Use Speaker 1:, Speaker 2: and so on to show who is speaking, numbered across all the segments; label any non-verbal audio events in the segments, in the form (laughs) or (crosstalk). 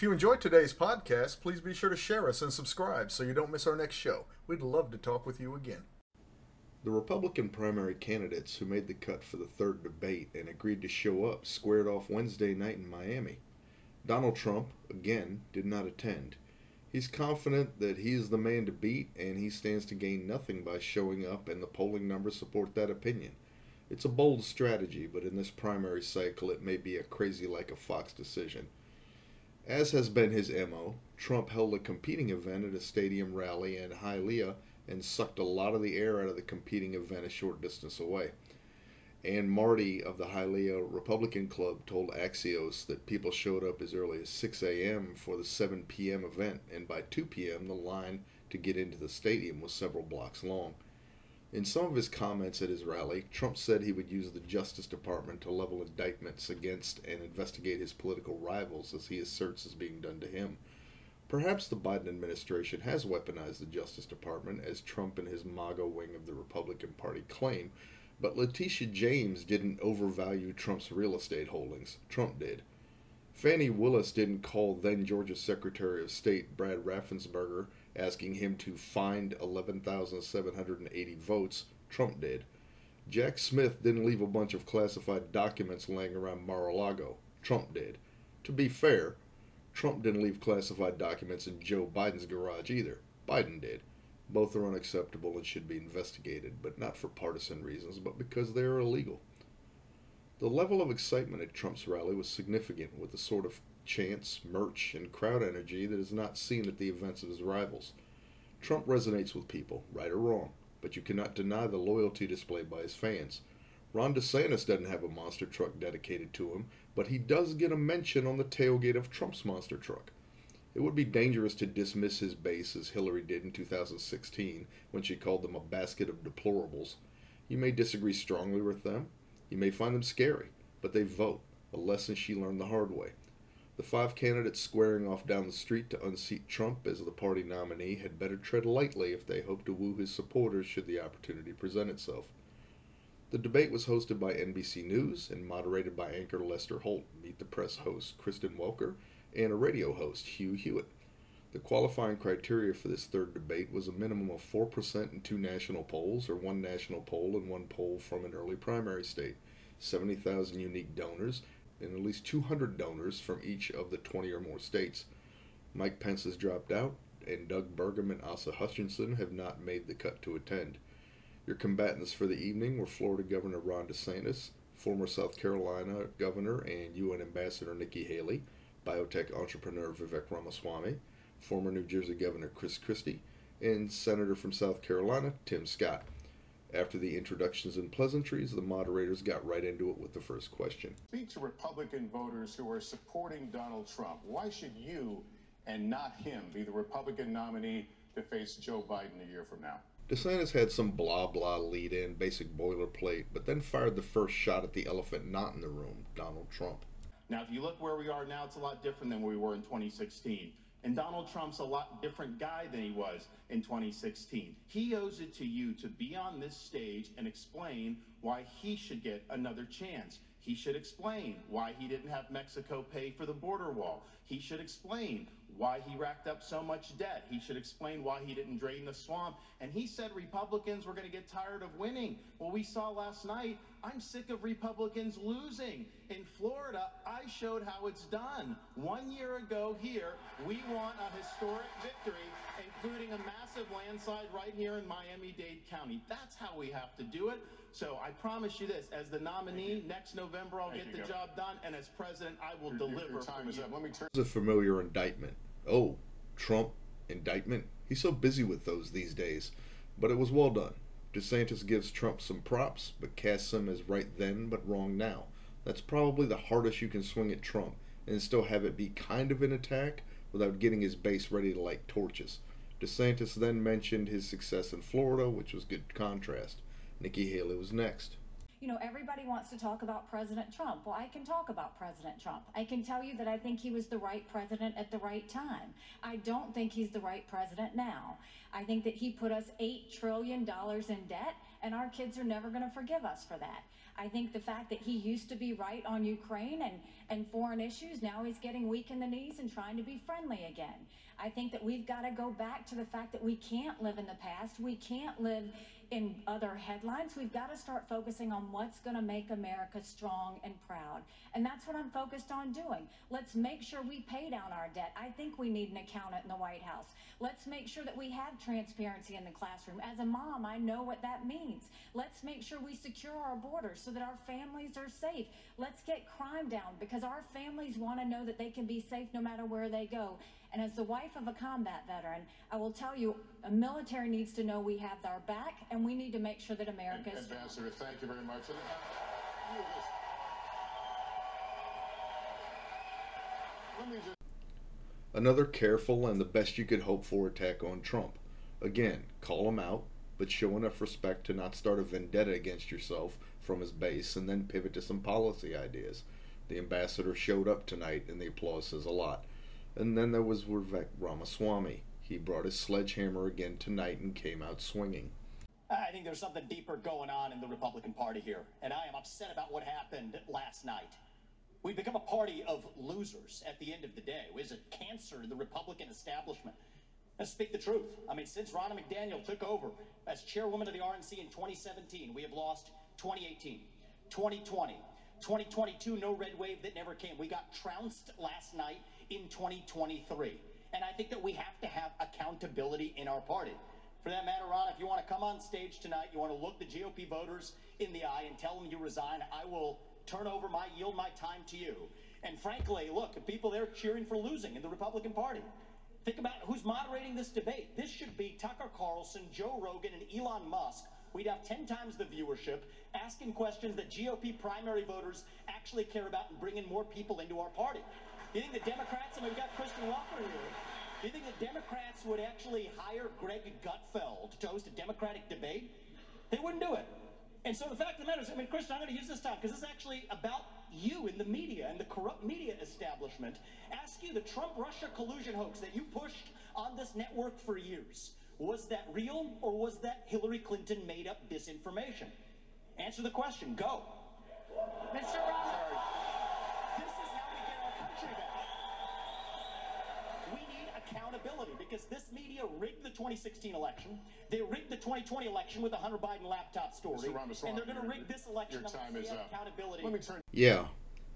Speaker 1: If you enjoyed today's podcast, please be sure to share us and subscribe so you don't miss our next show. We'd love to talk with you again.
Speaker 2: The Republican primary candidates who made the cut for the third debate and agreed to show up squared off Wednesday night in Miami. Donald Trump, again, did not attend. He's confident that he is the man to beat and he stands to gain nothing by showing up, and the polling numbers support that opinion. It's a bold strategy, but in this primary cycle, it may be a crazy like a fox decision. As has been his MO, Trump held a competing event at a stadium rally in Hialeah and sucked a lot of the air out of the competing event a short distance away. Ann Marty of the Hialeah Republican Club told Axios that people showed up as early as 6 a.m. for the 7 p.m. event, and by 2 p.m., the line to get into the stadium was several blocks long. In some of his comments at his rally, Trump said he would use the Justice Department to level indictments against and investigate his political rivals as he asserts is being done to him. Perhaps the Biden administration has weaponized the Justice Department, as Trump and his MAGA wing of the Republican Party claim, but Letitia James didn't overvalue Trump's real estate holdings. Trump did. Fani Willis didn't call then Georgia Secretary of State Brad Raffensperger asking him to find 11,780 votes. Trump did. Jack Smith didn't leave a bunch of classified documents laying around Mar-a-Lago. Trump did. To be fair, Trump didn't leave classified documents in Joe Biden's garage either. Biden did. Both are unacceptable and should be investigated, but not for partisan reasons, but because they are illegal. The level of excitement at Trump's rally was significant, with the sort of chance, merch, and crowd energy that is not seen at the events of his rivals. Trump resonates with people, right or wrong, but you cannot deny the loyalty displayed by his fans. Ron DeSantis doesn't have a monster truck dedicated to him, but he does get a mention on the tailgate of Trump's monster truck. It would be dangerous to dismiss his base as Hillary did in 2016 when she called them a basket of deplorables. You may disagree strongly with them, you may find them scary, but they vote, a lesson she learned the hard way. The five candidates squaring off down the street to unseat Trump as the party nominee had better tread lightly if they hope to woo his supporters should the opportunity present itself. The debate was hosted by NBC News and moderated by anchor Lester Holt, Meet the Press host Kristen Welker, and a radio host, Hugh Hewitt. The qualifying criteria for this third debate was a minimum of 4% in two national polls, or one national poll and one poll from an early primary state, 70,000 unique donors, and at least 200 donors from each of the 20 or more states. Mike Pence has dropped out, and Doug Burgum and Asa Hutchinson have not made the cut to attend. Your combatants for the evening were Florida Governor Ron DeSantis, former South Carolina Governor and UN Ambassador Nikki Haley, biotech entrepreneur Vivek Ramaswamy, former New Jersey Governor Chris Christie, and Senator from South Carolina Tim Scott. After the introductions and pleasantries, the moderators got right into it with the first question.
Speaker 3: Speak to Republican voters who are supporting Donald Trump. Why should you and not him be the Republican nominee to face Joe Biden a year from now?
Speaker 2: DeSantis had some blah blah lead in, basic boilerplate, but then fired the first shot at the elephant not in the room, Donald Trump.
Speaker 3: Now, if you look where we are now, it's a lot different than where we were in 2016. And Donald Trump's a lot different guy than he was in 2016. He owes it to you to be on this stage and explain why he should get another chance. He should explain why he didn't have Mexico pay for the border wall. He should explain why he racked up so much debt. He should explain why he didn't drain the swamp. And he said Republicans were going to get tired of winning. Well, we saw last night, I'm sick of Republicans losing. In Florida, I showed how it's done. One year ago here, we won a historic victory, including a massive landslide right here in Miami-Dade County. That's how we have to do it. So I promise you this, as the nominee, next November I'll
Speaker 4: Thank
Speaker 3: get the
Speaker 4: Governor.
Speaker 3: job done, and as president, I will
Speaker 4: Your- your-
Speaker 3: deliver
Speaker 4: Your time is
Speaker 3: you.
Speaker 4: up. Let me turn.
Speaker 2: It's a familiar indictment. Oh, Trump indictment? He's so busy with those these days. But it was well done. DeSantis gives Trump some props, but casts him as right then but wrong now. That's probably the hardest you can swing at Trump and still have it be kind of an attack without getting his base ready to light torches. DeSantis then mentioned his success in Florida, which was good contrast. Nikki Haley was next.
Speaker 4: You know, everybody wants to talk about President Trump. Well, I can talk about President Trump. I can tell you that I think he was the right president at the right time. I don't think he's the right president now. I think that he put us $8 trillion in debt, and our kids are never going to forgive us for that. I think the fact that he used to be right on Ukraine and, and foreign issues, now he's getting weak in the knees and trying to be friendly again. I think that we've got to go back to the fact that we can't live in the past. We can't live in other headlines. We've got to start focusing on what's going to make America strong and proud. And that's what I'm focused on doing. Let's make sure we pay down our debt. I think we need an accountant in the White House. Let's make sure that we have transparency in the classroom. As a mom, I know what that means. Let's make sure we secure our borders so that our families are safe. Let's get crime down because our families want to know that they can be safe no matter where they go. And as the wife of a combat veteran, I will tell you, a military needs to know we have our back, and we need to make sure that America is.
Speaker 5: Ambassador, thank you very much. And, Let me just.
Speaker 2: Another careful and the best you could hope for attack on Trump. Again, call him out, but show enough respect to not start a vendetta against yourself from his base and then pivot to some policy ideas. The ambassador showed up tonight, and the applause says a lot. And then there was Vivek Ramaswamy. He brought his sledgehammer again tonight and came out swinging.
Speaker 6: I think there's something deeper going on in the Republican Party here, and I am upset about what happened last night. We've become a party of losers at the end of the day. Is It cancer to the Republican establishment. Let's speak the truth. I mean, since Ronna McDaniel took over as chairwoman of the RNC in 2017, we have lost 2018, 2020, 2022, no red wave that never came. We got trounced last night in 2023. And I think that we have to have accountability in our party. For that matter, Ron, if you want to come on stage tonight, you want to look the GOP voters in the eye and tell them you resign, I will turn over my, yield my time to you. And frankly, look, people there cheering for losing in the Republican Party. Think about who's moderating this debate. This should be Tucker Carlson, Joe Rogan, and Elon Musk. We'd have 10 times the viewership, asking questions that GOP primary voters actually care about and bringing more people into our party. You think the Democrats, I mean, we've got Kristen Welker here. Do you think the Democrats would actually hire Greg Gutfeld to host a Democratic debate? They wouldn't do it. And so the fact of the matter is, I mean, Kristen, I'm going to use this time because this is actually about you in the media and the corrupt media establishment. Ask you the Trump Russia collusion hoax that you pushed on this network for years. Was that real or was that Hillary Clinton made up disinformation? Answer the question. Go. Mr. Roberts. Accountability because this media rigged the 2016 election. They rigged the 2020 election with the Hunter Biden laptop story. And they're going to rig this election.
Speaker 5: Your time is up.
Speaker 6: Accountability.
Speaker 5: Let me turn.
Speaker 2: Yeah,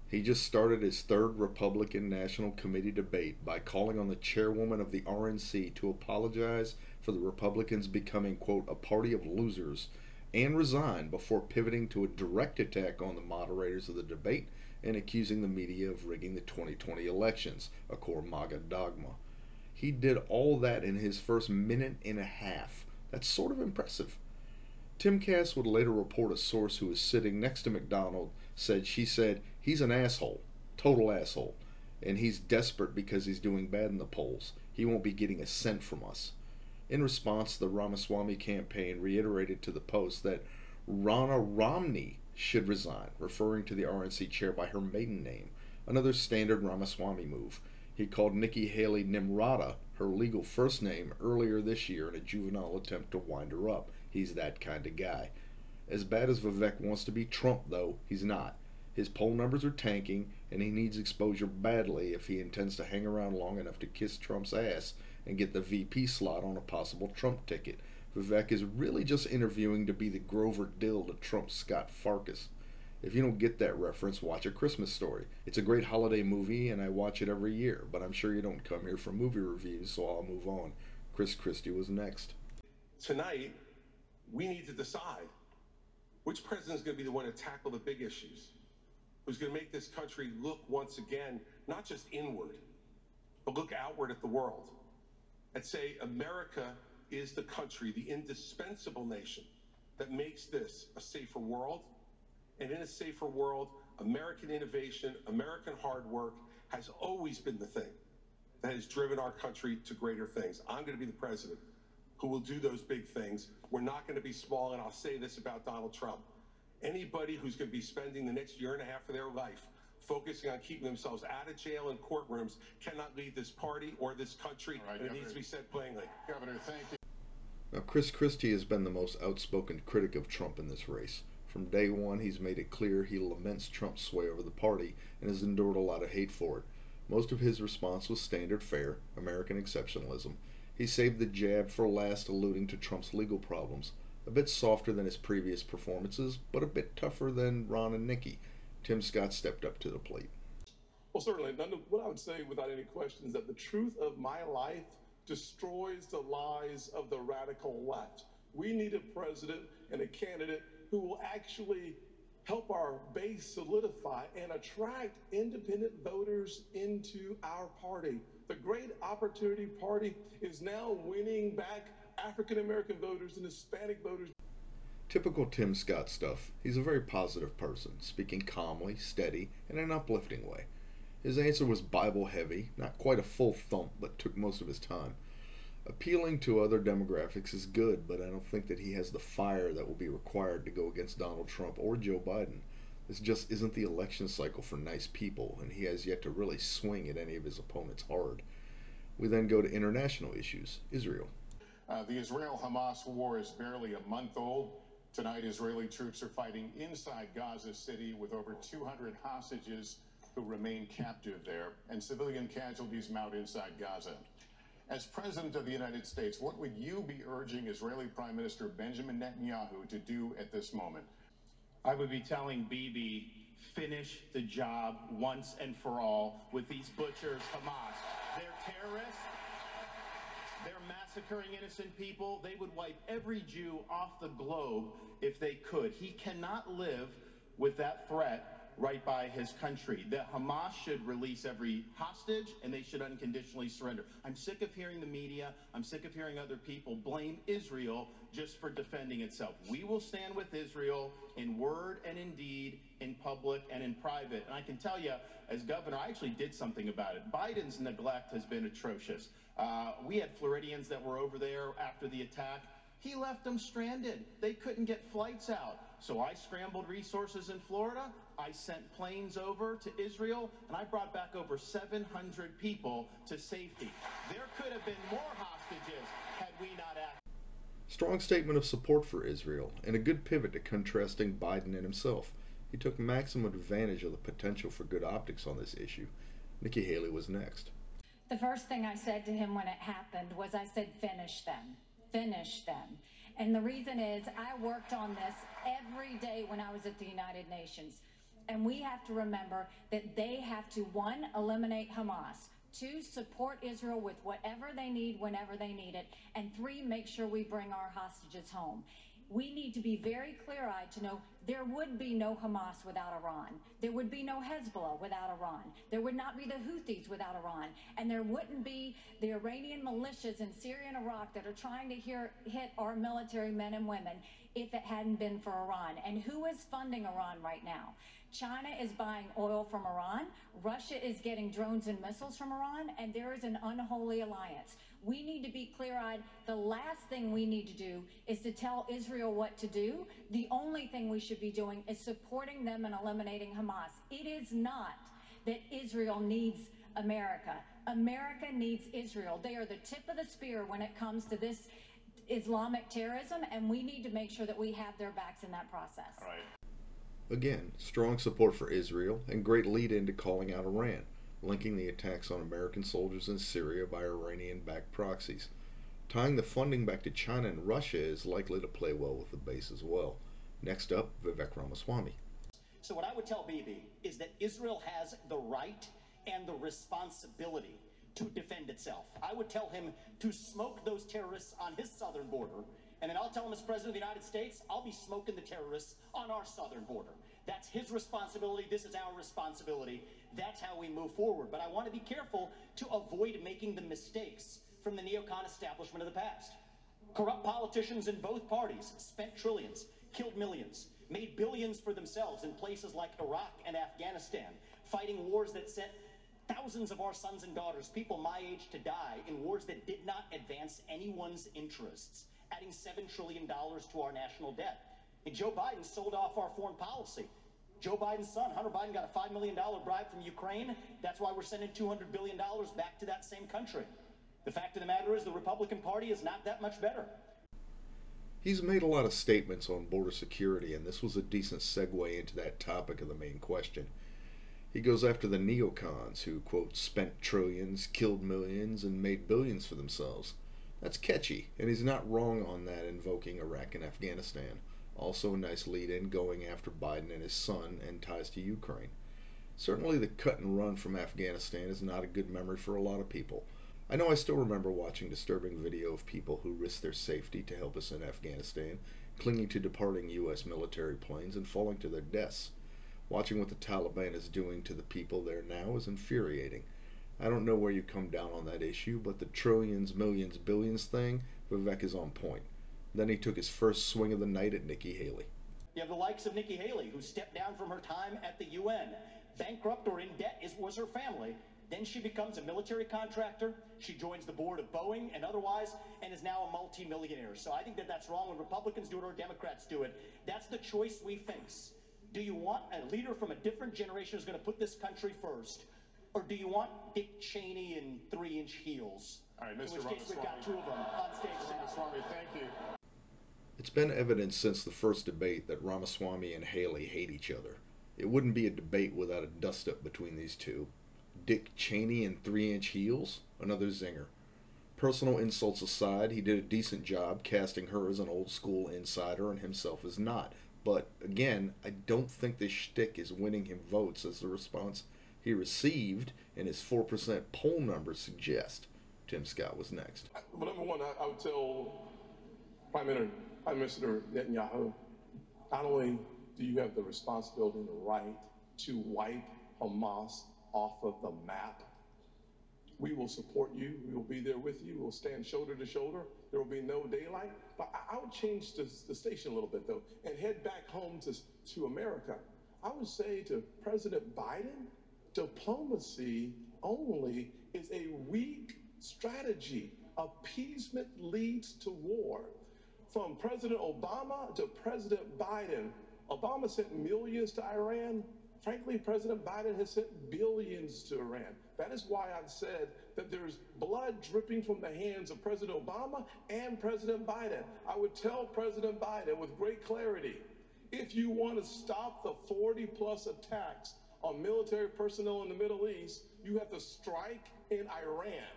Speaker 2: he just started his third Republican National Committee debate by calling on the chairwoman of the RNC to apologize for the Republicans becoming, quote, a party of losers and resign before pivoting to a direct attack on the moderators of the debate and accusing the media of rigging the 2020 elections, a core MAGA dogma. He did all that in his first minute and a half. That's sort of impressive. Timcast would later report a source who was sitting next to McDaniel said she said he's an asshole, total asshole, and he's desperate because he's doing bad in the polls. He won't be getting a cent from us. In response, the Ramaswamy campaign reiterated to the Post that Ronna Romney should resign, referring to the RNC chair by her maiden name, another standard Ramaswamy move. He called Nikki Haley Nimarata, her legal first name, earlier this year in a juvenile attempt to wind her up. He's that kind of guy. As bad as Vivek wants to be Trump, though, he's not. His poll numbers are tanking, and he needs exposure badly if he intends to hang around long enough to kiss Trump's ass and get the VP slot on a possible Trump ticket. Vivek is really just interviewing to be the Grover Dill to Trump's Scut Farkus. If you don't get that reference, watch A Christmas Story. It's a great holiday movie, and I watch it every year, but I'm sure you don't come here for movie reviews, so I'll move on. Chris Christie was next.
Speaker 5: Tonight, we need to decide which president is going to be the one to tackle the big issues, who's going to make this country look once again, not just inward, but look outward at the world and say America is the country, the indispensable nation that makes this a safer world and in a safer world, American innovation, American hard work has always been the thing that has driven our country to greater things. I'm going to be the president who will do those big things. We're not going to be small, and I'll say this about Donald Trump. Anybody who's going to be spending the next year and a half of their life focusing on keeping themselves out of jail and courtrooms cannot lead this party or this country,
Speaker 7: All right,
Speaker 5: and it needs to be said plainly.
Speaker 7: Governor, thank you.
Speaker 2: Now, Chris Christie has been the most outspoken critic of Trump in this race. From day one, he's made it clear he laments Trump's sway over the party and has endured a lot of hate for it. Most of his response was standard fare, American exceptionalism. He saved the jab for last, alluding to Trump's legal problems. A bit softer than his previous performances, but a bit tougher than Ron and Nikki. Tim Scott stepped up to the plate.
Speaker 5: Well, certainly. What I would say without any question is that the truth of my life destroys the lies of the radical left. We need a president and a candidate who will actually help our base solidify and attract independent voters into our party. The Great Opportunity Party is now winning back African American voters and Hispanic voters.
Speaker 2: Typical Tim Scott stuff. He's a very positive person, speaking calmly, steady, in an uplifting way. His answer was Bible heavy, not quite a full thump, but took most of his time. Appealing to other demographics is good, but I don't think that he has the fire that will be required to go against Donald Trump or Joe Biden. This just isn't the election cycle for nice people, and he has yet to really swing at any of his opponents hard. We then go to international issues Israel.
Speaker 7: Uh, the Israel Hamas war is barely a month old. Tonight, Israeli troops are fighting inside Gaza City with over 200 hostages who remain captive there, and civilian casualties mount inside Gaza. As President of the United States, what would you be urging Israeli Prime Minister Benjamin Netanyahu to do at this moment?
Speaker 3: I would be telling Bibi, finish the job once and for all with these butchers, Hamas. They're terrorists. They're massacring innocent people. They would wipe every Jew off the globe if they could. He cannot live with that threat right by his country. The Hamas should release every hostage and they should unconditionally surrender. I'm sick of hearing the media, I'm sick of hearing other people blame Israel just for defending itself. We will stand with Israel in word and in deed, in public and in private. And I can tell you, as governor, I actually did something about it. Biden's neglect has been atrocious. Uh, we had Floridians that were over there after the attack. He left them stranded. They couldn't get flights out. So I scrambled resources in Florida. I sent planes over to Israel, and I brought back over 700 people to safety. There could have been more hostages had we not acted.
Speaker 2: Strong statement of support for Israel, and a good pivot to contrasting Biden and himself. He took maximum advantage of the potential for good optics on this issue. Nikki Haley was next.
Speaker 4: The first thing I said to him when it happened was I said, finish them, finish them. And the reason is I worked on this every day when I was at the United Nations. And we have to remember that they have to, one, eliminate Hamas. Two, support Israel with whatever they need whenever they need it. And three, make sure we bring our hostages home. We need to be very clear eyed to know there would be no Hamas without Iran. There would be no Hezbollah without Iran. There would not be the Houthis without Iran. And there wouldn't be the Iranian militias in Syria and Iraq that are trying to hear, hit our military men and women if it hadn't been for Iran. And who is funding Iran right now? China is buying oil from Iran. Russia is getting drones and missiles from Iran. And there is an unholy alliance. We need to be clear eyed. The last thing we need to do is to tell Israel what to do. The only thing we should be doing is supporting them and eliminating Hamas. It is not that Israel needs America. America needs Israel. They are the tip of the spear when it comes to this Islamic terrorism, and we need to make sure that we have their backs in that process.
Speaker 7: All right.
Speaker 2: Again, strong support for Israel and great lead in to calling out Iran, linking the attacks on American soldiers in Syria by Iranian backed proxies. Tying the funding back to China and Russia is likely to play well with the base as well. Next up, Vivek Ramaswamy.
Speaker 6: So, what I would tell Bibi is that Israel has the right and the responsibility to defend itself. I would tell him to smoke those terrorists on his southern border, and then I'll tell him, as President of the United States, I'll be smoking the terrorists on our southern border. That's his responsibility. This is our responsibility. That's how we move forward. But I want to be careful to avoid making the mistakes from the neocon establishment of the past. Corrupt politicians in both parties spent trillions, killed millions, made billions for themselves in places like Iraq and Afghanistan, fighting wars that sent thousands of our sons and daughters, people my age, to die in wars that did not advance anyone's interests, adding $7 trillion to our national debt. And Joe Biden sold off our foreign policy. Joe Biden's son, Hunter Biden, got a $5 million bribe from Ukraine. That's why we're sending $200 billion back to that same country. The fact of the matter is, the Republican Party is not that much better.
Speaker 2: He's made a lot of statements on border security, and this was a decent segue into that topic of the main question. He goes after the neocons who, quote, spent trillions, killed millions, and made billions for themselves. That's catchy, and he's not wrong on that, invoking Iraq and Afghanistan. Also, a nice lead in going after Biden and his son and ties to Ukraine. Certainly, the cut and run from Afghanistan is not a good memory for a lot of people. I know I still remember watching disturbing video of people who risked their safety to help us in Afghanistan, clinging to departing U.S. military planes and falling to their deaths. Watching what the Taliban is doing to the people there now is infuriating. I don't know where you come down on that issue, but the trillions, millions, billions thing, Vivek is on point. Then he took his first swing of the night at Nikki Haley.
Speaker 6: You have the likes of Nikki Haley, who stepped down from her time at the UN. Bankrupt or in debt is, was her family, then she becomes a military contractor. She joins the board of Boeing and otherwise, and is now a multimillionaire. So I think that that's wrong when Republicans do it or Democrats do it. That's the choice we face. Do you want a leader from a different generation who's going to put this country first? Or do you want Dick Cheney in three inch heels?
Speaker 3: All right, Mr.
Speaker 6: In which case, we've got two of them on stage
Speaker 3: Ramaswamy, thank you.
Speaker 2: It's been evident since the first debate that Ramaswamy and Haley hate each other. It wouldn't be a debate without a dust up between these two. Dick Cheney in three inch heels, another zinger. Personal insults aside, he did a decent job casting her as an old school insider and himself as not. But again, I don't think this shtick is winning him votes as the response he received and his 4% poll numbers suggest. Tim Scott was next.
Speaker 5: Well, number one, I, I would tell Prime Minister, Prime Minister Netanyahu, not only do you have the responsibility and the right to wipe Hamas off of the map. We will support you. We will be there with you. We'll stand shoulder to shoulder. There will be no daylight. But I, would change the, the station a little bit, though, and head back home to, to America. I would say to President Biden, diplomacy only is a weak strategy. Appeasement leads to war. From President Obama to President Biden, Obama sent millions to Iran. Frankly, President Biden has sent billions to Iran. That is why I've said that there's blood dripping from the hands of President Obama and President Biden. I would tell President Biden with great clarity if you want to stop the 40 plus attacks on military personnel in the Middle East, you have to strike in Iran.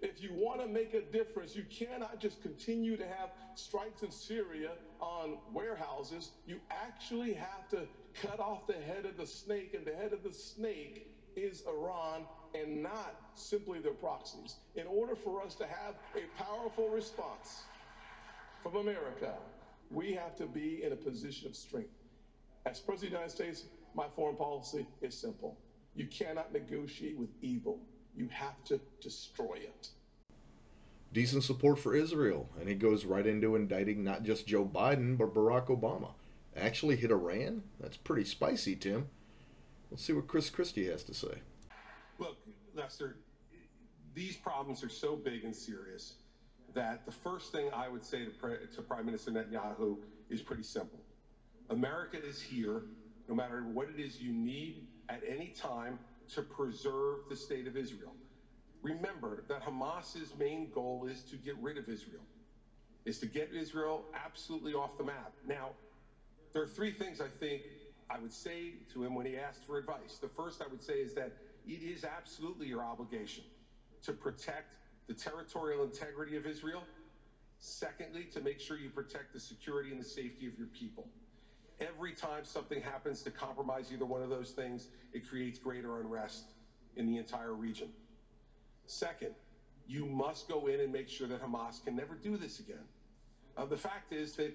Speaker 5: If you want to make a difference, you cannot just continue to have strikes in Syria on warehouses. You actually have to cut off the head of the snake, and the head of the snake is Iran and not simply their proxies. In order for us to have a powerful response from America, we have to be in a position of strength. As President of the United States, my foreign policy is simple. You cannot negotiate with evil. You have to destroy it.
Speaker 2: Decent support for Israel, and he goes right into indicting not just Joe Biden, but Barack Obama. Actually hit Iran? That's pretty spicy, Tim. Let's see what Chris Christie has to say.
Speaker 5: Look, Lester, these problems are so big and serious that the first thing I would say to, Pre- to Prime Minister Netanyahu is pretty simple. America is here, no matter what it is you need at any time to preserve the state of Israel. Remember that Hamas's main goal is to get rid of Israel, is to get Israel absolutely off the map. Now, there are three things I think I would say to him when he asked for advice. The first I would say is that it is absolutely your obligation to protect the territorial integrity of Israel. Secondly, to make sure you protect the security and the safety of your people. Every time something happens to compromise either one of those things, it creates greater unrest in the entire region. Second, you must go in and make sure that Hamas can never do this again. Uh, the fact is that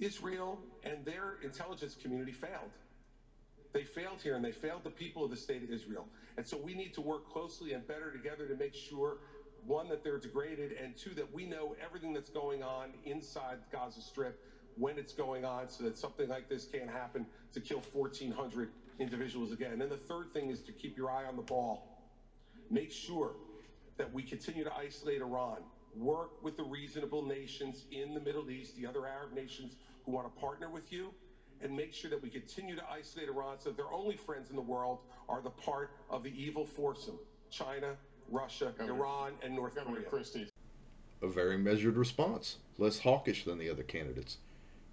Speaker 5: Israel and their intelligence community failed. They failed here and they failed the people of the state of Israel. And so we need to work closely and better together to make sure one, that they're degraded, and two, that we know everything that's going on inside the Gaza Strip when it's going on so that something like this can't happen to kill 1,400 individuals again. And the third thing is to keep your eye on the ball. Make sure that we continue to isolate Iran, work with the reasonable nations in the Middle East, the other Arab nations who want to partner with you and make sure that we continue to isolate Iran so that their only friends in the world are the part of the evil foursome China, Russia, Governor, Iran, and North Governor Korea. Christie.
Speaker 2: A very measured response, less hawkish than the other candidates.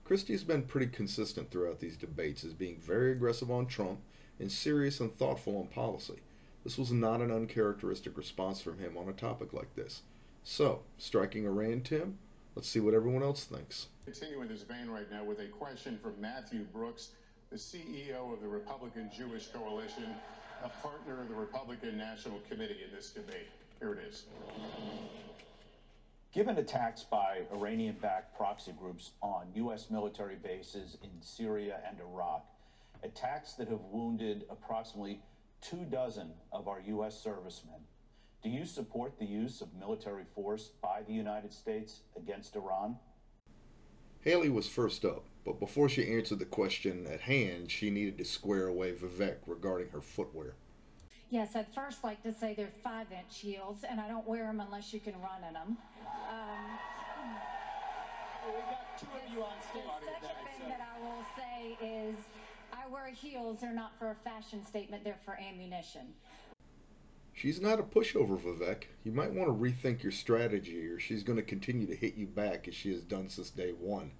Speaker 2: Christie has been pretty consistent throughout these debates as being very aggressive on Trump and serious and thoughtful on policy. This was not an uncharacteristic response from him on a topic like this. So, striking Iran, Tim, let's see what everyone else thinks.
Speaker 8: Continuing this vein right now with a question from Matthew Brooks, the CEO of the Republican Jewish Coalition, a partner of the Republican National Committee in this debate. Here it is.
Speaker 9: Given attacks by Iranian backed proxy groups on U.S. military bases in Syria and Iraq, attacks that have wounded approximately two dozen of our U.S. servicemen. Do you support the use of military force by the United States against Iran?
Speaker 2: Haley was first up, but before she answered the question at hand, she needed to square away Vivek regarding her footwear.
Speaker 4: Yes, I'd first like to say they're five inch heels, and I don't wear them unless you can run in them. Um,
Speaker 6: well, we got two of you on stage.
Speaker 4: The second thing that I will say is I wear heels. They're not for a fashion statement, they're for ammunition.
Speaker 2: She's not a pushover, Vivek. You might want to rethink your strategy, or she's going to continue to hit you back as she has done since day one.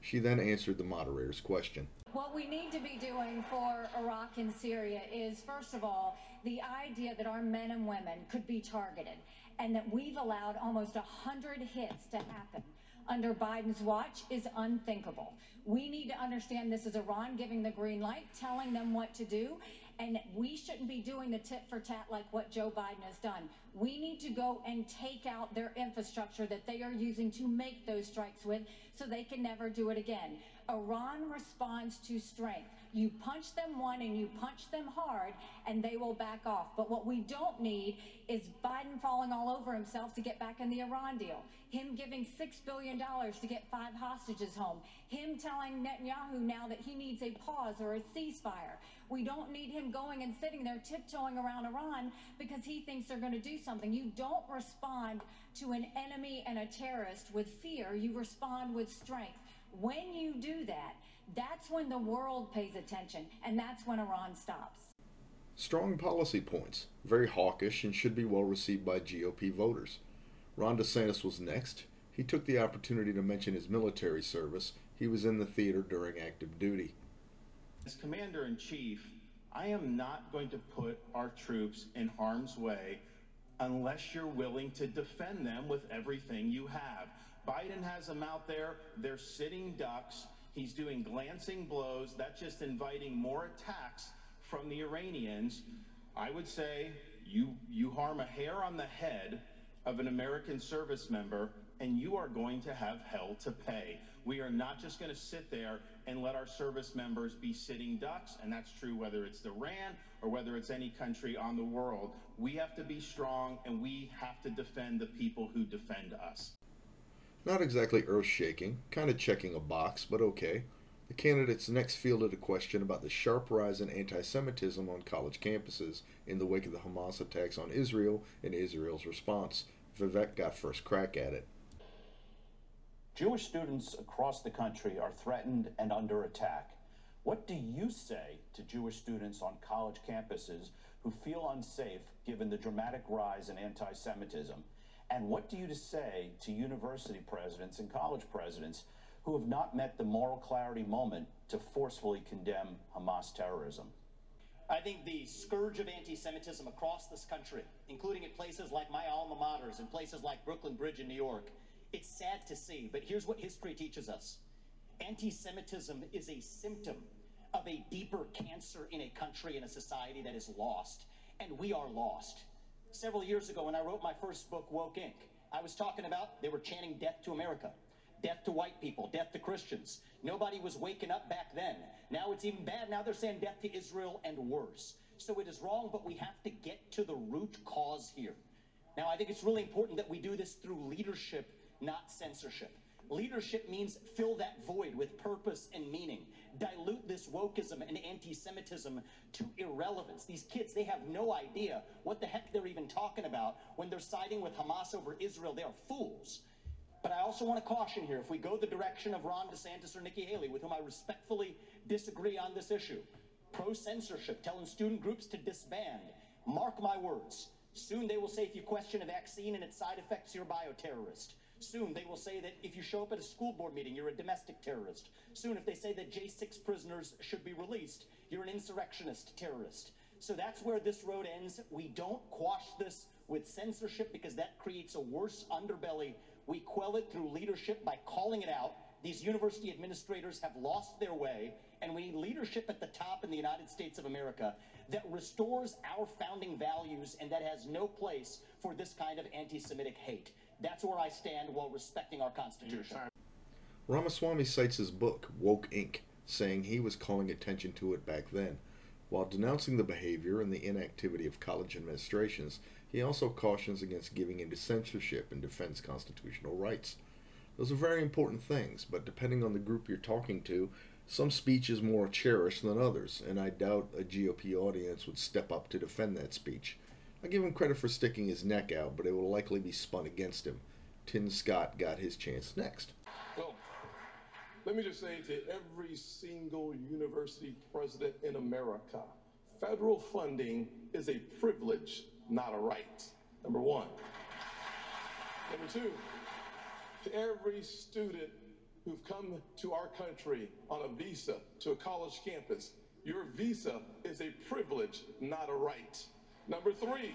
Speaker 2: She then answered the moderator's question.
Speaker 4: What we need to be doing for Iraq and Syria is, first of all, the idea that our men and women could be targeted and that we've allowed almost 100 hits to happen under Biden's watch is unthinkable. We need to understand this is Iran giving the green light, telling them what to do, and we shouldn't be doing the tit for tat like what Joe Biden has done. We need to go and take out their infrastructure that they are using to make those strikes with so they can never do it again. Iran responds to strength. You punch them one and you punch them hard, and they will back off. But what we don't need is Biden falling all over himself to get back in the Iran deal, him giving $6 billion to get five hostages home, him telling Netanyahu now that he needs a pause or a ceasefire. We don't need him going and sitting there tiptoeing around Iran because he thinks they're going to do something. You don't respond to an enemy and a terrorist with fear, you respond with strength. When you do that, that's when the world pays attention, and that's when Iran stops.
Speaker 2: Strong policy points, very hawkish, and should be well received by GOP voters. Ron DeSantis was next. He took the opportunity to mention his military service. He was in the theater during active duty.
Speaker 3: As Commander in Chief, I am not going to put our troops in harm's way unless you're willing to defend them with everything you have. Biden has them out there. They're sitting ducks. He's doing glancing blows. That's just inviting more attacks from the Iranians. I would say you, you harm a hair on the head of an American service member, and you are going to have hell to pay. We are not just going to sit there and let our service members be sitting ducks, and that's true whether it's Iran or whether it's any country on the world. We have to be strong, and we have to defend the people who defend us.
Speaker 2: Not exactly earth shaking, kind of checking a box, but okay. The candidates next fielded a question about the sharp rise in anti Semitism on college campuses in the wake of the Hamas attacks on Israel and Israel's response. Vivek got first crack at it.
Speaker 9: Jewish students across the country are threatened and under attack. What do you say to Jewish students on college campuses who feel unsafe given the dramatic rise in anti Semitism? And what do you say to university presidents and college presidents who have not met the moral clarity moment to forcefully condemn Hamas terrorism?
Speaker 6: I think the scourge of anti Semitism across this country, including at places like my alma maters and places like Brooklyn Bridge in New York, it's sad to see, but here's what history teaches us anti Semitism is a symptom of a deeper cancer in a country and a society that is lost, and we are lost. Several years ago, when I wrote my first book, Woke Inc., I was talking about they were chanting death to America, death to white people, death to Christians. Nobody was waking up back then. Now it's even bad. Now they're saying death to Israel and worse. So it is wrong, but we have to get to the root cause here. Now, I think it's really important that we do this through leadership, not censorship. Leadership means fill that void with purpose and meaning. Dilute this wokeism and anti Semitism to irrelevance. These kids, they have no idea what the heck they're even talking about when they're siding with Hamas over Israel. They are fools. But I also want to caution here if we go the direction of Ron DeSantis or Nikki Haley, with whom I respectfully disagree on this issue, pro censorship, telling student groups to disband, mark my words. Soon they will say if you question a vaccine and its side effects, you're a bioterrorist. Soon they will say that if you show up at a school board meeting, you're a domestic terrorist. Soon, if they say that J6 prisoners should be released, you're an insurrectionist terrorist. So that's where this road ends. We don't quash this with censorship because that creates a worse underbelly. We quell it through leadership by calling it out. These university administrators have lost their way, and we need leadership at the top in the United States of America that restores our founding values and that has no place for this kind of anti Semitic hate. That's where I stand while respecting our Constitution.
Speaker 2: Ramaswamy cites his book, Woke Inc., saying he was calling attention to it back then. While denouncing the behavior and the inactivity of college administrations, he also cautions against giving into censorship and defends constitutional rights. Those are very important things, but depending on the group you're talking to, some speech is more cherished than others, and I doubt a GOP audience would step up to defend that speech. I give him credit for sticking his neck out, but it will likely be spun against him. Tim Scott got his chance next.
Speaker 5: Well, let me just say to every single university president in America, federal funding is a privilege, not a right. Number one. Number two, to every student who've come to our country on a visa to a college campus, your visa is a privilege, not a right. Number three,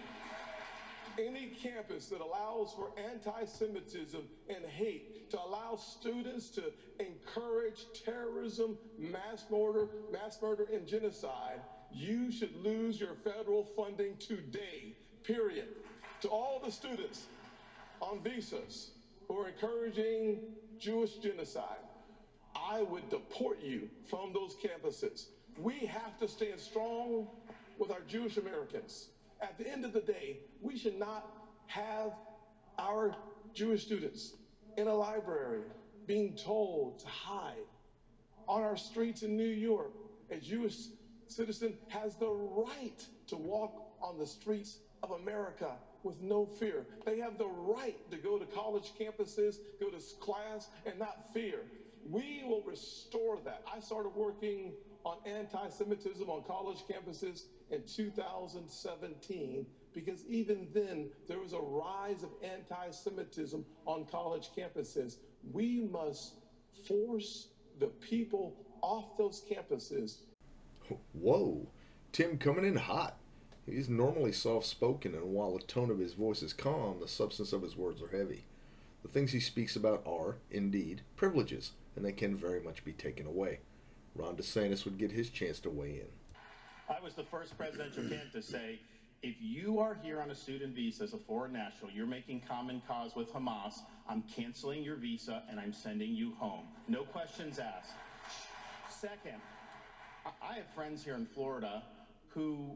Speaker 5: any campus that allows for anti-Semitism and hate, to allow students to encourage terrorism, mass murder, mass murder and genocide, you should lose your federal funding today, period. To all the students on visas who are encouraging Jewish genocide, I would deport you from those campuses. We have to stand strong with our Jewish Americans at the end of the day, we should not have our Jewish students in a library being told to hide. On our streets in New York, a Jewish citizen has the right to walk on the streets of America with no fear. They have the right to go to college campuses, go to class, and not fear. We will restore that. I started working on anti Semitism on college campuses in 2017 because even then there was a rise of anti Semitism on college campuses. We must force the people off those campuses.
Speaker 2: Whoa, Tim coming in hot. He's normally soft spoken, and while the tone of his voice is calm, the substance of his words are heavy. The things he speaks about are, indeed, privileges, and they can very much be taken away. Ron DeSantis would get his chance to weigh in.
Speaker 3: I was the first presidential candidate to say, if you are here on a student visa as a foreign national, you're making common cause with Hamas, I'm canceling your visa and I'm sending you home. No questions asked. Second, I have friends here in Florida who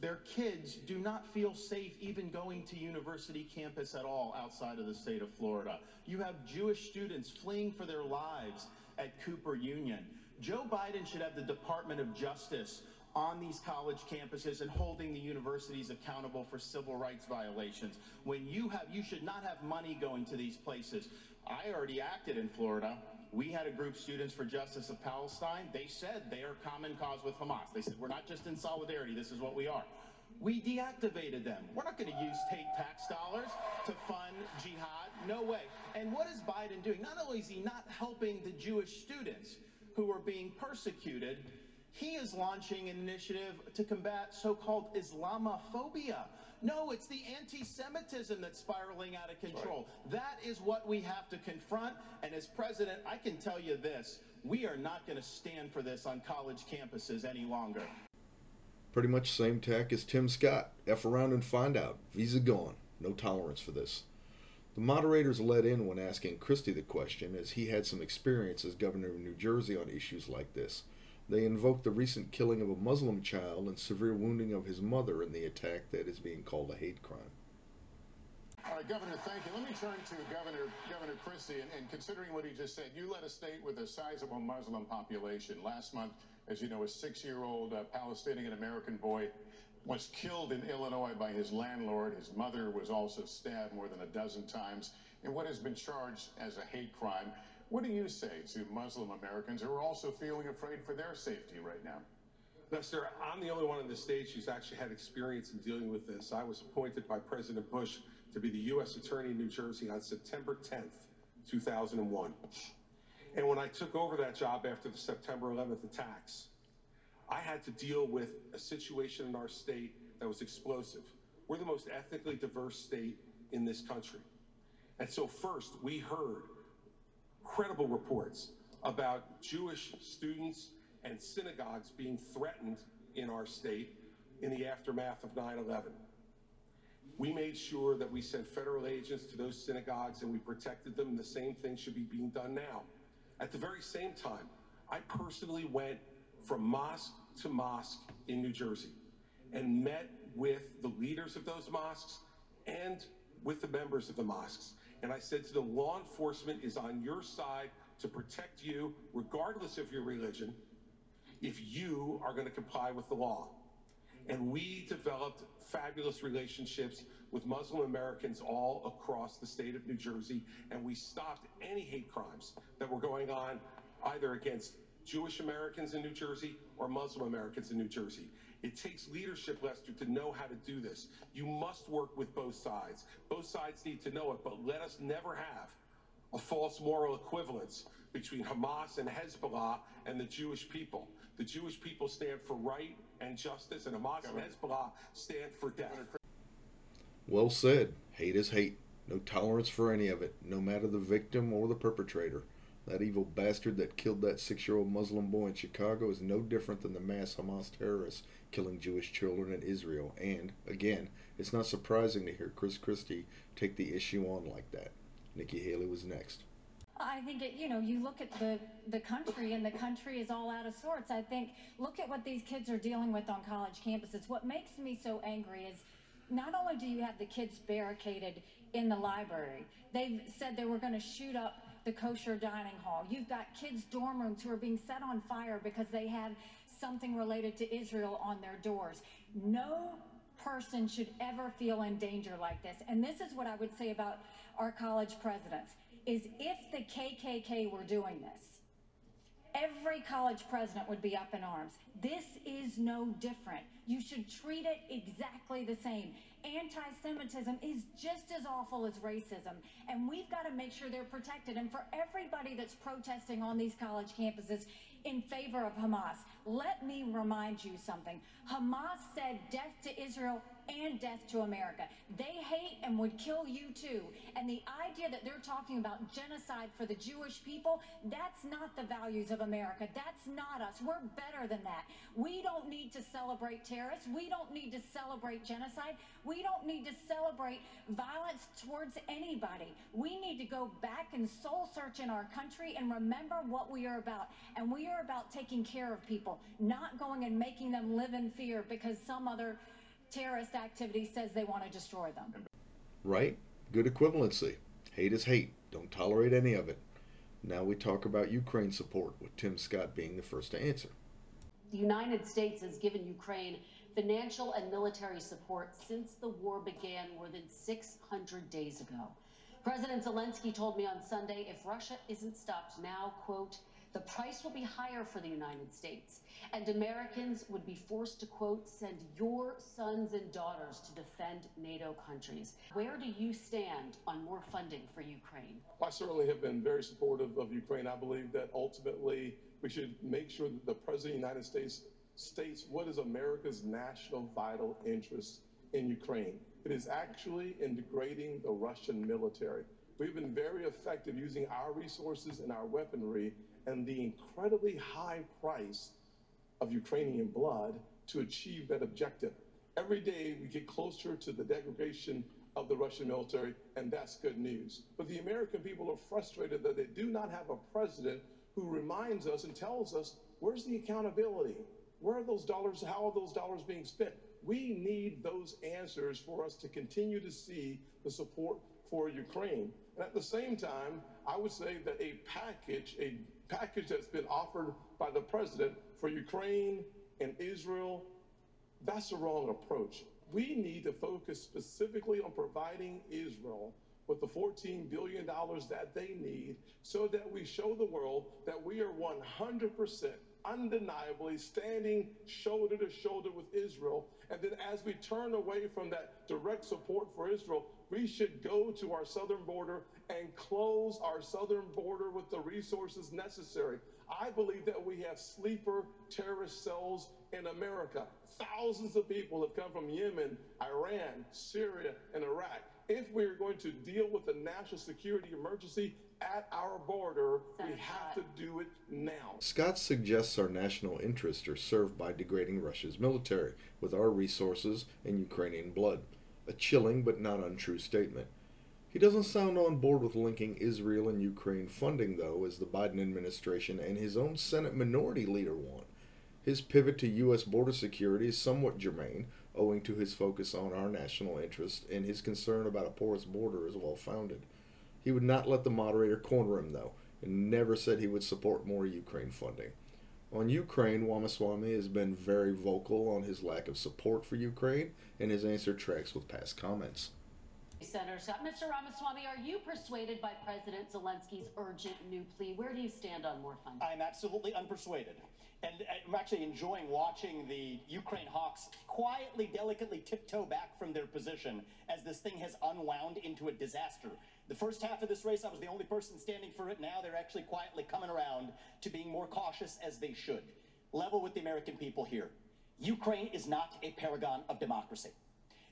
Speaker 3: their kids do not feel safe even going to university campus at all outside of the state of Florida. You have Jewish students fleeing for their lives at Cooper Union. Joe Biden should have the Department of Justice on these college campuses and holding the universities accountable for civil rights violations. When you have, you should not have money going to these places. I already acted in Florida. We had a group, Students for Justice of Palestine. They said they are common cause with Hamas. They said, we're not just in solidarity, this is what we are. We deactivated them. We're not going to use state tax dollars to fund jihad. No way. And what is Biden doing? Not only is he not helping the Jewish students who are being persecuted, he is launching an initiative to combat so-called Islamophobia. No, it's the anti-Semitism that's spiraling out of control. Right. That is what we have to confront. And as president, I can tell you this, we are not going to stand for this on college campuses any longer.
Speaker 2: Pretty much same tack as Tim Scott. F around and find out. Visa gone. No tolerance for this. The moderators let in when asking Christie the question, as he had some experience as governor of New Jersey on issues like this. They invoke the recent killing of a Muslim child and severe wounding of his mother in the attack that is being called a hate crime.
Speaker 8: All right, Governor, thank you. Let me turn to Governor Governor Christie, and, and, considering what he just said, you led a state with a sizable Muslim population. Last month, as you know, a six-year-old uh, Palestinian American boy
Speaker 7: was killed in Illinois by his landlord. His mother was also stabbed more than a dozen times in what has been charged as a hate crime. What do you say to Muslim Americans who are also feeling afraid for their safety right now?
Speaker 10: Lester, I'm the only one on the stage who's actually had experience in dealing with this. I was appointed by President Bush to be the U.S. Attorney in New Jersey on September 10th, 2001. And when I took over that job after the September 11th attacks, I had to deal with a situation in our state that was explosive. We're the most ethnically diverse state in this country. And so, first, we heard credible reports about Jewish students and synagogues being threatened in our state in the aftermath of 9 11. We made sure that we sent federal agents to those synagogues and we protected them, the same thing should be being done now. At the very same time, I personally went from mosque to mosque in New Jersey and met with the leaders of those mosques and with the members of the mosques. And I said to them, law enforcement is on your side to protect you, regardless of your religion, if you are going to comply with the law. And we developed fabulous relationships with Muslim Americans all across the state of New Jersey, and we stopped any hate crimes that were going on either against Jewish Americans in New Jersey or Muslim Americans in New Jersey. It takes leadership, Lester, to know how to do this. You must work with both sides. Both sides need to know it, but let us never have a false moral equivalence between Hamas and Hezbollah and the Jewish people. The Jewish people stand for right and justice, and Hamas and Hezbollah stand for death.
Speaker 2: Well said. Hate is hate. No tolerance for any of it, no matter the victim or the perpetrator. That evil bastard that killed that six year old Muslim boy in Chicago is no different than the mass Hamas terrorists killing Jewish children in Israel. And, again, it's not surprising to hear Chris Christie take the issue on like that. Nikki Haley was next.
Speaker 4: I think it, you know, you look at the, the country and the country is all out of sorts. I think, look at what these kids are dealing with on college campuses. What makes me so angry is not only do you have the kids barricaded in the library, they've said they were going to shoot up the kosher dining hall. You've got kids' dorm rooms who are being set on fire because they have something related to Israel on their doors. No person should ever feel in danger like this. And this is what I would say about our college presidents is if the KKK were doing this, every college president would be up in arms. This is no different. You should treat it exactly the same. Anti Semitism is just as awful as racism, and we've got to make sure they're protected. And for everybody that's protesting on these college campuses in favor of Hamas, let me remind you something. Hamas said death to Israel and death to America. They hate and would kill you too. And the idea that they're talking about genocide for the Jewish people, that's not the values of America. That's not us. We're better than that. We don't need to celebrate terrorists. We don't need to celebrate genocide. We don't need to celebrate violence towards anybody. We need to go back and soul search in our country and remember what we are about. And we are about taking care of people, not going and making them live in fear because some other terrorist activity says they want to destroy them.
Speaker 2: Right? Good equivalency. Hate is hate. Don't tolerate any of it. Now we talk about Ukraine support, with Tim Scott being the first to answer.
Speaker 11: The United States has given Ukraine financial and military support since the war began more than 600 days ago. President Zelensky told me on Sunday if Russia isn't stopped now, quote, the price will be higher for the United States, and Americans would be forced to, quote, send your sons and daughters to defend NATO countries. Where do you stand on more funding for Ukraine?
Speaker 10: I certainly have been very supportive of Ukraine. I believe that ultimately we should make sure that the President of the United States states what is America's national vital interest in Ukraine. It is actually in degrading the Russian military. We've been very effective using our resources and our weaponry and the incredibly high price of Ukrainian blood to achieve that objective. Every day we get closer to the degradation of the Russian military, and that's good news. But the American people are frustrated that they do not have a president who reminds us and tells us where's the accountability? Where are those dollars? How are those dollars being spent? We need those answers for us to continue to see the support for Ukraine. And at the same time, I would say that a package, a package that's been offered by the president for Ukraine and Israel
Speaker 5: That's the wrong approach. We need to focus specifically on providing Israel with the $14 billion that they need so that we show the world that we are 100% undeniably standing shoulder to shoulder with Israel. And then as we turn away from that direct support for Israel, we should go to our southern border and close our southern border with the resources necessary. I believe that we have sleeper terrorist cells in America. Thousands of people have come from Yemen, Iran, Syria, and Iraq if we are going to deal with the national security emergency at our border, Senator we have Scott. to do it now.
Speaker 2: Scott suggests our national interests are served by degrading Russia's military with our resources and Ukrainian blood. A chilling but not untrue statement. He doesn't sound on board with linking Israel and Ukraine funding, though, as the Biden administration and his own Senate minority leader want. His pivot to U.S. border security is somewhat germane, owing to his focus on our national interest, and his concern about a porous border is well founded. He would not let the moderator corner him, though, and never said he would support more Ukraine funding. On Ukraine, Ramaswamy has been very vocal on his lack of support for Ukraine, and his answer tracks with past comments.
Speaker 11: Senator Scott. Mr. Ramaswamy, are you persuaded by President Zelensky's urgent new plea? Where do you stand on more funding?
Speaker 6: I'm absolutely unpersuaded. And uh, I'm actually enjoying watching the Ukraine Hawks quietly, delicately tiptoe back from their position as this thing has unwound into a disaster. The first half of this race, I was the only person standing for it. Now they're actually quietly coming around to being more cautious as they should. Level with the American people here. Ukraine is not a paragon of democracy.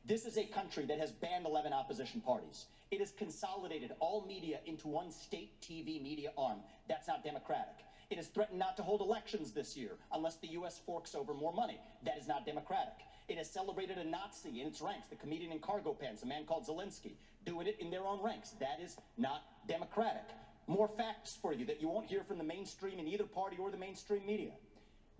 Speaker 6: This is a country that has banned 11 opposition parties. It has consolidated all media into one state TV media arm. That's not democratic. It has threatened not to hold elections this year unless the U.S. forks over more money. That is not democratic. It has celebrated a Nazi in its ranks, the comedian in cargo pants, a man called Zelensky, doing it in their own ranks. That is not democratic. More facts for you that you won't hear from the mainstream in either party or the mainstream media.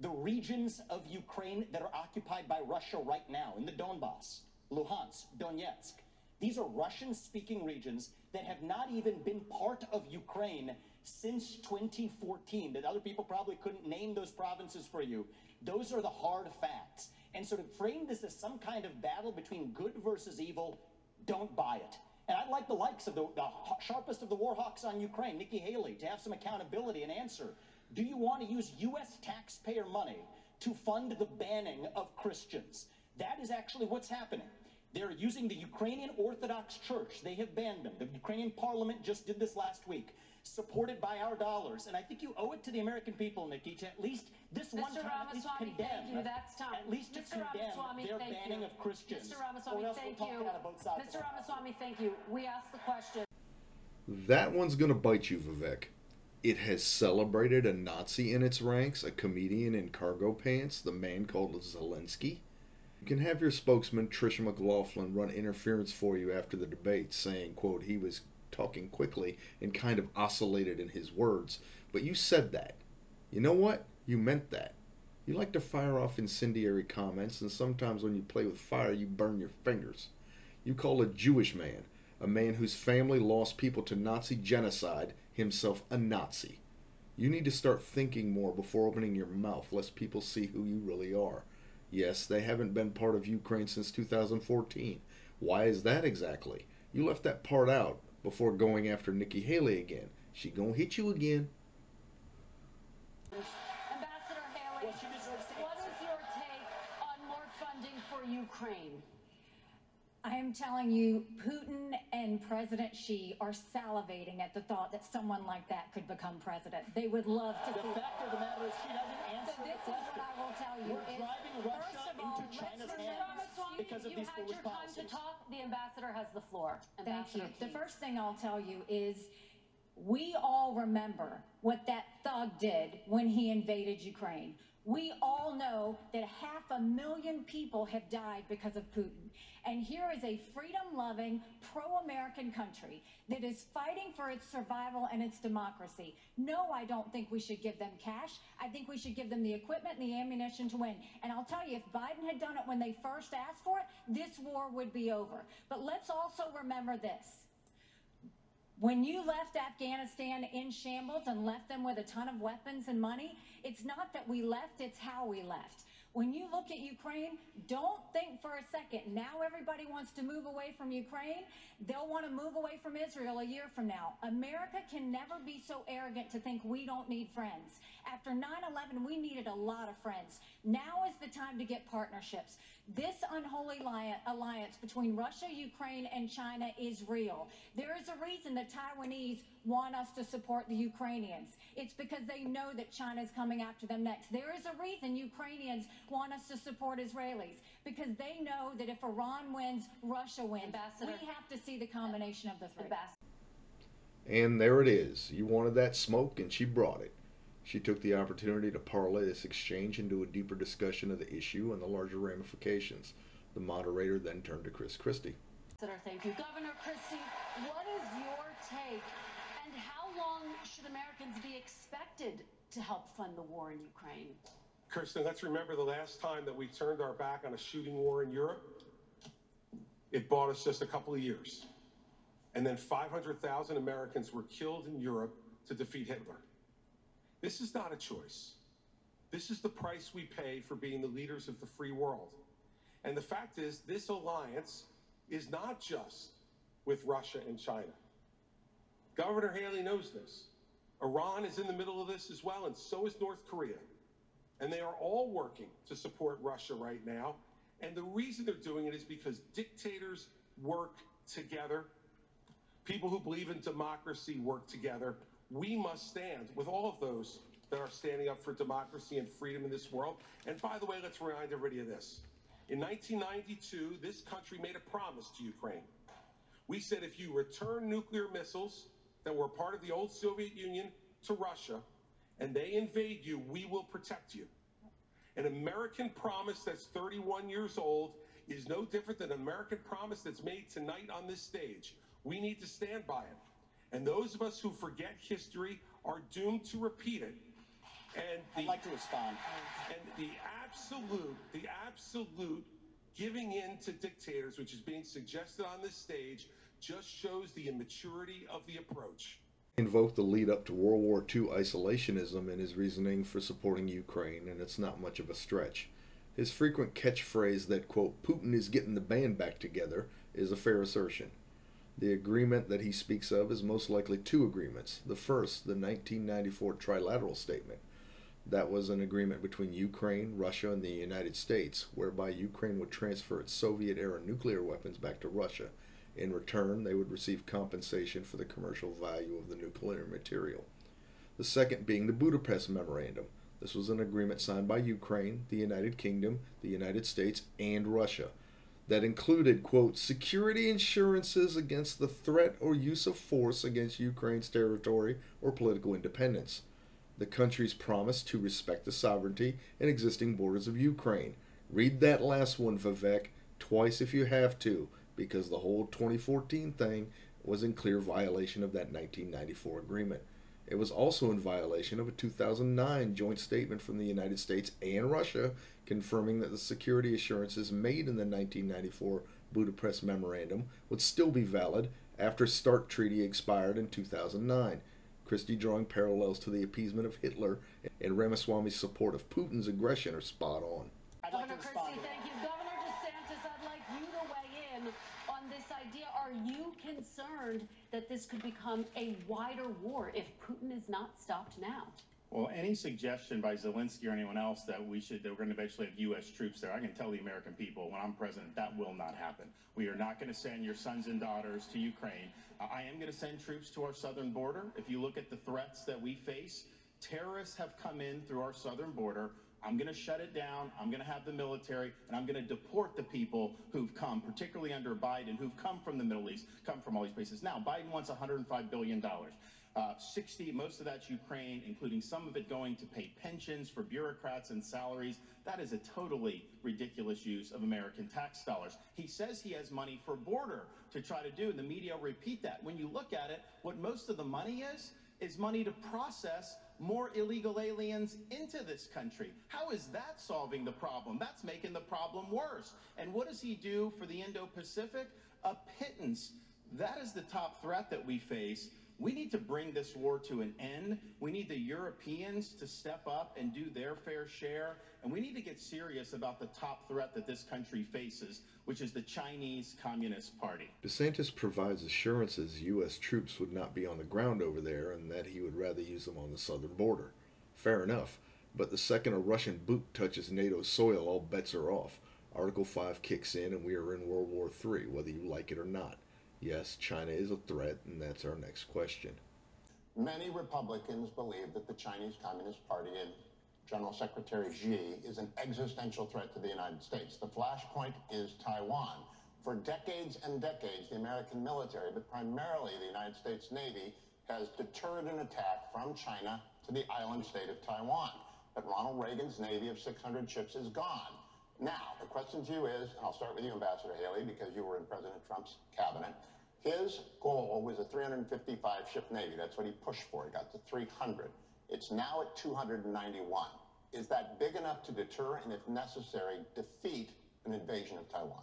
Speaker 6: The regions of Ukraine that are occupied by Russia right now, in the Donbass, Luhansk, Donetsk, these are Russian speaking regions that have not even been part of Ukraine since 2014. That other people probably couldn't name those provinces for you. Those are the hard facts. And so to frame this as some kind of battle between good versus evil, don't buy it. And I'd like the likes of the, the sharpest of the war hawks on Ukraine, Nikki Haley, to have some accountability and answer. Do you want to use U.S. taxpayer money to fund the banning of Christians? That is actually what's happening. They're using the Ukrainian Orthodox Church. They have banned them. The Ukrainian parliament just did this last week, supported by our dollars. And I think you owe it to the American people, Nikki, to at least this
Speaker 11: Mr.
Speaker 6: one time
Speaker 11: Ramaswamy,
Speaker 6: at least condemn.
Speaker 11: Thank you. That's time.
Speaker 6: At least to
Speaker 11: Mr.
Speaker 6: condemn
Speaker 11: Ramaswamy,
Speaker 6: their
Speaker 11: thank
Speaker 6: banning
Speaker 11: you.
Speaker 6: of Christians.
Speaker 11: Mr. Ramaswamy,
Speaker 6: or else
Speaker 11: thank
Speaker 6: we're talking
Speaker 11: you.
Speaker 6: out of both sides.
Speaker 11: Mr. Ramaswamy, thank you. We asked the question.
Speaker 2: That one's gonna bite you, Vivek. It has celebrated a Nazi in its ranks, a comedian in cargo pants, the man called Zelensky. You can have your spokesman, Tricia McLaughlin, run interference for you after the debate, saying, quote, he was talking quickly and kind of oscillated in his words. But you said that. You know what? You meant that. You like to fire off incendiary comments, and sometimes when you play with fire, you burn your fingers. You call a Jewish man, a man whose family lost people to Nazi genocide, himself a Nazi. You need to start thinking more before opening your mouth, lest people see who you really are. Yes, they haven't been part of Ukraine since 2014. Why is that exactly? You left that part out before going after Nikki Haley again. She gonna hit you again.
Speaker 11: Ambassador Haley, what is your take on more funding for Ukraine?
Speaker 4: I am telling you, Putin and President Xi are salivating at the thought that someone like that could become president. They would love to
Speaker 6: the
Speaker 4: see.
Speaker 6: The fact of the matter is, she doesn't answer
Speaker 4: so this
Speaker 6: the
Speaker 4: is what I will tell you.
Speaker 6: We're driving Russia
Speaker 11: all,
Speaker 6: into China's hands because of
Speaker 11: you
Speaker 6: these
Speaker 11: had
Speaker 6: foolish
Speaker 11: your
Speaker 6: policies.
Speaker 11: time to talk. The ambassador has the floor.
Speaker 4: Thank you.
Speaker 11: Ambassador
Speaker 4: The first thing I'll tell you is we all remember what that thug did when he invaded Ukraine. We all know that half a million people have died because of Putin. And here is a freedom loving, pro American country that is fighting for its survival and its democracy. No, I don't think we should give them cash. I think we should give them the equipment and the ammunition to win. And I'll tell you, if Biden had done it when they first asked for it, this war would be over. But let's also remember this. When you left Afghanistan in shambles and left them with a ton of weapons and money, it's not that we left, it's how we left. When you look at Ukraine, don't think for a second, now everybody wants to move away from Ukraine. They'll want to move away from Israel a year from now. America can never be so arrogant to think we don't need friends. After 9 11, we needed a lot of friends. Now is the time to get partnerships. This unholy alliance between Russia, Ukraine, and China is real. There is a reason the Taiwanese want us to support the Ukrainians. It's because they know that China is coming after them next. There is a reason Ukrainians want us to support Israelis because they know that if Iran wins, Russia wins.
Speaker 11: Ambassador.
Speaker 4: We have to see the combination of the three.
Speaker 11: Ambassador.
Speaker 2: And there it is. You wanted that smoke, and she brought it. She took the opportunity to parlay this exchange into a deeper discussion of the issue and the larger ramifications. The moderator then turned to Chris Christie.
Speaker 11: Senator, thank you. Governor Christie, what is your take? How long should Americans be expected to help fund the war in Ukraine?
Speaker 10: Kristen, let's remember the last time that we turned our back on a shooting war in Europe. It bought us just a couple of years. And then 500,000 Americans were killed in Europe to defeat Hitler. This is not a choice. This is the price we pay for being the leaders of the free world. And the fact is, this alliance is not just with Russia and China. Governor Haley knows this. Iran is in the middle of this as well, and so is North Korea. And they are all working to support Russia right now. And the reason they're doing it is because dictators work together. People who believe in democracy work together. We must stand with all of those that are standing up for democracy and freedom in this world. And by the way, let's remind everybody of this. In 1992, this country made a promise to Ukraine. We said if you return nuclear missiles that were part of the old Soviet Union to Russia, and they invade you, we will protect you. An American promise that's 31 years old is no different than an American promise that's made tonight on this stage. We need to stand by it. And those of us who forget history are doomed to repeat it. And the,
Speaker 6: I'd like to respond.
Speaker 10: And the absolute, the absolute giving in to dictators, which is being suggested on this stage, just shows the immaturity of the approach
Speaker 2: invoked the lead up to World War II isolationism in his reasoning for supporting Ukraine, and it's not much of a stretch. His frequent catchphrase that, quote, Putin is getting the band back together is a fair assertion. The agreement that he speaks of is most likely two agreements. The first, the 1994 Trilateral Statement. That was an agreement between Ukraine, Russia, and the United States, whereby Ukraine would transfer its Soviet era nuclear weapons back to Russia in return, they would receive compensation for the commercial value of the nuclear material. The second being the Budapest Memorandum. This was an agreement signed by Ukraine, the United Kingdom, the United States, and Russia that included, quote, security insurances against the threat or use of force against Ukraine's territory or political independence. The countries promised to respect the sovereignty and existing borders of Ukraine. Read that last one, Vivek, twice if you have to because the whole 2014 thing was in clear violation of that 1994 agreement. It was also in violation of a 2009 joint statement from the United States and Russia confirming that the security assurances made in the 1994 Budapest Memorandum would still be valid after START Treaty expired in 2009. Christie drawing parallels to the appeasement of Hitler and Ramaswamy's support of Putin's aggression are spot on.
Speaker 11: I'd like Governor Christie, you. Governor are you concerned that this could become a wider war if Putin is not stopped now?
Speaker 3: Well, any suggestion by Zelensky or anyone else that we should that we're going to eventually have U.S. troops there, I can tell the American people when I'm president that will not happen. We are not going to send your sons and daughters to Ukraine. I am going to send troops to our southern border. If you look at the threats that we face, terrorists have come in through our southern border. I'm going to shut it down. I'm going to have the military, and I'm going to deport the people who've come, particularly under Biden, who've come from the Middle East, come from all these places. Now, Biden wants $105 billion. Uh, 60, most of that's Ukraine, including some of it going to pay pensions for bureaucrats and salaries. That is a totally ridiculous use of American tax dollars. He says he has money for border to try to do, and the media repeat that. When you look at it, what most of the money is, is money to process more illegal aliens into this country. How is that solving the problem? That's making the problem worse. And what does he do for the Indo Pacific? A pittance. That is the top threat that we face. We need to bring this war to an end. We need the Europeans to step up and do their fair share. And we need to get serious about the top threat that this country faces, which is the Chinese Communist Party.
Speaker 2: DeSantis provides assurances U.S. troops would not be on the ground over there and that he would rather use them on the southern border. Fair enough, but the second a Russian boot touches NATO soil, all bets are off. Article 5 kicks in and we are in World War III, whether you like it or not. Yes, China is a threat, and that's our next question.
Speaker 8: Many Republicans believe that the Chinese Communist Party and General Secretary Xi is an existential threat to the United States. The flashpoint is Taiwan. For decades and decades, the American military, but primarily the United States Navy, has deterred an attack from China to the island state of Taiwan. But Ronald Reagan's Navy of 600 ships is gone. Now, the question to you is, and I'll start with you, Ambassador Haley, because you were in President Trump's cabinet. His goal was a 355 ship Navy. That's what he pushed for. He got to 300. It's now at 291. Is that big enough to deter and, if necessary, defeat an invasion of Taiwan?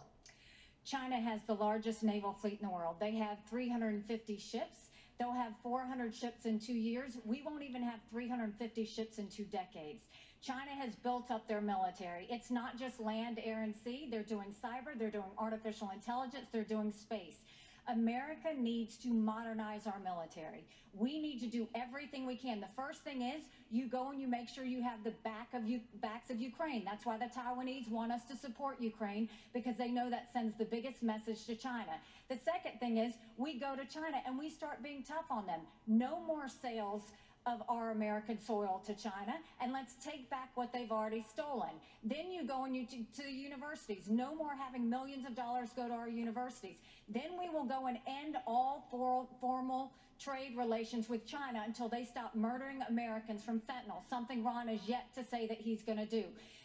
Speaker 4: China has the largest naval fleet in the world. They have 350 ships. They'll have 400 ships in two years. We won't even have 350 ships in two decades. China has built up their military. It's not just land, air, and sea. They're doing cyber, they're doing artificial intelligence, they're doing space. America needs to modernize our military. We need to do everything we can. The first thing is you go and you make sure you have the back of you backs of Ukraine. That's why the Taiwanese want us to support Ukraine because they know that sends the biggest message to China. The second thing is we go to China and we start being tough on them. No more sales of our American soil to China and let's take back what they've already stolen. Then you go and you to, to, the universities. No more having millions of dollars go to our universities. Then we will go and end all for, formal trade relations with China until they stop murdering Americans from fentanyl, something Ron has yet to say that he's going to do.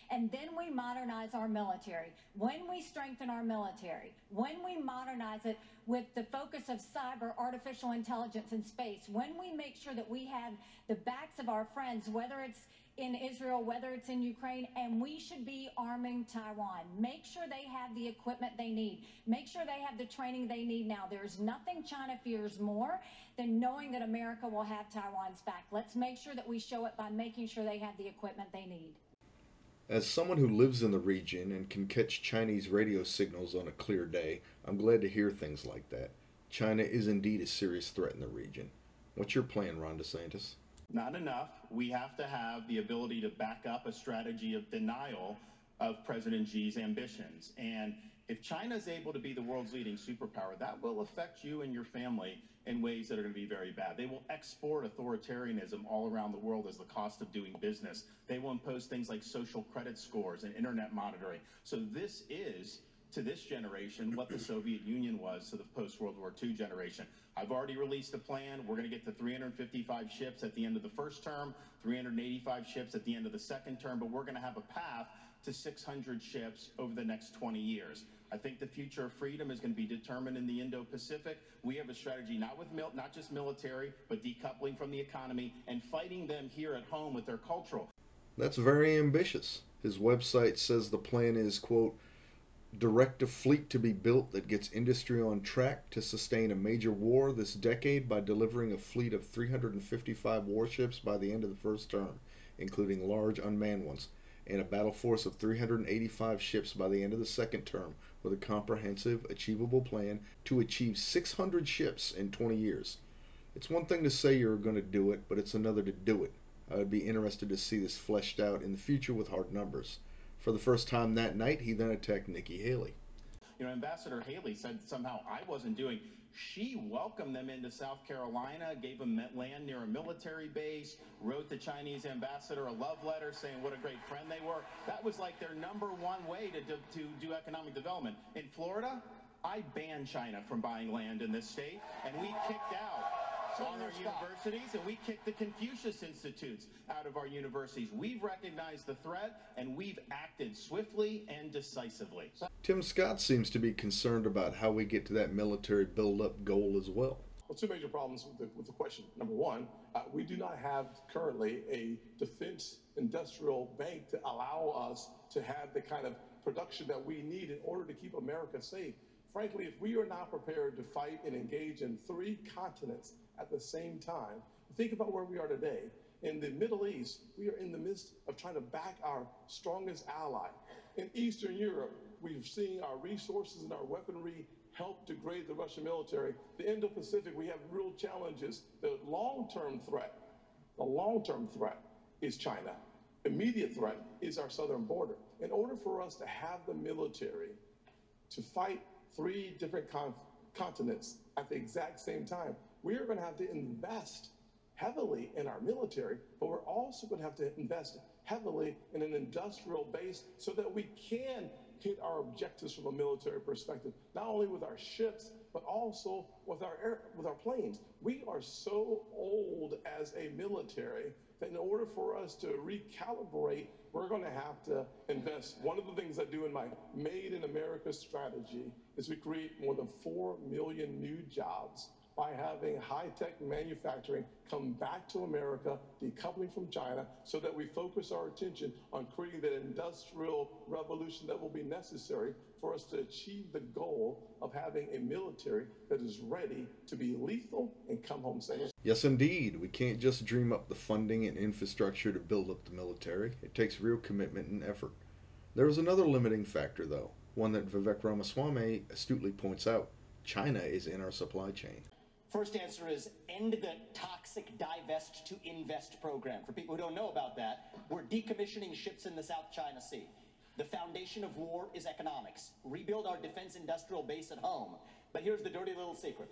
Speaker 4: And then we modernize our military. When we strengthen our military, when we modernize it with the focus of cyber, artificial intelligence, and space, when we make sure that we have the backs of our friends, whether it's in Israel, whether it's in Ukraine, and we should be arming Taiwan. Make sure they have the equipment they need. Make sure they have the training they need now. There's nothing China fears more than knowing that America will have Taiwan's back. Let's make sure that we show it by making sure they have the equipment they need.
Speaker 2: As someone who lives in the region and can catch Chinese radio signals on a clear day, I'm glad to hear things like that. China is indeed a serious threat in the region. What's your plan, Ron DeSantis?
Speaker 3: Not enough. We have to have the ability to back up a strategy of denial of President Xi's ambitions. And if China is able to be the world's leading superpower, that will affect you and your family in ways that are going to be very bad. They will export authoritarianism all around the world as the cost of doing business. They will impose things like social credit scores and internet monitoring. So this is to this generation what the Soviet Union was to the post World War II generation. I've already released a plan. We're going to get to 355 ships at the end of the first term, 385 ships at the end of the second term, but we're going to have a path to 600 ships over the next 20 years. I think the future of freedom is going to be determined in the Indo-Pacific. We have a strategy not with mil- not just military, but decoupling from the economy and fighting them here at home with their cultural.
Speaker 2: That's very ambitious. His website says the plan is, quote, direct a fleet to be built that gets industry on track to sustain a major war this decade by delivering a fleet of 355 warships by the end of the first term, including large unmanned ones, and a battle force of 385 ships by the end of the second term, with a comprehensive, achievable plan to achieve 600 ships in 20 years. It's one thing to say you're going to do it, but it's another to do it. I would be interested to see this fleshed out in the future with hard numbers. For the first time that night, he then attacked Nikki Haley.
Speaker 3: You know, Ambassador Haley said somehow I wasn't doing. She welcomed them into South Carolina, gave them land near a military base, wrote the Chinese ambassador a love letter saying what a great friend they were. That was like their number one way to do, to do economic development. In Florida, I banned China from buying land in this state, and we kicked out on our universities, and we kicked the Confucius Institutes out of our universities. We've recognized the threat, and we've acted swiftly and decisively.
Speaker 2: Tim Scott seems to be concerned about how we get to that military build-up goal as well.
Speaker 5: Well, two major problems with the, with the question. Number one, uh, we do not have currently a defense industrial bank to allow us to have the kind of production that we need in order to keep America safe. Frankly, if we are not prepared to fight and engage in three continents at the same time. Think about where we are today. In the Middle East, we are in the midst of trying to back our strongest ally. In Eastern Europe, we've seen our resources and our weaponry help degrade the Russian military. The Indo-Pacific, we have real challenges. The long-term threat, the long-term threat is China. Immediate threat is our southern border. In order for us to have the military to fight three different con continents at the exact same time, we are going to have to invest heavily in our military, but we're also going to have to invest heavily in an industrial base so that we can hit our objectives from a military perspective, not only with our ships, but also with our air, with our planes. We are so old as a military that in order for us to recalibrate, we're going to have to invest. One of the things I do in my Made in America strategy is we create more than 4 million new jobs by having high-tech manufacturing come back to America, decoupling from China, so that we focus our attention on creating that industrial revolution that will be necessary for us to achieve the goal of having a military that is ready to be lethal and come home safe.
Speaker 2: Yes, indeed. We can't just dream up the funding and infrastructure to build up the military. It takes real commitment and effort. There is another limiting factor, though, one that Vivek Ramaswamy astutely points out. China is in our supply chain.
Speaker 6: First answer is end the toxic divest to invest program. For people who don't know about that, we're decommissioning ships in the South China Sea. The foundation of war is economics. Rebuild our defense industrial base at home. But here's the dirty little secret.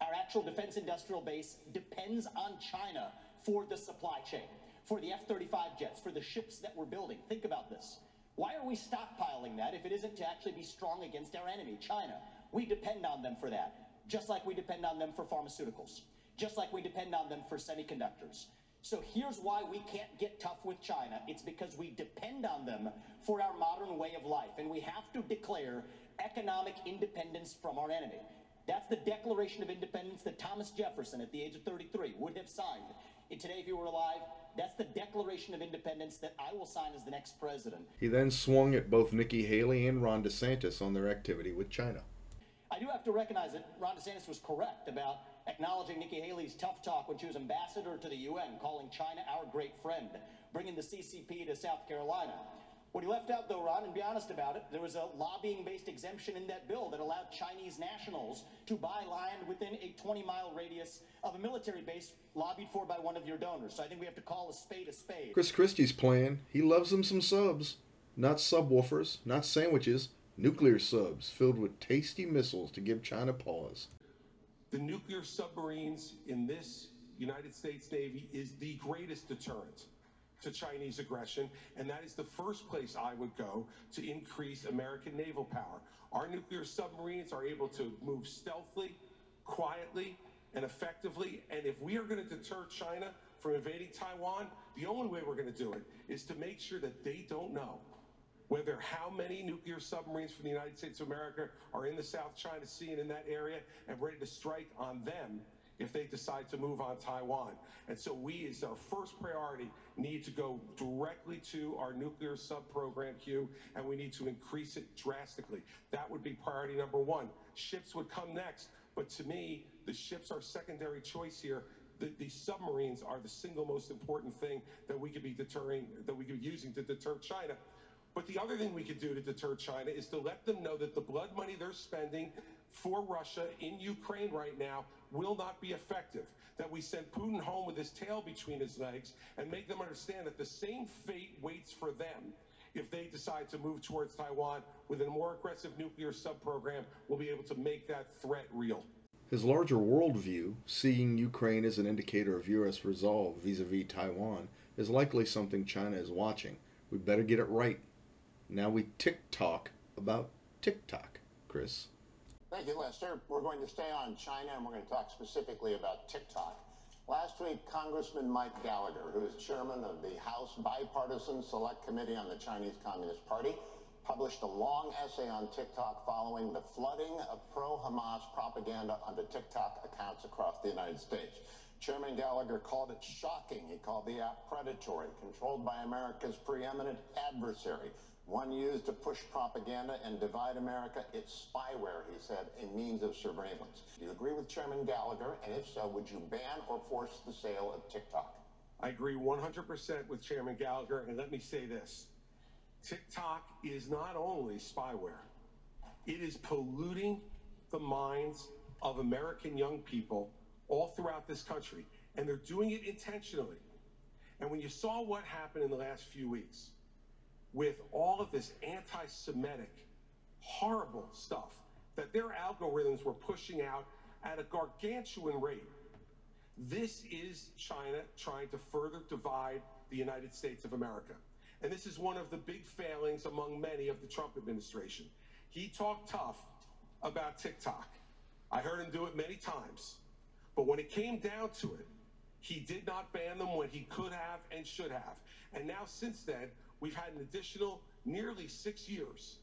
Speaker 6: Our actual defense industrial base depends on China for the supply chain, for the F-35 jets, for the ships that we're building. Think about this. Why are we stockpiling that if it isn't to actually be strong against our enemy, China? We depend on them for that just like we depend on them for pharmaceuticals, just like we depend on them for semiconductors. So here's why we can't get tough with China. It's because we depend on them for our modern way of life, and we have to declare economic independence from our enemy. That's the Declaration of Independence that Thomas Jefferson, at the age of 33, would have signed. And today, if he were alive, that's the Declaration of Independence that I will sign as the next president.
Speaker 2: He then swung at both Nikki Haley and Ron DeSantis on their activity with China.
Speaker 6: I do have to recognize that Ron DeSantis was correct about acknowledging Nikki Haley's tough talk when she was ambassador to the UN, calling China our great friend, bringing the CCP to South Carolina. What he left out, though, Ron, and be honest about it, there was a lobbying based exemption in that bill that allowed Chinese nationals to buy land within a 20 mile radius of a military base lobbied for by one of your donors. So I think we have to call a spade a spade.
Speaker 2: Chris Christie's plan, he loves them some subs. Not subwoofers, not sandwiches, Nuclear subs filled with tasty missiles to give China pause.
Speaker 5: The nuclear submarines in this United States Navy is the greatest deterrent to Chinese aggression, and that is the first place I would go to increase American naval power. Our nuclear submarines are able to move stealthily, quietly, and effectively, and if we are going to deter China from invading Taiwan, the only way we're going to do it is to make sure that they don't know whether how many nuclear submarines from the United States of America are in the South China Sea and in that area and ready to strike on them if they decide to move on Taiwan. And so we, as our first priority, need to go directly to our nuclear sub program, queue, and we need to increase it drastically. That would be priority number one. Ships would come next, but to me, the ships are secondary choice here. The, the, submarines are the single most important thing that we could be deterring, that we could be using to deter China. But the other thing we could do to deter China is to let them know that the blood money they're spending for Russia in Ukraine right now will not be effective. That we send Putin home with his tail between his legs and make them understand that the same fate waits for them if they decide to move towards Taiwan with a more aggressive nuclear sub program, we'll be able to make that threat real.
Speaker 2: His larger worldview, seeing Ukraine as an indicator of U.S. resolve vis a vis Taiwan, is likely something China is watching. We better get it right. Now we tick-tock about TikTok. Chris.
Speaker 8: Thank you, Lester. We're going to stay on China and we're going to talk specifically about TikTok. Last week, Congressman Mike Gallagher, who is chairman of the House Bipartisan Select Committee on the Chinese Communist Party, published a long essay on TikTok following the flooding of pro-Hamas propaganda onto TikTok accounts across the United States. Chairman Gallagher called it shocking. He called the app predatory, controlled by America's preeminent adversary, One used to push propaganda and divide America. It's spyware, he said, a means of surveillance. Do you agree with Chairman Gallagher? And if so, would you ban or force the sale of TikTok?
Speaker 10: I agree 100% with Chairman Gallagher, and let me say this. TikTok is not only spyware, it is polluting the minds of American young people all throughout this country, and they're doing it intentionally. And when you saw what happened in the last few weeks with all of this anti Semitic, horrible stuff that their algorithms were pushing out at a gargantuan rate, this is China trying to further divide the United States of America. And this is one of the big failings among many of the Trump administration. He talked tough about TikTok. I heard him do it many times. But when it came down to it, he did not ban them when he could have and should have. And now, since then, we've had an additional nearly six years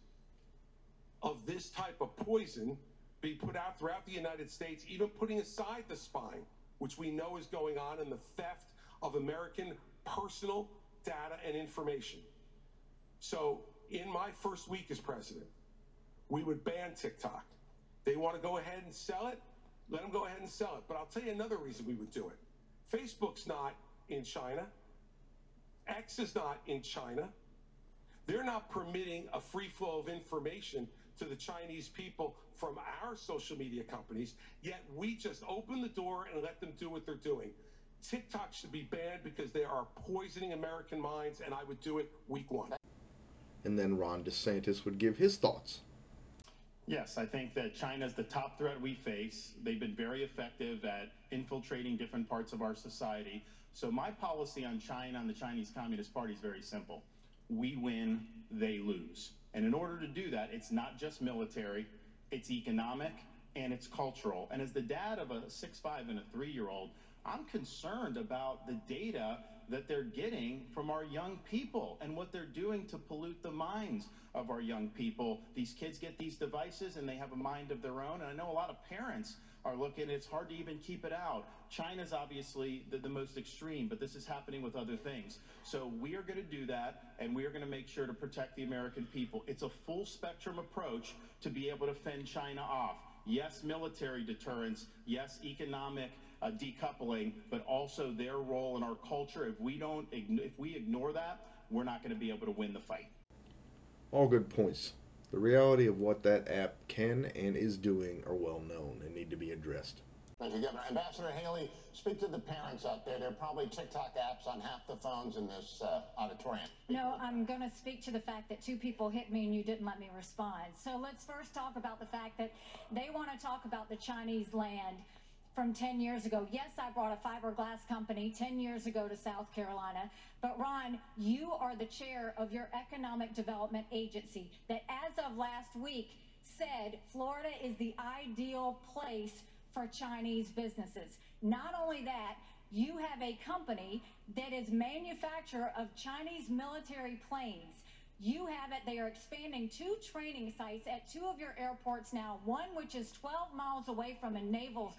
Speaker 10: of this type of poison being put out throughout the United States, even putting aside the spying, which we know is going on, and the theft of American personal data and information. So, in my first week as president, we would ban TikTok. They want to go ahead and sell it? Let them go ahead and sell it. But I'll tell you another reason we would do it. Facebook's not in China. X is not in China. They're not permitting a free flow of information to the Chinese people from our social media companies, yet we just open the door and let them do what they're doing. TikTok should be banned because they are poisoning American minds, and I would do it week one.
Speaker 2: And then Ron DeSantis would give his thoughts.
Speaker 3: Yes, I think that China is the top threat we face. They've been very effective at infiltrating different parts of our society. So my policy on China and the Chinese Communist Party is very simple. We win, they lose. And in order to do that, it's not just military, it's economic, and it's cultural. And as the dad of a six-five and a three-year-old, I'm concerned about the data that they're getting from our young people and what they're doing to pollute the minds of our young people. These kids get these devices and they have a mind of their own. And I know a lot of parents are looking, it's hard to even keep it out. China's obviously the, the most extreme, but this is happening with other things. So we are going to do that, and we are going to make sure to protect the American people. It's a full spectrum approach to be able to fend China off. Yes, military deterrence. Yes, economic uh, decoupling, but also their role in our culture. If we don't, if we ignore that, we're not going to be able to win the fight.
Speaker 2: All good points. The reality of what that app can and is doing are well known and need to be addressed.
Speaker 8: Thank you, Governor. Ambassador Haley, speak to the parents out there. There are probably TikTok apps on half the phones in this uh, auditorium.
Speaker 4: No, I'm going to speak to the fact that two people hit me and you didn't let me respond. So let's first talk about the fact that they want to talk about the Chinese land from 10 years ago. Yes, I brought a fiberglass company 10 years ago to South Carolina. But Ron, you are the chair of your economic development agency that as of last week said Florida is the ideal place for Chinese businesses. Not only that, you have a company that is manufacturer of Chinese military planes. You have it. They are expanding two training sites at two of your airports now, one which is 12 miles away from a naval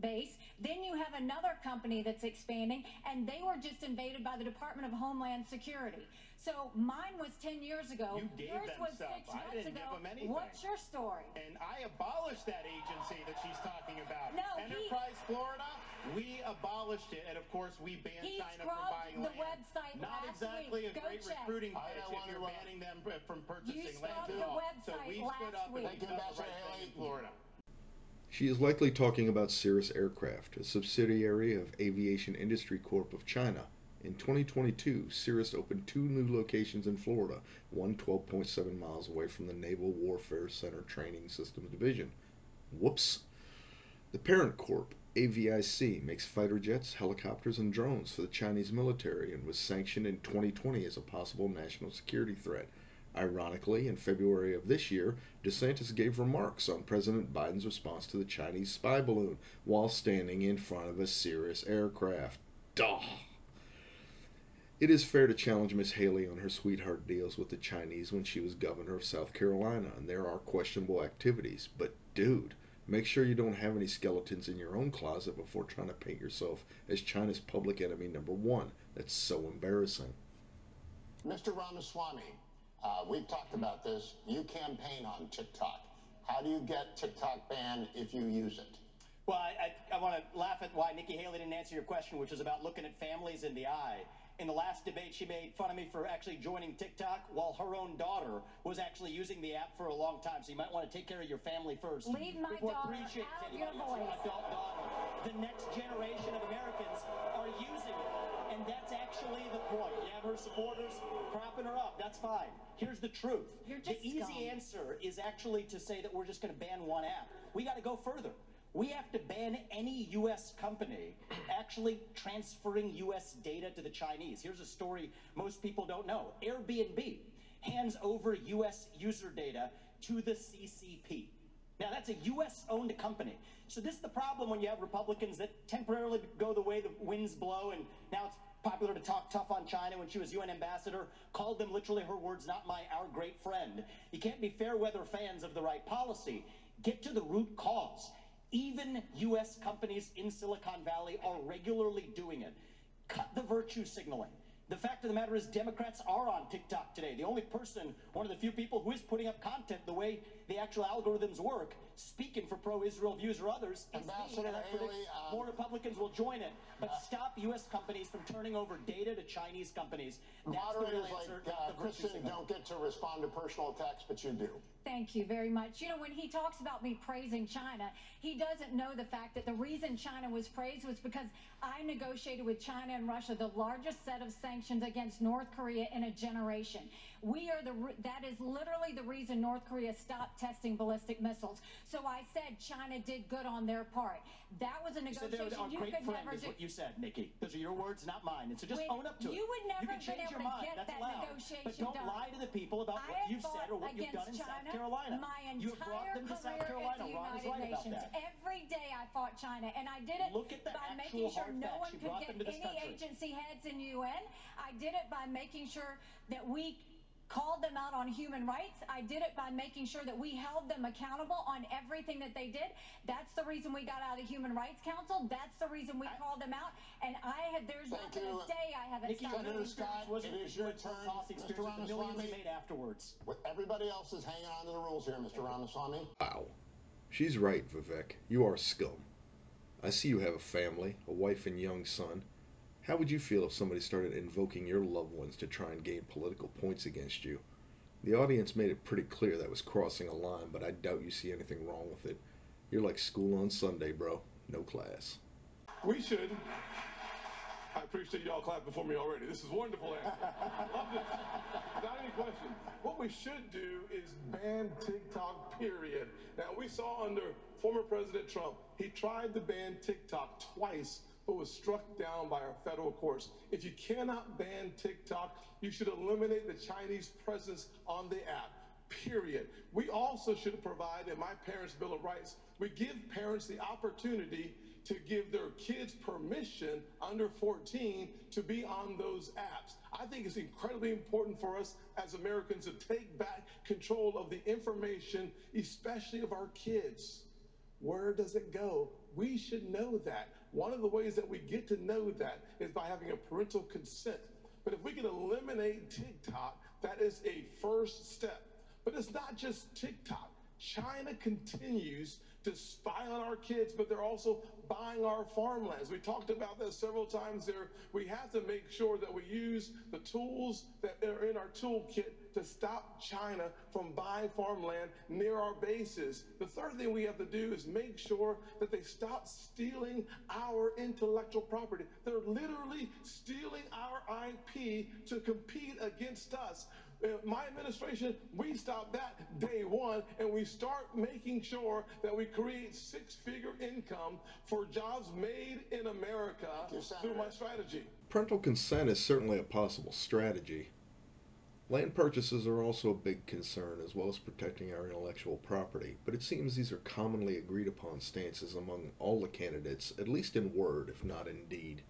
Speaker 4: base. Then you have another company that's expanding, and they were just invaded by the Department of Homeland Security. So mine was 10 years ago.
Speaker 3: You gave
Speaker 4: Yours
Speaker 3: them
Speaker 4: was
Speaker 3: stuff.
Speaker 4: six
Speaker 3: I
Speaker 4: months
Speaker 3: didn't
Speaker 4: ago.
Speaker 3: give them anything.
Speaker 4: What's your story?
Speaker 3: And I abolished that agency that she's talking about.
Speaker 4: No, he-
Speaker 3: Enterprise Florida, we abolished it, and of course we banned China from
Speaker 4: scrubbed
Speaker 3: buying
Speaker 4: the
Speaker 3: land.
Speaker 4: website
Speaker 3: Not
Speaker 4: last
Speaker 3: exactly
Speaker 4: week.
Speaker 3: a
Speaker 4: Go
Speaker 3: great
Speaker 4: check.
Speaker 3: recruiting
Speaker 8: I- I
Speaker 3: pitch if you're
Speaker 8: to,
Speaker 3: banning them from purchasing land
Speaker 4: scrubbed
Speaker 3: at
Speaker 4: the website
Speaker 3: so we stood
Speaker 4: last
Speaker 3: up
Speaker 4: week.
Speaker 3: and
Speaker 8: Thank
Speaker 3: we
Speaker 8: you,
Speaker 3: done the
Speaker 8: Ambassador
Speaker 3: right thing
Speaker 8: Haley.
Speaker 3: in Florida.
Speaker 2: She is likely talking about Cirrus Aircraft, a subsidiary of Aviation Industry Corp of China. In 2022, Cirrus opened two new locations in Florida, one 12.7 miles away from the Naval Warfare Center Training Systems Division. Whoops. The parent corp, AVIC, makes fighter jets, helicopters, and drones for the Chinese military and was sanctioned in 2020 as a possible national security threat. Ironically, in February of this year, DeSantis gave remarks on President Biden's response to the Chinese spy balloon while standing in front of a Cirrus aircraft. Duh! It is fair to challenge Miss Haley on her sweetheart deals with the Chinese when she was governor of South Carolina, and there are questionable activities. But, dude, make sure you don't have any skeletons in your own closet before trying to paint yourself as China's public enemy number one. That's so embarrassing.
Speaker 8: Mr. Ramaswamy, Uh, we've talked about this. You campaign on TikTok. How do you get TikTok banned if you use it?
Speaker 6: Well, I, I, I want to laugh at why Nikki Haley didn't answer your question, which is about looking at families in the eye. In the last debate, she made fun of me for actually joining TikTok while her own daughter was actually using the app for a long time. So you might want to take care of your family first.
Speaker 4: Leave my
Speaker 6: before
Speaker 4: daughter
Speaker 6: preaching to
Speaker 4: out your voice.
Speaker 6: adult daughter. The next generation of Americans are using it. And that's actually the point. You have her supporters propping her up. That's fine. Here's the truth.
Speaker 4: You're
Speaker 6: the easy
Speaker 4: scum.
Speaker 6: answer is actually to say that we're just going to ban one app. We got to go further. We have to ban any U.S. company actually transferring U.S. data to the Chinese. Here's a story most people don't know Airbnb hands over U.S. user data to the CCP. Now, that's a U.S. owned company. So, this is the problem when you have Republicans that temporarily go the way the winds blow, and now it's popular to talk tough on China when she was UN ambassador, called them literally her words, not my, our great friend. You can't be fair weather fans of the right policy. Get to the root cause. Even U.S. companies in Silicon Valley are regularly doing it. Cut the virtue signaling. The fact of the matter is, Democrats are on TikTok today. The only person, one of the few people who is putting up content the way the actual algorithms work, speaking for pro-Israel views or others, is me,
Speaker 8: Ambassador
Speaker 6: and I predict
Speaker 8: Haley, um,
Speaker 6: more Republicans will join it. But stop U.S. companies from turning over data to Chinese companies. That's the real
Speaker 8: Moderators like
Speaker 6: answer,
Speaker 8: uh,
Speaker 6: not the virtue
Speaker 8: Kristen don't get to respond to personal attacks, but you do.
Speaker 4: Thank you very much. You know, when he talks about me praising China, he doesn't know the fact that the reason China was praised was because I negotiated with China and Russia the largest set of sanctions against North Korea in a generation. We are the that is literally the reason North Korea stopped testing ballistic missiles. So I said China did good on their part. That was a
Speaker 6: You said they were
Speaker 4: negotiation
Speaker 6: our
Speaker 4: you
Speaker 6: great
Speaker 4: could never do.
Speaker 6: what you said, Nikki. Those are your words, not mine. And so just
Speaker 4: When
Speaker 6: own up to it.
Speaker 4: you would never
Speaker 6: you can change
Speaker 4: able
Speaker 6: your
Speaker 4: to
Speaker 6: mind.
Speaker 4: get
Speaker 6: That's
Speaker 4: that
Speaker 6: allowed.
Speaker 4: negotiation
Speaker 6: but don't
Speaker 4: done.
Speaker 6: lie to the people about
Speaker 4: I
Speaker 6: what you've said or what you've done in
Speaker 4: against
Speaker 6: South Carolina.
Speaker 4: My entire
Speaker 6: you have brought them to South Carolina. Ron is right about that.
Speaker 4: Every day I fought China, and I did it
Speaker 6: Look at the
Speaker 4: by making sure no one
Speaker 6: You
Speaker 4: could get
Speaker 6: them to this
Speaker 4: any
Speaker 6: country.
Speaker 4: agency heads in UN. I did it by making sure that we called them out on human rights. I did it by making sure that we held them accountable on everything that they did. That's the reason we got out of the Human Rights Council. That's the reason we called them out. And I have there's not been a day I haven't
Speaker 6: Nikki,
Speaker 4: stopped.
Speaker 6: your
Speaker 8: Senator
Speaker 6: experience
Speaker 8: Scott,
Speaker 6: wasn't
Speaker 8: it is your turn.
Speaker 6: policy
Speaker 8: Mr.
Speaker 6: experience with the millions
Speaker 8: Ramaswamy.
Speaker 6: made afterwards.
Speaker 8: What- Everybody else is hanging on to the rules here, Mr. Ramaswamy.
Speaker 2: Wow. She's right, Vivek. You are scum. I see you have a family, a wife and young son. How would you feel if somebody started invoking your loved ones to try and gain political points against you? The audience made it pretty clear that was crossing a line, but I doubt you see anything wrong with it. You're like school on Sunday, bro. No class.
Speaker 5: We should. I appreciate y'all clapping for me already. This is wonderful answer. Love this. Without any question. What we should do is ban TikTok, period. Now, we saw under former President Trump, he tried to ban TikTok twice, but was struck down by our federal courts. If you cannot ban TikTok, you should eliminate the Chinese presence on the app period. We also should provide, in my parents' Bill of Rights, we give parents the opportunity to give their kids permission under 14 to be on those apps. I think it's incredibly important for us as Americans to take back control of the information, especially of our kids. Where does it go? We should know that. One of the ways that we get to know that is by having a parental consent. But if we can eliminate TikTok, that is a first step. But it's not just TikTok. China continues to spy on our kids, but they're also buying our farmlands. We talked about that several times there. We have to make sure that we use the tools that are in our toolkit to stop China from buying farmland near our bases. The third thing we have to do is make sure that they stop stealing our intellectual property. They're literally stealing our IP to compete against us. Uh, My administration, we stop that day one and we start making sure that we create six figure income for jobs made in America through my strategy.
Speaker 2: Parental consent is certainly a possible strategy. Land purchases are also a big concern, as well as protecting our intellectual property, but it seems these are commonly agreed upon stances among all the candidates, at least in word, if not in deed.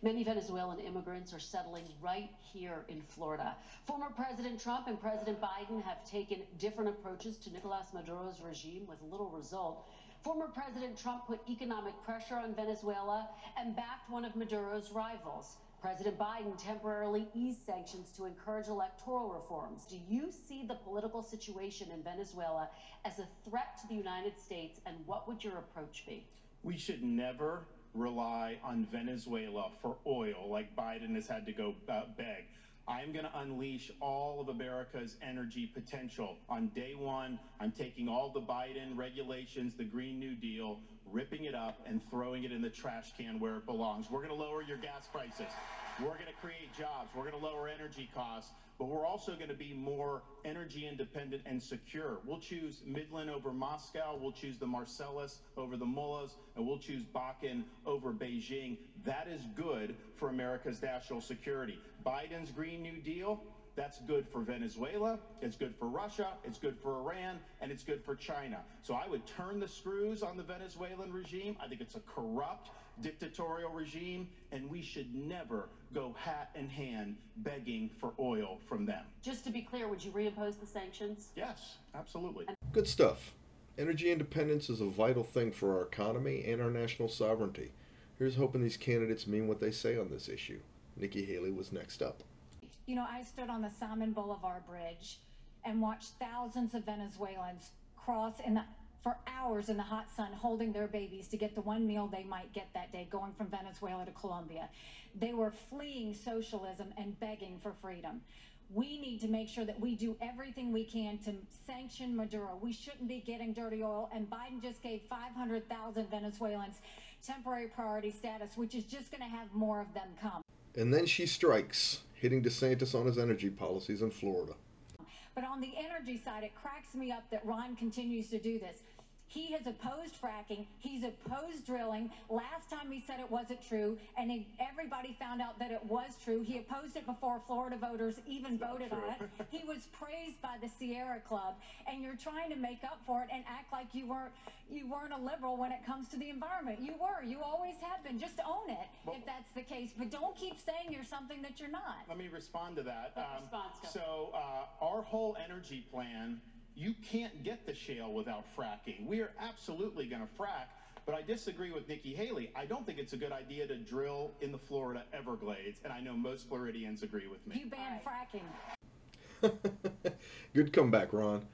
Speaker 11: Many Venezuelan immigrants are settling right here in Florida. Former President Trump and President Biden have taken different approaches to Nicolas Maduro's regime with little result. Former President Trump put economic pressure on Venezuela and backed one of Maduro's rivals. President Biden temporarily eased sanctions to encourage electoral reforms. Do you see the political situation in Venezuela as a threat to the United States, and what would your approach be?
Speaker 3: We should never rely on Venezuela for oil like Biden has had to go uh, beg. I'm going to unleash all of America's energy potential. On day one, I'm taking all the Biden regulations, the Green New Deal, ripping it up and throwing it in the trash can where it belongs. We're going to lower your gas prices. We're going to create jobs. We're going to lower energy costs but we're also going to be more energy independent and secure. We'll choose Midland over Moscow, we'll choose the Marcellus over the Mullahs, and we'll choose Bakken over Beijing. That is good for America's national security. Biden's Green New Deal, that's good for Venezuela, it's good for Russia, it's good for Iran, and it's good for China. So I would turn the screws on the Venezuelan regime. I think it's a corrupt, dictatorial regime, and we should never go hat in hand begging for oil from them.
Speaker 11: Just to be clear, would you reimpose the sanctions?
Speaker 3: Yes, absolutely.
Speaker 2: Good stuff. Energy independence is a vital thing for our economy and our national sovereignty. Here's hoping these candidates mean what they say on this issue. Nikki Haley was next up.
Speaker 4: You know, I stood on the Simon Bolivar Bridge and watched thousands of Venezuelans cross in the for hours in the hot sun holding their babies to get the one meal they might get that day going from Venezuela to Colombia. They were fleeing socialism and begging for freedom. We need to make sure that we do everything we can to sanction Maduro. We shouldn't be getting dirty oil. And Biden just gave 500,000 Venezuelans temporary priority status, which is just going to have more of them come.
Speaker 2: And then she strikes, hitting DeSantis on his energy policies in Florida.
Speaker 4: But on the energy side, it cracks me up that Ron continues to do this. He has opposed fracking. He's opposed drilling. Last time he said it wasn't true, and he, everybody found out that it was true. He opposed it before Florida voters even it's voted on it. (laughs) He was praised by the Sierra Club, and you're trying to make up for it and act like you weren't you weren't a liberal when it comes to the environment. You were. You always have been. Just own it well, if that's the case. But don't keep saying you're something that you're not.
Speaker 3: Let me respond to that.
Speaker 11: Um,
Speaker 3: so uh, our whole energy plan you can't get the shale without fracking. We are absolutely going to frack, but I disagree with Nikki Haley. I don't think it's a good idea to drill in the Florida Everglades, and I know most Floridians agree with me.
Speaker 4: You ban fracking. (laughs)
Speaker 2: good comeback, Ron.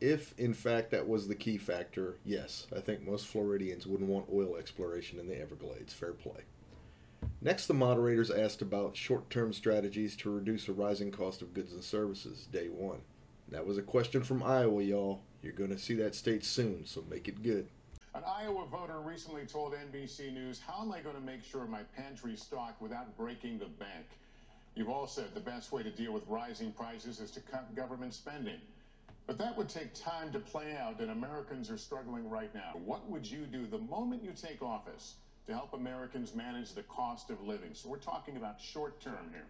Speaker 2: If, in fact, that was the key factor, yes, I think most Floridians wouldn't want oil exploration in the Everglades. Fair play. Next, the moderators asked about short term strategies to reduce a rising cost of goods and services, day one. That was a question from Iowa, y'all. You're going to see that state soon, so make it good.
Speaker 8: An Iowa voter recently told NBC News, How am I going to make sure my pantry stocked without breaking the bank? You've all said the best way to deal with rising prices is to cut government spending. But that would take time to play out, and Americans are struggling right now. What would you do the moment you take office to help Americans manage the cost of living? So we're talking about short term here.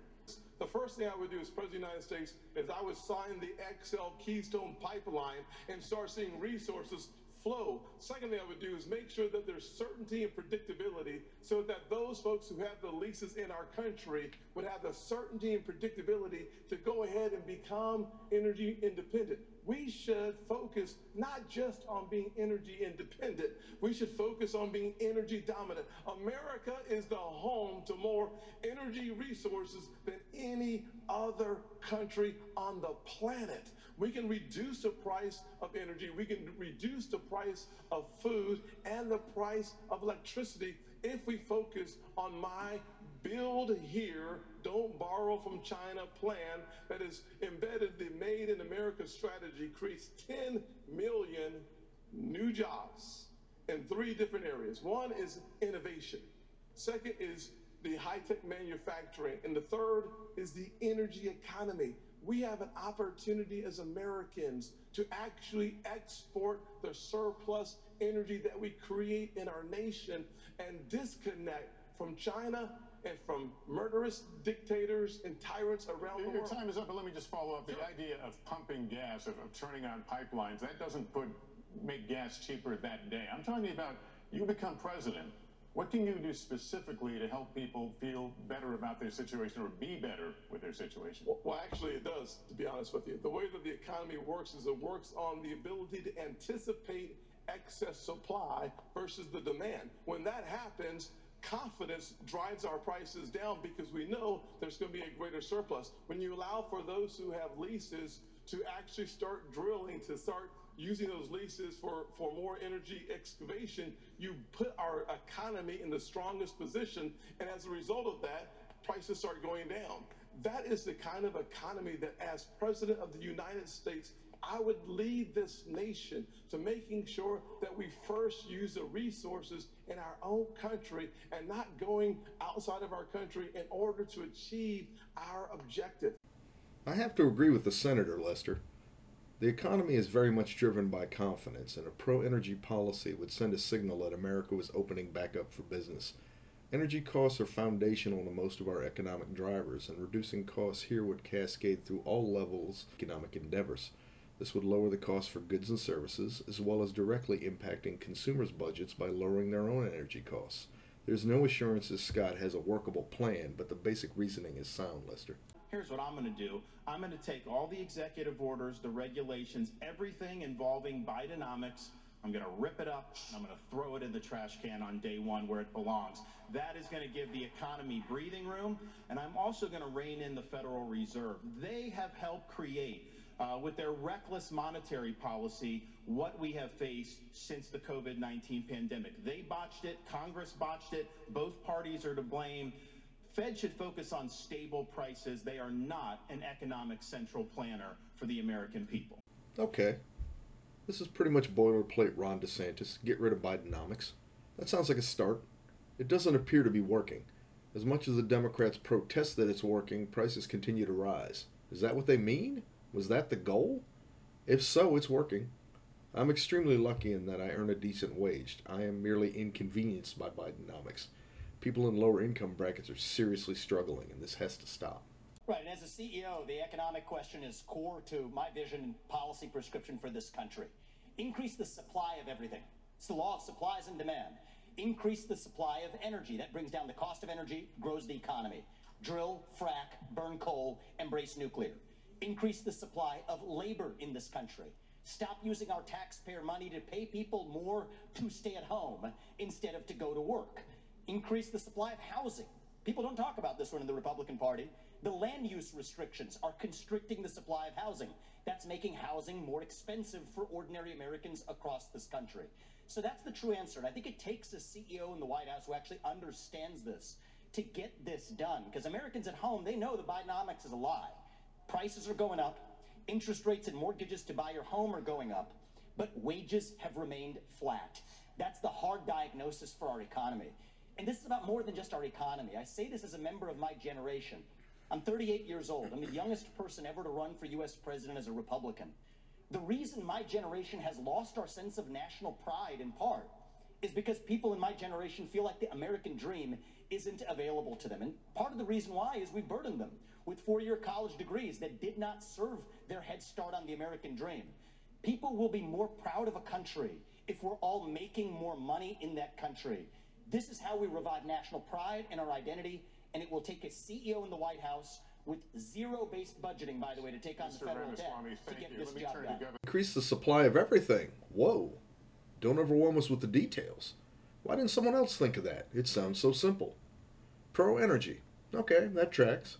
Speaker 5: The first thing I would do as President of the United States is I would sign the XL Keystone Pipeline and start seeing resources flow. Second thing I would do is make sure that there's certainty and predictability so that those folks who have the leases in our country would have the certainty and predictability to go ahead and become energy independent. We should focus not just on being energy independent, we should focus on being energy dominant. America is the home to more energy resources than any other country on the planet. We can reduce the price of energy, we can reduce the price of food and the price of electricity if we focus on my build here, don't borrow from China plan that is embedded the Made in America strategy creates 10 million new jobs in three different areas. One is innovation. Second is the high-tech manufacturing. And the third is the energy economy we have an opportunity as Americans to actually export the surplus energy that we create in our nation and disconnect from China and from murderous dictators and tyrants around
Speaker 8: Your
Speaker 5: the world.
Speaker 8: Your time is up, but let me just follow up. Sure. The idea of pumping gas, of, of turning on pipelines, that doesn't put make gas cheaper that day. I'm talking about you become president. What can you do specifically to help people feel better about their situation or be better with their situation?
Speaker 5: Well, well, actually, it does, to be honest with you. The way that the economy works is it works on the ability to anticipate excess supply versus the demand. When that happens, confidence drives our prices down because we know there's going to be a greater surplus. When you allow for those who have leases to actually start drilling, to start using those leases for, for more energy excavation, you put our economy in the strongest position. And as a result of that, prices start going down. That is the kind of economy that, as President of the United States, I would lead this nation to making sure that we first use the resources in our own country and not going outside of our country in order to achieve our objective.
Speaker 2: I have to agree with the senator, Lester. The economy is very much driven by confidence, and a pro energy policy would send a signal that America was opening back up for business. Energy costs are foundational to most of our economic drivers, and reducing costs here would cascade through all levels of economic endeavors. This would lower the cost for goods and services, as well as directly impacting consumers' budgets by lowering their own energy costs. There's no assurances Scott has a workable plan, but the basic reasoning is sound, Lester.
Speaker 3: Here's what I'm going to do. I'm going to take all the executive orders, the regulations, everything involving Bidenomics, I'm going to rip it up and I'm going to throw it in the trash can on day one where it belongs. That is going to give the economy breathing room. And I'm also going to rein in the Federal Reserve. They have helped create, Uh, with their reckless monetary policy, what we have faced since the COVID 19 pandemic. They botched it, Congress botched it, both parties are to blame. Fed should focus on stable prices. They are not an economic central planner for the American people.
Speaker 2: Okay, this is pretty much boilerplate Ron DeSantis. Get rid of Bidenomics. That sounds like a start. It doesn't appear to be working. As much as the Democrats protest that it's working, prices continue to rise. Is that what they mean? Was that the goal? If so, it's working. I'm extremely lucky in that I earn a decent wage. I am merely inconvenienced by Bidenomics. People in lower income brackets are seriously struggling, and this has to stop.
Speaker 6: Right, and as a CEO, the economic question is core to my vision and policy prescription for this country. Increase the supply of everything. It's the law of supplies and demand. Increase the supply of energy. That brings down the cost of energy, grows the economy. Drill, frack, burn coal, embrace nuclear. Increase the supply of labor in this country. Stop using our taxpayer money to pay people more to stay at home instead of to go to work. Increase the supply of housing. People don't talk about this one in the Republican Party. The land use restrictions are constricting the supply of housing. That's making housing more expensive for ordinary Americans across this country. So that's the true answer. And I think it takes a CEO in the White House who actually understands this to get this done. Because Americans at home, they know the Bidenomics is a lie. Prices are going up, interest rates and mortgages to buy your home are going up, but wages have remained flat. That's the hard diagnosis for our economy. And this is about more than just our economy. I say this as a member of my generation. I'm 38 years old. I'm the youngest person ever to run for U.S. president as a Republican. The reason my generation has lost our sense of national pride, in part, is because people in my generation feel like the American dream isn't available to them. And part of the reason why is we burdened them with four year college degrees that did not serve their head start on the American dream. People will be more proud of a country if we're all making more money in that country. This is how we revive national pride and our identity and it will take a CEO in the White House with zero-based budgeting, by the way, to take on Mr. the federal debt to get you. this job done.
Speaker 2: Increase the supply of everything. Whoa. Don't overwhelm us with the details. Why didn't someone else think of that? It sounds so simple. Pro energy. Okay, that tracks.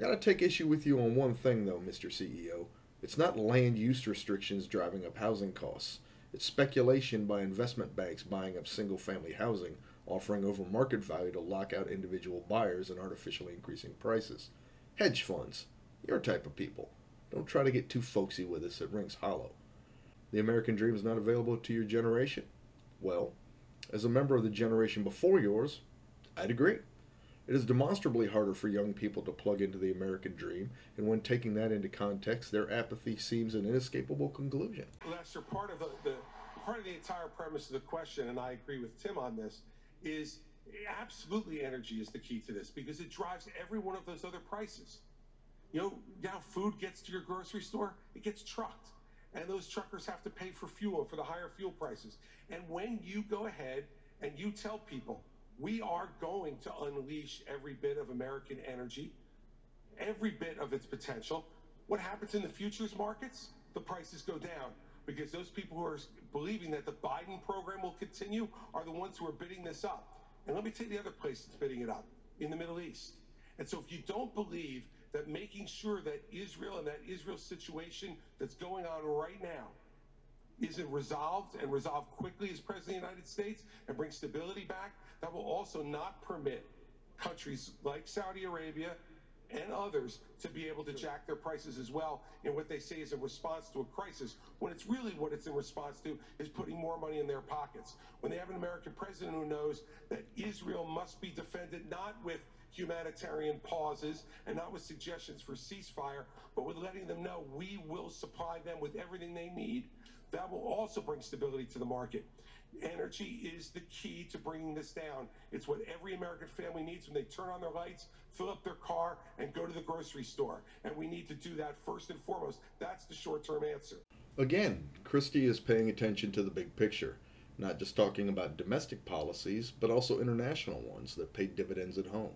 Speaker 2: I gotta take issue with you on one thing though, Mr. CEO. It's not land use restrictions driving up housing costs. It's speculation by investment banks buying up single family housing offering over market value to lock out individual buyers and artificially increasing prices. Hedge funds, your type of people. Don't try to get too folksy with us, it rings hollow. The American dream is not available to your generation? Well, as a member of the generation before yours, I'd agree. It is demonstrably harder for young people to plug into the American dream, and when taking that into context, their apathy seems an inescapable conclusion.
Speaker 5: Lester, part of the, the part of the entire premise of the question, and I agree with Tim on this, is absolutely energy is the key to this because it drives every one of those other prices. You know, now food gets to your grocery store, it gets trucked. And those truckers have to pay for fuel, for the higher fuel prices. And when you go ahead and you tell people, we are going to unleash every bit of American energy, every bit of its potential, what happens in the futures markets? The prices go down because those people who are believing that the Biden program will continue are the ones who are bidding this up.
Speaker 10: And let me tell you the other place that's bidding it up in the Middle East. And so if you don't believe that making sure that Israel and that Israel situation that's going on right now isn't resolved and resolved quickly as President of the United States and bring stability back, that will also not permit countries like Saudi Arabia and others to be able to jack their prices as well in what they say is in response to a crisis, when it's really what it's in response to is putting more money in their pockets. When they have an American president who knows that Israel must be defended not with humanitarian pauses and not with suggestions for ceasefire, but with letting them know we will supply them with everything they need. That will also bring stability to the market. Energy is the key to bringing this down. It's what every American family needs when they turn on their lights, fill up their car, and go to the grocery store. And we need to do that first and foremost. That's the short term answer.
Speaker 2: Again, Christie is paying attention to the big picture, not just talking about domestic policies, but also international ones that pay dividends at home.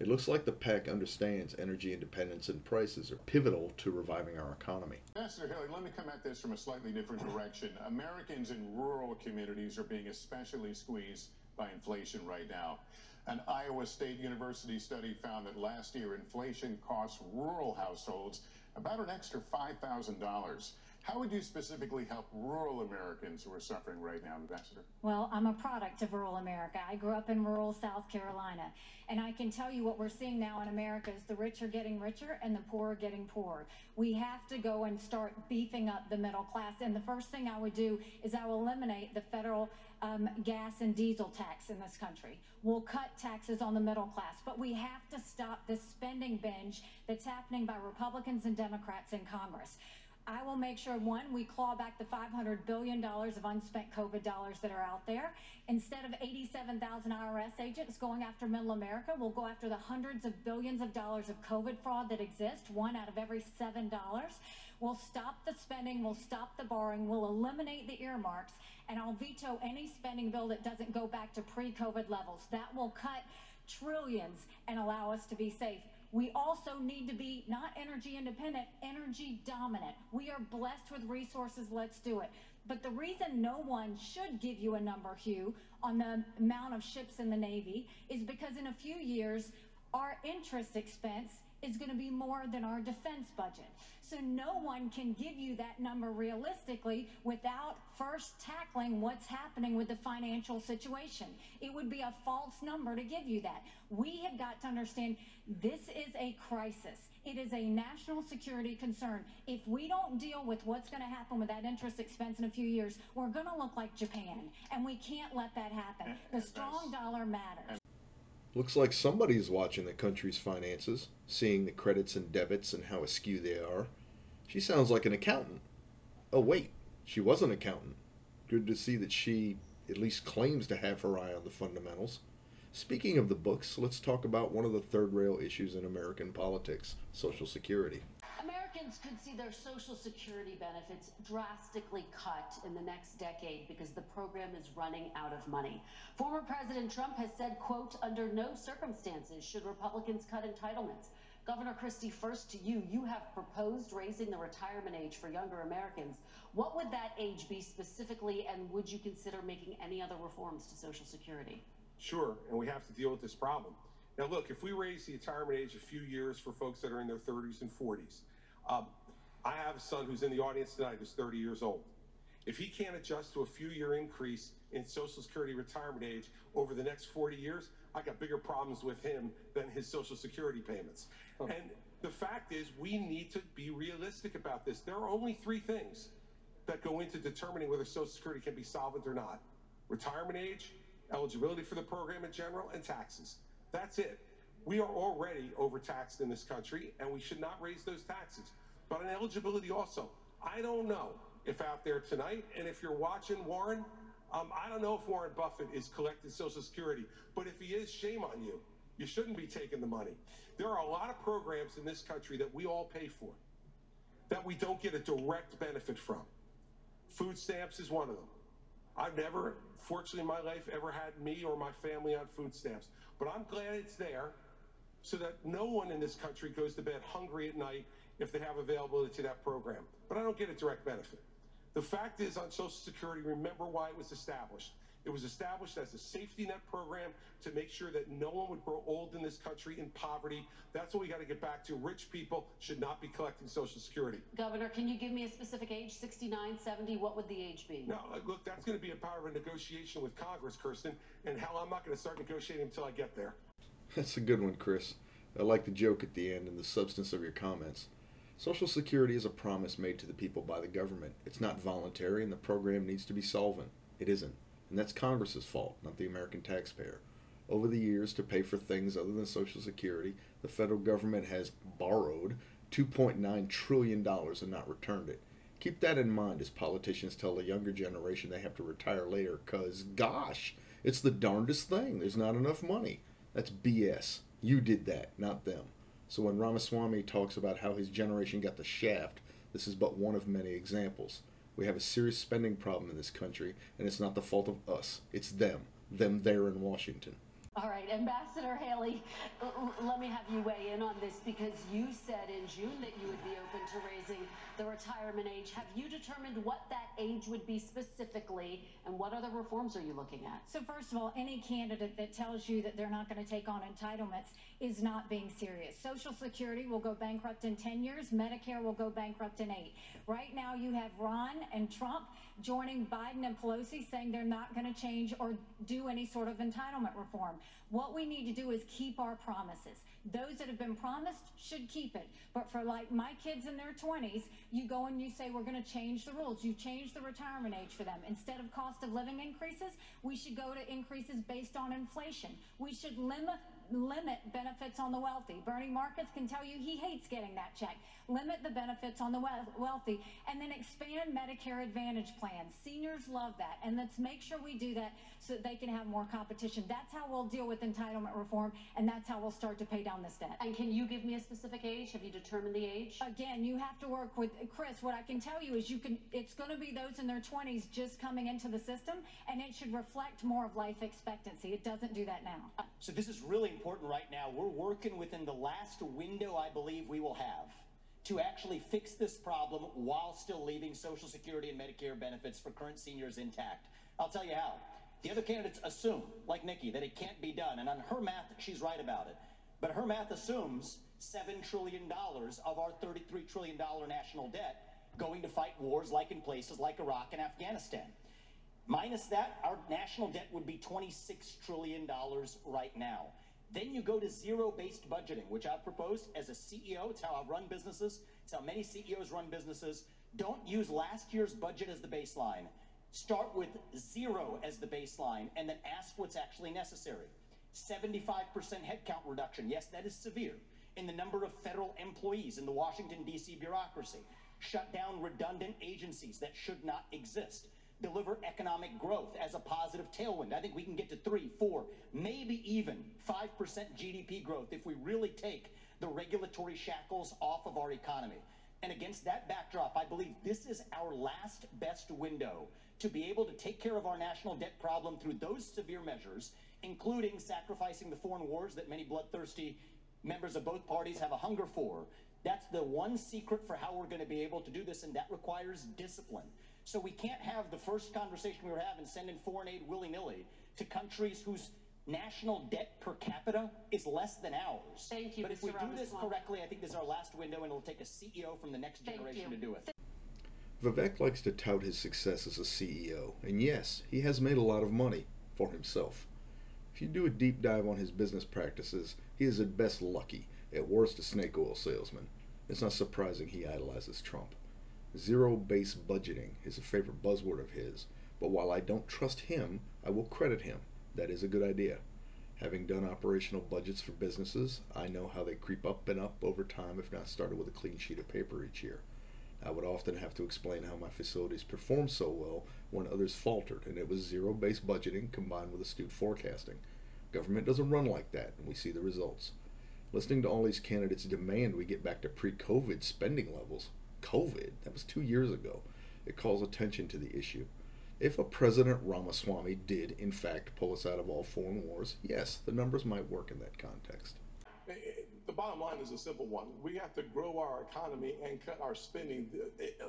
Speaker 2: It looks like the pack understands energy independence and prices are pivotal to reviving our economy.
Speaker 7: Ambassador Haley, let me come at this from a slightly different direction. Americans in rural communities are being especially squeezed by inflation right now. An Iowa State University study found that last year inflation cost rural households about an extra $5,000. How would you specifically help rural Americans who are suffering right now, Ambassador?
Speaker 4: Well, I'm a product of rural America. I grew up in rural South Carolina. And I can tell you what we're seeing now in America is the rich are getting richer and the poor are getting poorer. We have to go and start beefing up the middle class. And the first thing I would do is I will eliminate the federal um, gas and diesel tax in this country. We'll cut taxes on the middle class. But we have to stop this spending binge that's happening by Republicans and Democrats in Congress. I will make sure, one, we claw back the $500 billion of unspent COVID dollars that are out there. Instead of 87,000 IRS agents going after middle America, we'll go after the hundreds of billions of dollars of COVID fraud that exists, one out of every $7. We'll stop the spending, we'll stop the borrowing, we'll eliminate the earmarks, and I'll veto any spending bill that doesn't go back to pre-COVID levels. That will cut trillions and allow us to be safe. We also need to be not energy independent, energy dominant. We are blessed with resources. Let's do it. But the reason no one should give you a number, Hugh, on the amount of ships in the Navy is because in a few years, our interest expense is going to be more than our defense budget. So no one can give you that number realistically without first tackling what's happening with the financial situation. It would be a false number to give you that. We have got to understand this is a crisis. It is a national security concern. If we don't deal with what's going to happen with that interest expense in a few years, we're going to look like Japan. And we can't let that happen. The strong dollar matters.
Speaker 2: Looks like somebody's watching the country's finances, seeing the credits and debits and how askew they are. She sounds like an accountant. Oh, wait, she was an accountant. Good to see that she at least claims to have her eye on the fundamentals. Speaking of the books, let's talk about one of the third rail issues in American politics Social Security.
Speaker 11: Americans could see their Social Security benefits drastically cut in the next decade because the program is running out of money. Former President Trump has said, quote, under no circumstances should Republicans cut entitlements. Governor Christie, first to you, you have proposed raising the retirement age for younger Americans. What would that age be specifically, and would you consider making any other reforms to Social Security?
Speaker 10: Sure, and we have to deal with this problem. Now, look, if we raise the retirement age a few years for folks that are in their 30s and 40s, um, I have a son who's in the audience tonight who's 30 years old. If he can't adjust to a few year increase in Social Security retirement age over the next 40 years, I got bigger problems with him than his Social Security payments. Oh. And the fact is, we need to be realistic about this. There are only three things that go into determining whether Social Security can be solvent or not retirement age, eligibility for the program in general, and taxes. That's it. We are already overtaxed in this country, and we should not raise those taxes. But on eligibility also, I don't know if out there tonight, and if you're watching Warren, um, I don't know if Warren Buffett is collecting Social Security, but if he is, shame on you. You shouldn't be taking the money. There are a lot of programs in this country that we all pay for that we don't get a direct benefit from. Food stamps is one of them. I've never, fortunately in my life, ever had me or my family on food stamps, but I'm glad it's there so that no one in this country goes to bed hungry at night if they have availability to that program. But I don't get a direct benefit. The fact is on Social Security, remember why it was established.
Speaker 5: It was established as a safety net program to make sure that no one would grow old in this country in poverty. That's what we got to get back to. Rich people should not be collecting Social Security.
Speaker 11: Governor, can you give me a specific age? 69, 70? What would the age be?
Speaker 5: No, uh, look, that's going to be a power of a negotiation with Congress, Kristen. And hell, I'm not going to start negotiating until I get there.
Speaker 2: That's a good one, Chris. I like the joke at the end and the substance of your comments. Social Security is a promise made to the people by the government. It's not voluntary, and the program needs to be solvent. It isn't. And that's Congress's fault, not the American taxpayer. Over the years, to pay for things other than Social Security, the federal government has borrowed $2.9 trillion and not returned it. Keep that in mind as politicians tell the younger generation they have to retire later because, gosh, it's the darndest thing. There's not enough money. That's BS. You did that, not them. So when Ramaswamy talks about how his generation got the shaft, this is but one of many examples. We have a serious spending problem in this country, and it's not the fault of us. It's them. Them there in Washington.
Speaker 11: All right, Ambassador Haley, let me have you weigh in on this because you said in June that you would be open to raising the retirement age. Have you determined what that age would be specifically and what other reforms are you looking at?
Speaker 4: So, first of all, any candidate that tells you that they're not going to take on entitlements is not being serious. Social Security will go bankrupt in 10 years, Medicare will go bankrupt in eight. Right now, you have Ron and Trump joining Biden and Pelosi saying they're not going to change or do any sort of entitlement reform. What we need to do is keep our promises. Those that have been promised should keep it. But for like my kids in their 20s, you go and you say, we're going to change the rules. You change the retirement age for them. Instead of cost of living increases, we should go to increases based on inflation. We should limit limit benefits on the wealthy. Bernie Marcus can tell you he hates getting that check. Limit the benefits on the wealthy and then expand Medicare Advantage plans. Seniors love that. And let's make sure we do that so that they can have more competition. That's how we'll deal with entitlement reform and that's how we'll start to pay down this debt.
Speaker 11: And can you give me a specific age? Have you determined the age?
Speaker 4: Again, you have to work with Chris. What I can tell you is you can it's going to be those in their 20s just coming into the system and it should reflect more of life expectancy. It doesn't do that now.
Speaker 6: So this is really important right now. We're working within the last window I believe we will have to actually fix this problem while still leaving Social Security and Medicare benefits for current seniors intact. I'll tell you how. The other candidates assume, like Nikki, that it can't be done. And on her math, she's right about it. But her math assumes $7 trillion of our $33 trillion national debt going to fight wars like in places like Iraq and Afghanistan. Minus that, our national debt would be $26 trillion right now. Then you go to zero-based budgeting, which I've proposed as a CEO. It's how I run businesses. It's how many CEOs run businesses. Don't use last year's budget as the baseline. Start with zero as the baseline and then ask what's actually necessary. 75% headcount reduction. Yes, that is severe. In the number of federal employees in the Washington, D.C. bureaucracy. Shut down redundant agencies that should not exist deliver economic growth as a positive tailwind. I think we can get to three, four, maybe even 5% GDP growth if we really take the regulatory shackles off of our economy. And against that backdrop, I believe this is our last best window to be able to take care of our national debt problem through those severe measures, including sacrificing the foreign wars that many bloodthirsty members of both parties have a hunger for. That's the one secret for how we're going to be able to do this, and that requires discipline. So we can't have the first conversation we were having sending foreign aid willy-nilly to countries whose national debt per capita is less than ours.
Speaker 11: Thank you,
Speaker 6: But if we
Speaker 11: Mr.
Speaker 6: do this correctly, I think this is our last window, and it'll take a CEO from the next
Speaker 11: Thank
Speaker 6: generation
Speaker 11: you.
Speaker 6: to do it.
Speaker 2: Vivek likes to tout his success as a CEO, and yes, he has made a lot of money for himself. If you do a deep dive on his business practices, he is at best lucky, at worst a snake oil salesman. It's not surprising he idolizes Trump. Zero based budgeting is a favorite buzzword of his, but while I don't trust him, I will credit him. That is a good idea. Having done operational budgets for businesses, I know how they creep up and up over time if not started with a clean sheet of paper each year. I would often have to explain how my facilities performed so well when others faltered, and it was zero based budgeting combined with astute forecasting. Government doesn't run like that, and we see the results. Listening to all these candidates demand we get back to pre COVID spending levels. COVID, that was two years ago. It calls attention to the issue. If a President Ramaswamy did, in fact, pull us out of all foreign wars, yes, the numbers might work in that context.
Speaker 5: Eh, Eh, bottom line is a simple one. We have to grow our economy and cut our spending.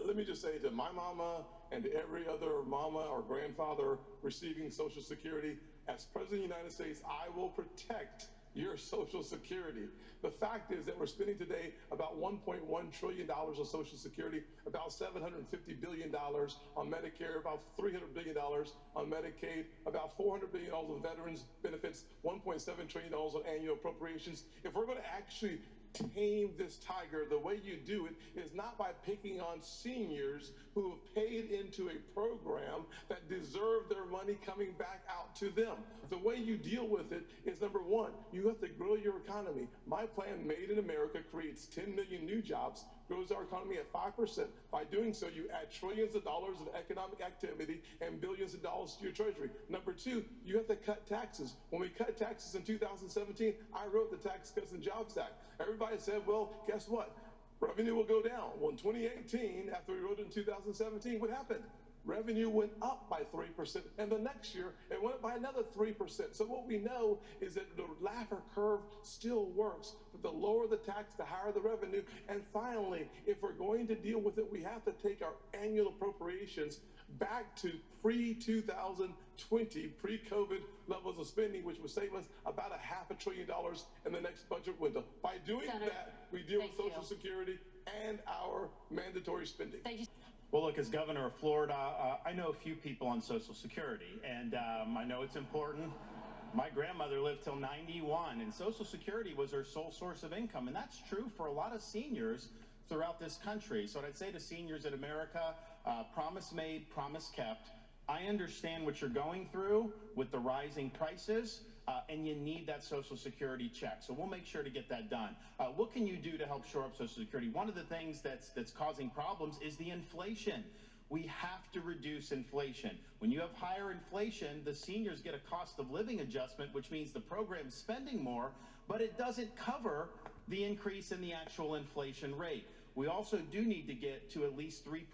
Speaker 5: Let me just say to my mama and to every other mama or grandfather receiving Social Security, as President of the United States, I will protect your Social Security. The fact is that we're spending today about $1.1 trillion on Social Security, about $750 billion on Medicare, about $300 billion on Medicaid, about $400 billion on veterans benefits, $1.7 trillion on annual appropriations. If we're going to actually tame this tiger, the way you do it is not by picking on seniors who have paid into a program that deserve their money coming back out to them. The way you deal with it is number one, you have to grow your economy. My plan, Made in America, creates 10 million new jobs, grows our economy at 5%. By doing so, you add trillions of dollars of economic activity and billions of dollars to your treasury. Number two, you have to cut taxes. When we cut taxes in 2017, I wrote the Tax Cuts and Jobs Act. Everybody said, well, guess what? Revenue will go down. Well, in 2018, after we wrote it in 2017, what happened? Revenue went up by 3%, and the next year it went up by another 3%. So what we know is that the Laffer curve still works, but the lower the tax, the higher the revenue. And finally, if we're going to deal with it, we have to take our annual appropriations back to pre-2020, pre-COVID levels of spending, which would save us about a half a trillion dollars in the next budget window. By doing Senator, that, we deal with Social you. Security and our mandatory spending.
Speaker 3: Well, look, as governor of Florida, uh, I know a few people on Social Security, and um, I know it's important. My grandmother lived till 91, and Social Security was her sole source of income, and that's true for a lot of seniors throughout this country. So, I'd say to seniors in America, uh, promise made, promise kept. I understand what you're going through with the rising prices uh, and you need that Social Security check. So we'll make sure to get that done. Uh, what can you do to help shore up Social Security? One of the things that's that's causing problems is the inflation. We have to reduce inflation. When you have higher inflation, the seniors get a cost of living adjustment, which means the program's spending more, but it doesn't cover the increase in the actual inflation rate. We also do need to get to at least 3%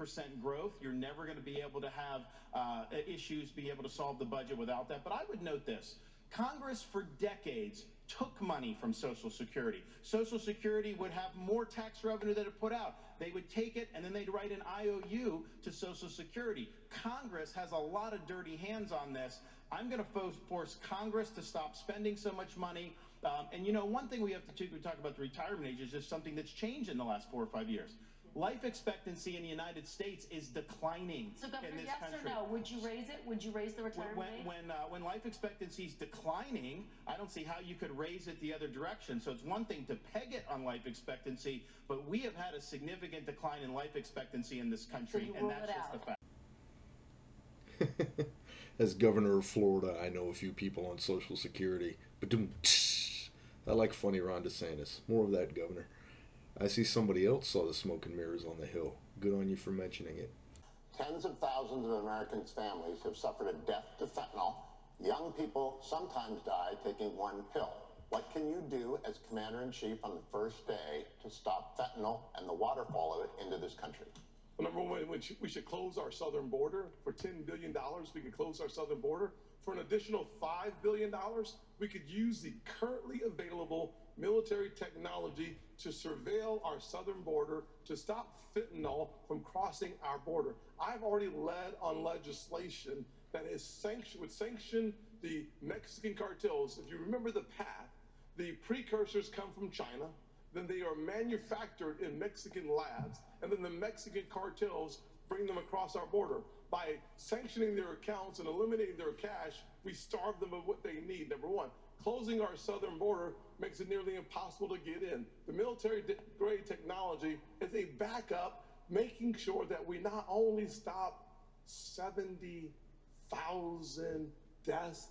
Speaker 3: growth. You're never going to be able to have uh, issues, be able to solve the budget without that. But I would note this. Congress for decades took money from Social Security. Social Security would have more tax revenue than it put out. They would take it and then they'd write an IOU to Social Security. Congress has a lot of dirty hands on this. I'm going to force Congress to stop spending so much money. Um, and you know, one thing we have to talk about the retirement age is just something that's changed in the last four or five years life expectancy in the United States is declining
Speaker 11: so, Governor,
Speaker 3: in this
Speaker 11: yes
Speaker 3: country.
Speaker 11: or no? Would you raise it? Would you raise the retirement
Speaker 3: when,
Speaker 11: age?
Speaker 3: When, uh, when life expectancy is declining, I don't see how you could raise it the other direction. So it's one thing to peg it on life expectancy, but we have had a significant decline in life expectancy in this country,
Speaker 11: so
Speaker 3: and that's just
Speaker 11: out.
Speaker 3: the fact. (laughs)
Speaker 2: As governor of Florida, I know a few people on Social Security. But I like funny Ron DeSantis. More of that, Governor. I see somebody else saw the smoke and mirrors on the Hill. Good on you for mentioning it.
Speaker 8: Tens of thousands of Americans' families have suffered a death to fentanyl. Young people sometimes die taking one pill. What can you do as commander in chief on the first day to stop fentanyl and the waterfall of it into this country?
Speaker 5: Well, number one, we should close our southern border for $10 billion. We could close our southern border for an additional $5 billion. We could use the currently available military technology to surveil our southern border to stop fentanyl from crossing our border. I've already led on legislation that is sanction, would sanction the Mexican cartels. If you remember the path, the precursors come from China, then they are manufactured in Mexican labs, and then the Mexican cartels bring them across our border. By sanctioning their accounts and eliminating their cash, we starve them of what they need, number one. Closing our southern border makes it nearly impossible to get in. The military grade technology is a backup, making sure that we not only stop 70,000 deaths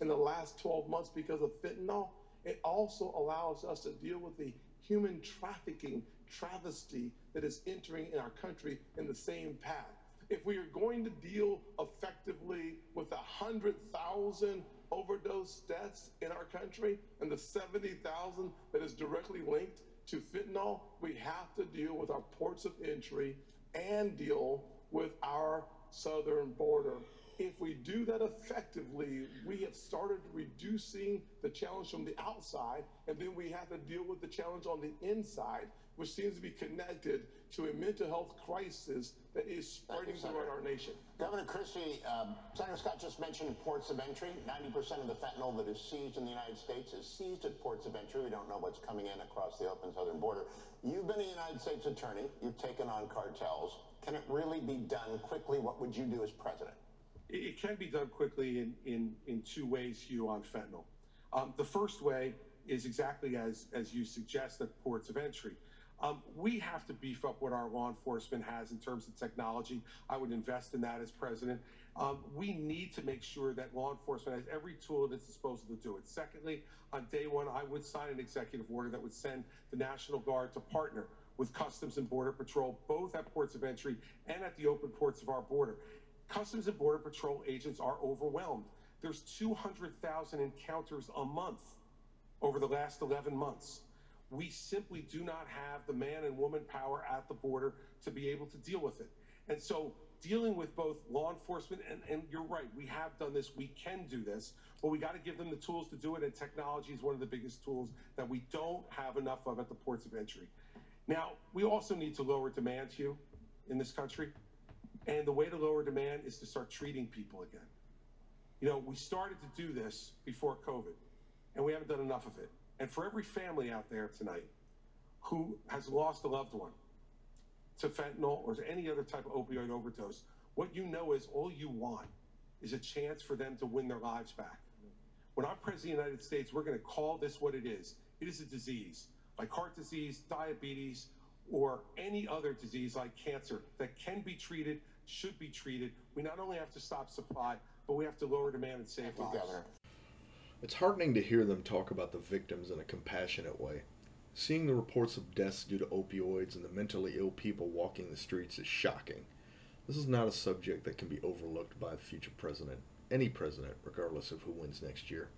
Speaker 5: in the last 12 months because of fentanyl, it also allows us to deal with the human trafficking travesty that is entering in our country in the same path. If we are going to deal effectively with 100,000 overdose deaths in our country and the 70,000 that is directly linked to fentanyl, we have to deal with our ports of entry and deal with our southern border.
Speaker 10: if we do that effectively, we have started reducing the challenge from the outside, and then we have to deal with the challenge on the inside, which seems to be connected to a mental health crisis that is spreading throughout our nation.
Speaker 8: Governor Christie, uh, Senator Scott just mentioned ports of entry. 90% of the fentanyl that is seized in the United States is seized at ports of entry. We don't know what's coming in across the open southern border. You've been a United States attorney. You've taken on cartels. Can it really be done quickly? What would you do as president?
Speaker 10: It can be done quickly in, in, in two ways, Hugh, on fentanyl. Um, the first way is exactly as, as you suggest at ports of entry. Um, we have to beef up what our law enforcement has in terms of technology. I would invest in that as president. Um, we need to make sure that law enforcement has every tool at its disposal to do it. Secondly, on day one, I would sign an executive order that would send the National Guard to partner with Customs and Border Patrol, both at ports of entry and at the open ports of our border. Customs and Border Patrol agents are overwhelmed. There's 200,000 encounters a month over the last 11 months. We simply do not have the man and woman power at the border to be able to deal with it. And so dealing with both law enforcement and, and you're right, we have done this, we can do this, but we got to give them the tools to do it. And technology is one of the biggest tools that we don't have enough of at the ports of entry. Now, we also need to lower demand, Hugh, in this country. And the way to lower demand is to start treating people again. You know, we started to do this before COVID, and we haven't done enough of it. And for every family out there tonight who has lost a loved one to fentanyl or to any other type of opioid overdose, what you know is all you want is a chance for them to win their lives back. When I'm president of the United States, we're going to call this what it is. It is a disease, like heart disease, diabetes, or any other disease like cancer that can be treated, should be treated. We not only have to stop supply, but we have to lower demand and save lives.
Speaker 2: It's heartening to hear them talk about the victims in a compassionate way. Seeing the reports of deaths due to opioids and the mentally ill people walking the streets is shocking. This is not a subject that can be overlooked by the future president, any president, regardless of who wins next year.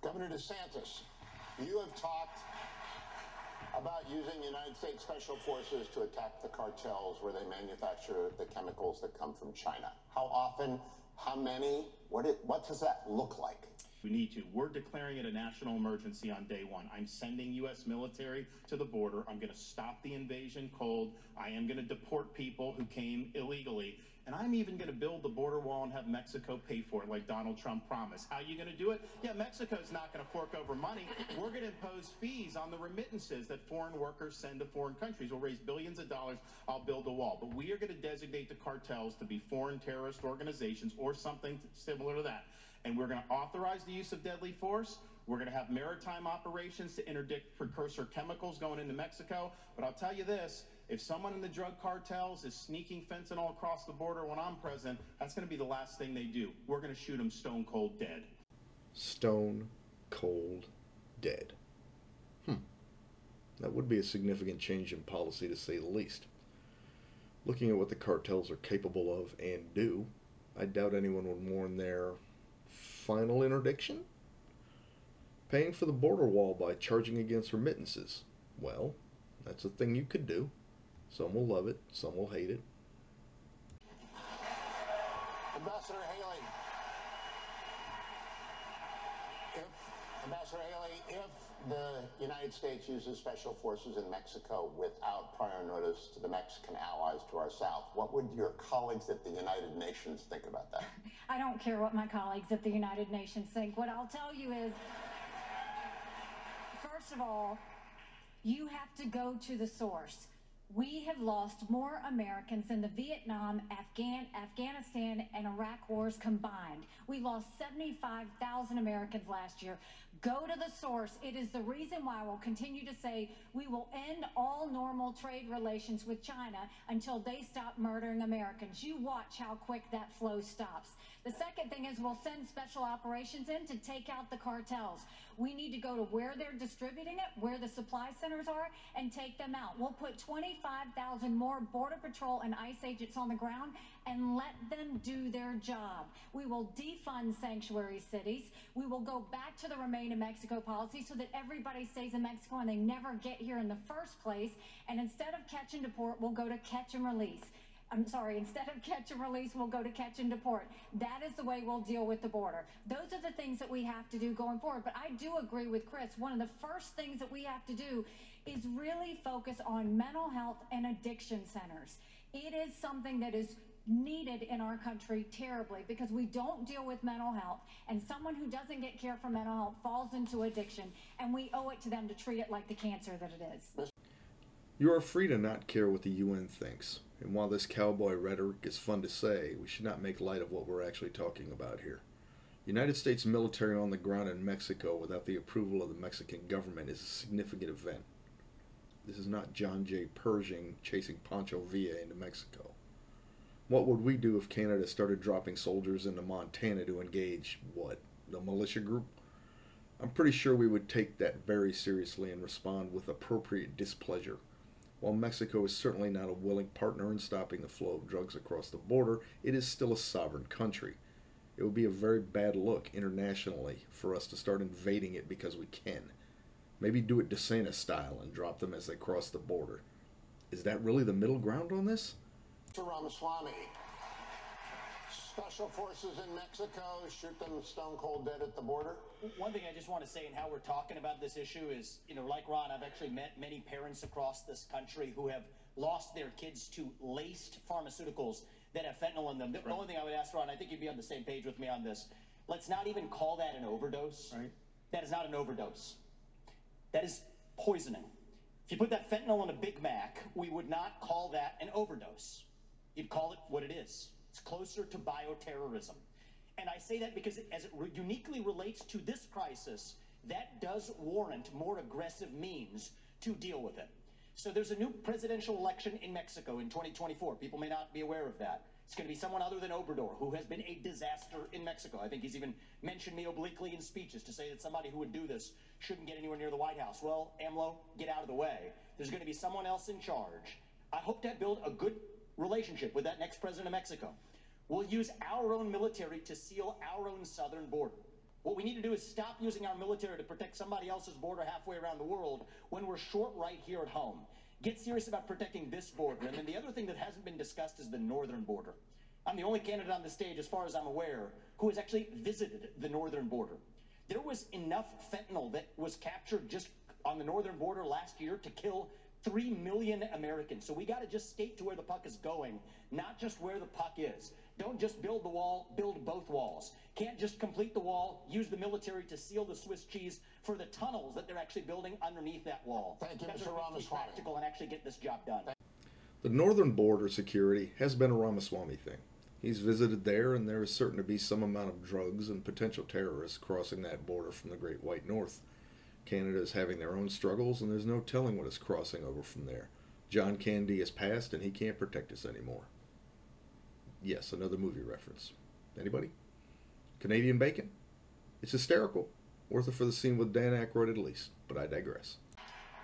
Speaker 8: Governor DeSantis, you have talked about using United States Special Forces to attack the cartels where they manufacture the chemicals that come from China. How often? How many? What, it, what does that look like?
Speaker 3: We need to. We're declaring it a national emergency on day one. I'm sending U.S. military to the border. I'm going to stop the invasion cold. I am going to deport people who came illegally. And I'm even going to build the border wall and have Mexico pay for it like Donald Trump promised. How are you going to do it? Yeah, Mexico's not going to fork over money. We're going to impose fees on the remittances that foreign workers send to foreign countries. We'll raise billions of dollars. I'll build a wall. But we are going to designate the cartels to be foreign terrorist organizations or something similar to that and we're going to authorize the use of deadly force. We're going to have maritime operations to interdict precursor chemicals going into Mexico. But I'll tell you this if someone in the drug cartels is sneaking fentanyl across the border when I'm president, that's going to be the last thing they do. We're going to shoot them stone cold dead.
Speaker 2: Stone cold dead. Hmm. That would be a significant change in policy to say the least. Looking at what the cartels are capable of and do, I doubt anyone would mourn their final interdiction? Paying for the border wall by charging against remittances. Well, that's a thing you could do. Some will love it, some will hate it.
Speaker 8: Ambassador Haley, if, Ambassador Haley, if the United States uses special forces in Mexico without prior notice to the Mexican allies to our south. What would your colleagues at the United Nations think about that?
Speaker 4: I don't care what my colleagues at the United Nations think. What I'll tell you is, first of all, you have to go to the source. We have lost more Americans in the Vietnam, Afghan, Afghanistan, and Iraq wars combined. We lost 75,000 Americans last year. Go to the source. It is the reason why we'll continue to say we will end all normal trade relations with China until they stop murdering Americans. You watch how quick that flow stops. The second thing is we'll send special operations in to take out the cartels. We need to go to where they're distributing it, where the supply centers are, and take them out. We'll put 25,000 more Border Patrol and ICE agents on the ground and let them do their job. We will defund sanctuary cities. We will go back to the Remain in Mexico policy so that everybody stays in Mexico and they never get here in the first place. And instead of catch and deport, we'll go to catch and release. I'm sorry, (laughs) instead of catch and release, we'll go to catch and deport. That is the way we'll deal with the border. Those are the things that we have to do going forward. But I do agree with Chris. One of the first things that we have to do is really focus on mental health and addiction centers. It is something that is needed in our country terribly because we don't deal with mental health and someone who doesn't get care for mental health falls into addiction and we owe it to them to treat it like the cancer that it is.
Speaker 2: You are free to not care what the UN thinks. And while this cowboy rhetoric is fun to say, we should not make light of what we're actually talking about here. United States military on the ground in Mexico without the approval of the Mexican government is a significant event. This is not John J. Pershing chasing Pancho Villa into Mexico. What would we do if Canada started dropping soldiers into Montana to engage, what, the militia group? I'm pretty sure we would take that very seriously and respond with appropriate displeasure. While Mexico is certainly not a willing partner in stopping the flow of drugs across the border, it is still a sovereign country. It would be a very bad look internationally for us to start invading it because we can. Maybe do it DeSantis style and drop them as they cross the border. Is that really the middle ground on this?
Speaker 8: To Ramaswamy. Special forces in Mexico shoot them stone cold dead at the border.
Speaker 6: One thing I just want to say, and how we're talking about this issue is, you know, like Ron, I've actually met many parents across this country who have lost their kids to laced pharmaceuticals that have fentanyl in them. The right. only thing I would ask, Ron, I think you'd be on the same page with me on this. Let's not even call that an overdose. Right. That is not an overdose. That is poisoning. If you put that fentanyl in a Big Mac, we would not call that an overdose. You'd call it what it is. It's closer to bioterrorism. And I say that because as it uniquely relates to this crisis, that does warrant more aggressive means to deal with it. So there's a new presidential election in Mexico in 2024. People may not be aware of that. It's going to be someone other than Obrador, who has been a disaster in Mexico. I think he's even mentioned me obliquely in speeches to say that somebody who would do this shouldn't get anywhere near the White House. Well, AMLO, get out of the way. There's going to be someone else in charge. I hope to build a good relationship with that next president of Mexico. We'll use our own military to seal our own southern border. What we need to do is stop using our military to protect somebody else's border halfway around the world when we're short right here at home. Get serious about protecting this border. And then the other thing that hasn't been discussed is the northern border. I'm the only candidate on the stage, as far as I'm aware, who has actually visited the northern border. There was enough fentanyl that was captured just on the northern border last year to kill 3 million Americans. So we got to just skate to where the puck is going, not just where the puck is. Don't just build the wall, build both walls. Can't just complete the wall, use the military to seal the Swiss cheese for the tunnels that they're actually building underneath that wall.
Speaker 8: Thank you, Mr. Ramaswamy.
Speaker 6: practical and actually get this job done.
Speaker 2: The northern border security has been a Ramaswamy thing. He's visited there, and there is certain to be some amount of drugs and potential terrorists crossing that border from the Great White North. Canada is having their own struggles, and there's no telling what is crossing over from there. John Candy has passed, and he can't protect us anymore. Yes, another movie reference. Anybody? Canadian Bacon? It's hysterical. Worth it for the scene with Dan Aykroyd at least, but I digress.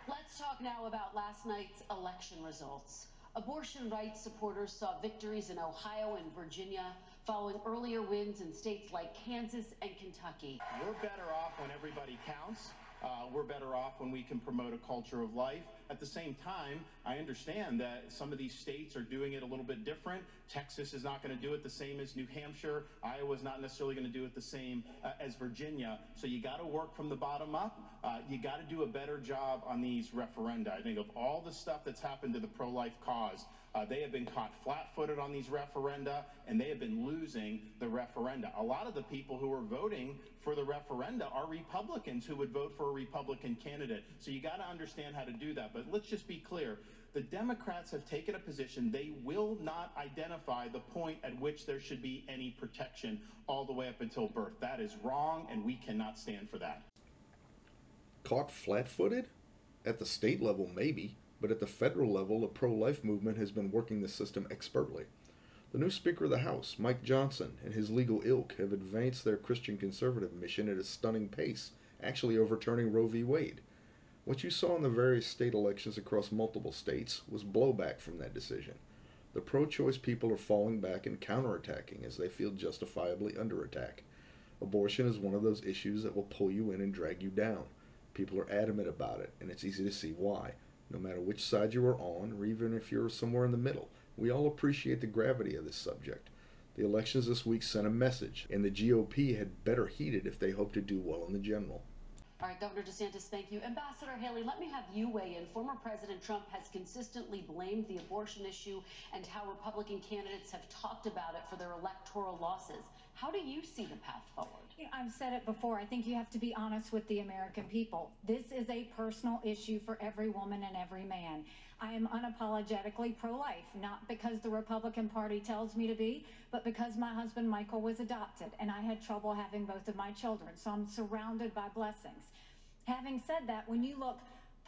Speaker 11: Let's talk now about last night's election results. Abortion rights supporters saw victories in Ohio and Virginia following earlier wins in states like Kansas and Kentucky.
Speaker 3: We're better off when everybody counts. Uh, we're better off when we can promote a culture of life. At the same time, I understand that some of these states are doing it a little bit different. Texas is not going to do it the same as New Hampshire. Iowa is not necessarily going to do it the same uh, as Virginia. So you got to work from the bottom up. Uh, you got to do a better job on these referenda. I think of all the stuff that's happened to the pro-life cause, Uh, they have been caught flat-footed on these referenda, and they have been losing the referenda. A lot of the people who are voting for the referenda are Republicans who would vote for a Republican candidate. So you got to understand how to do that. But let's just be clear. The Democrats have taken a position they will not identify the point at which there should be any protection all the way up until birth. That is wrong, and we cannot stand for that.
Speaker 2: Caught flat-footed? At the state level, maybe but at the federal level, the pro life movement has been working the system expertly. The new Speaker of the House, Mike Johnson, and his legal ilk have advanced their Christian conservative mission at a stunning pace, actually overturning Roe v. Wade. What you saw in the various state elections across multiple states was blowback from that decision. The pro choice people are falling back and counterattacking as they feel justifiably under attack. Abortion is one of those issues that will pull you in and drag you down. People are adamant about it, and it's easy to see why no matter which side you are on, or even if you're somewhere in the middle. We all appreciate the gravity of this subject. The elections this week sent a message, and the GOP had better heed it if they hope to do well in the general.
Speaker 11: All right, Governor DeSantis, thank you. Ambassador Haley, let me have you weigh in. Former President Trump has consistently blamed the abortion issue and how Republican candidates have talked about it for their electoral losses. How do you see the path forward?
Speaker 4: I've said it before. I think you have to be honest with the American people. This is a personal issue for every woman and every man. I am unapologetically pro life, not because the Republican Party tells me to be, but because my husband Michael was adopted and I had trouble having both of my children. So I'm surrounded by blessings. Having said that, when you look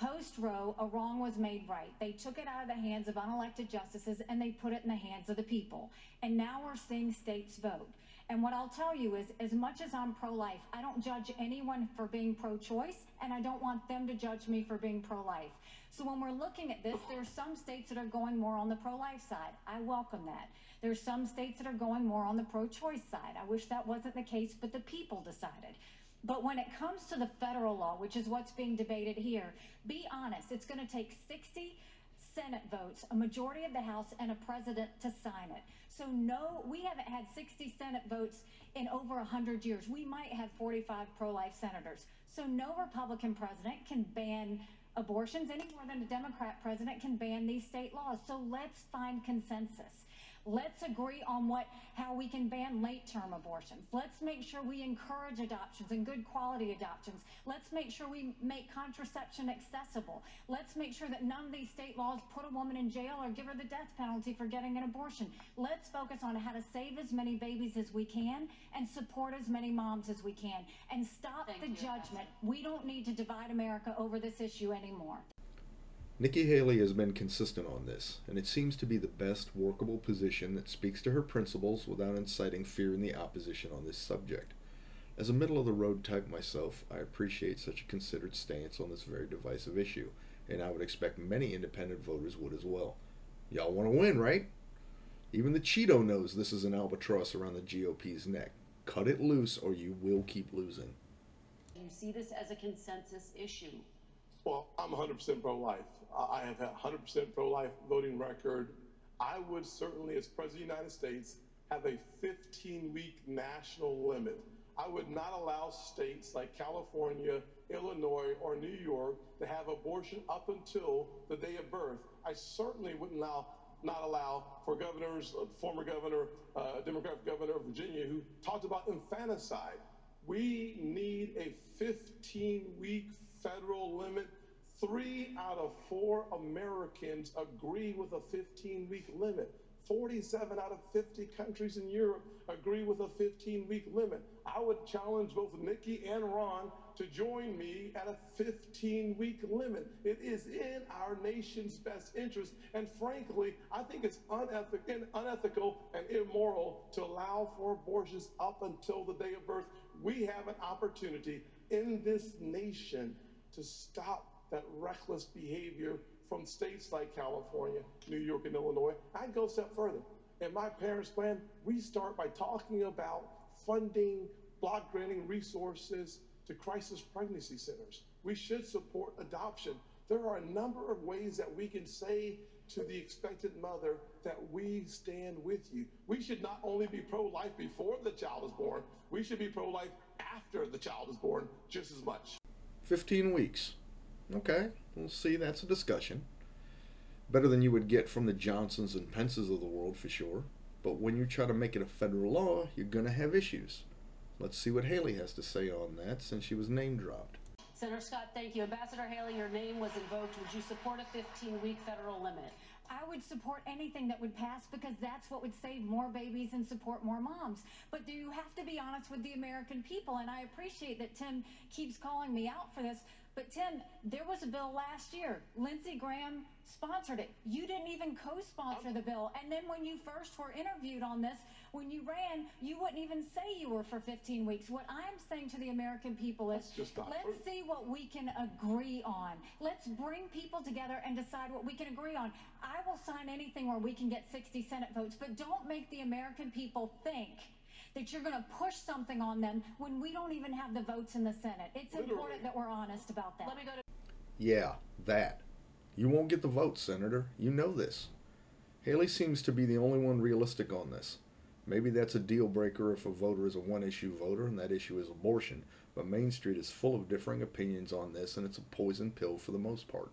Speaker 4: post Roe, a wrong was made right. They took it out of the hands of unelected justices and they put it in the hands of the people. And now we're seeing states vote. And what I'll tell you is, as much as I'm pro life, I don't judge anyone for being pro choice, and I don't want them to judge me for being pro life. So when we're looking at this, there are some states that are going more on the pro life side. I welcome that. There are some states that are going more on the pro choice side. I wish that wasn't the case, but the people decided. But when it comes to the federal law, which is what's being debated here, be honest, it's going to take 60 Senate votes, a majority of the House, and a president to sign it. So no, we haven't had 60 Senate votes in over 100 years. We might have 45 pro-life senators. So no Republican president can ban abortions any more than a Democrat president can ban these state laws. So let's find consensus. Let's agree on what how we can ban late-term abortions. Let's make sure we encourage adoptions and good quality adoptions. Let's make sure we make contraception accessible. Let's make sure that none of these state laws put a woman in jail or give her the death penalty for getting an abortion. Let's focus on how to save as many babies as we can and support as many moms as we can and stop
Speaker 11: Thank
Speaker 4: the
Speaker 11: you,
Speaker 4: judgment. We don't need to divide America over this issue anymore.
Speaker 2: Nikki Haley has been consistent on this, and it seems to be the best workable position that speaks to her principles without inciting fear in the opposition on this subject. As a middle of the road type myself, I appreciate such a considered stance on this very divisive issue, and I would expect many independent voters would as well. Y'all want to win, right? Even the Cheeto knows this is an albatross around the GOP's neck. Cut it loose or you will keep losing.
Speaker 11: You see this as a consensus issue.
Speaker 5: Well, I'm 100% pro-life. I have a 100% pro-life voting record. I would certainly, as President of the United States, have a 15-week national limit. I would not allow states like California, Illinois, or New York to have abortion up until the day of birth. I certainly wouldn't allow not allow for governors, uh, former governor, uh, governor of Virginia, who talked about infanticide. We need a 15 week federal limit Three out of four Americans agree with a 15 week limit. 47 out of 50 countries in Europe agree with a 15 week limit. I would challenge both Nikki and Ron to join me at a 15 week limit. It is in our nation's best interest. And frankly, I think it's unethical, unethical and immoral to allow for abortions up until the day of birth. We have an opportunity in this nation to stop that reckless behavior from states like California, New York, and Illinois. I'd go a step further. In my parents' plan, we start by talking about funding, block granting resources to crisis pregnancy centers. We should support adoption. There are a number of ways that we can say to the expectant mother that we stand with you. We should not only be pro life before the child is born, we should be pro life after the child is born just as much.
Speaker 2: 15 weeks. Okay, we'll see. That's a discussion. Better than you would get from the Johnsons and Pences of the world for sure. But when you try to make it a federal law, you're going to have issues. Let's see what Haley has to say on that since she was name dropped.
Speaker 11: Senator Scott, thank you. Ambassador Haley, your name was invoked. Would you support a 15 week federal limit?
Speaker 4: I would support anything that would pass because that's what would save more babies and support more moms. But do you have to be honest with the American people? And I appreciate that Tim keeps calling me out for this. But Tim, there was a bill last year. Lindsey Graham sponsored it. You didn't even co-sponsor the bill. And then when you first were interviewed on this, when you ran, you wouldn't even say you were for 15 weeks. What I'm saying to the American people is let's true. see what we can agree on. Let's bring people together and decide what we can agree on. I will sign anything where we can get 60 Senate votes, but don't make the American people think that you're going to push something on them when we don't even have the votes in the Senate. It's Literally. important that we're honest about that.
Speaker 11: Let me go to
Speaker 2: Yeah, that. You won't get the votes, Senator. You know this. Haley seems to be the only one realistic on this. Maybe that's a deal breaker if a voter is a one issue voter and that issue is abortion, but Main Street is full of differing opinions on this and it's a poison pill for the most part.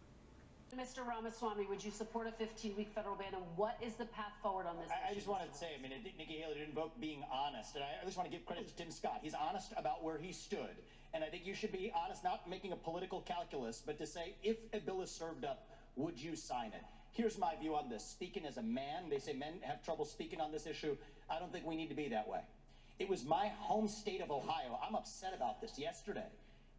Speaker 11: Mr. Ramaswamy, would you support a 15-week federal ban, and what is the path forward on this
Speaker 6: I, I just wanted to say, I mean, I think Nikki Haley did invoke being honest, and I, I just want to give credit to Tim Scott. He's honest about where he stood, and I think you should be honest, not making a political calculus, but to say, if a bill is served up, would you sign it? Here's my view on this. Speaking as a man, they say men have trouble speaking on this issue. I don't think we need to be that way. It was my home state of Ohio, I'm upset about this yesterday,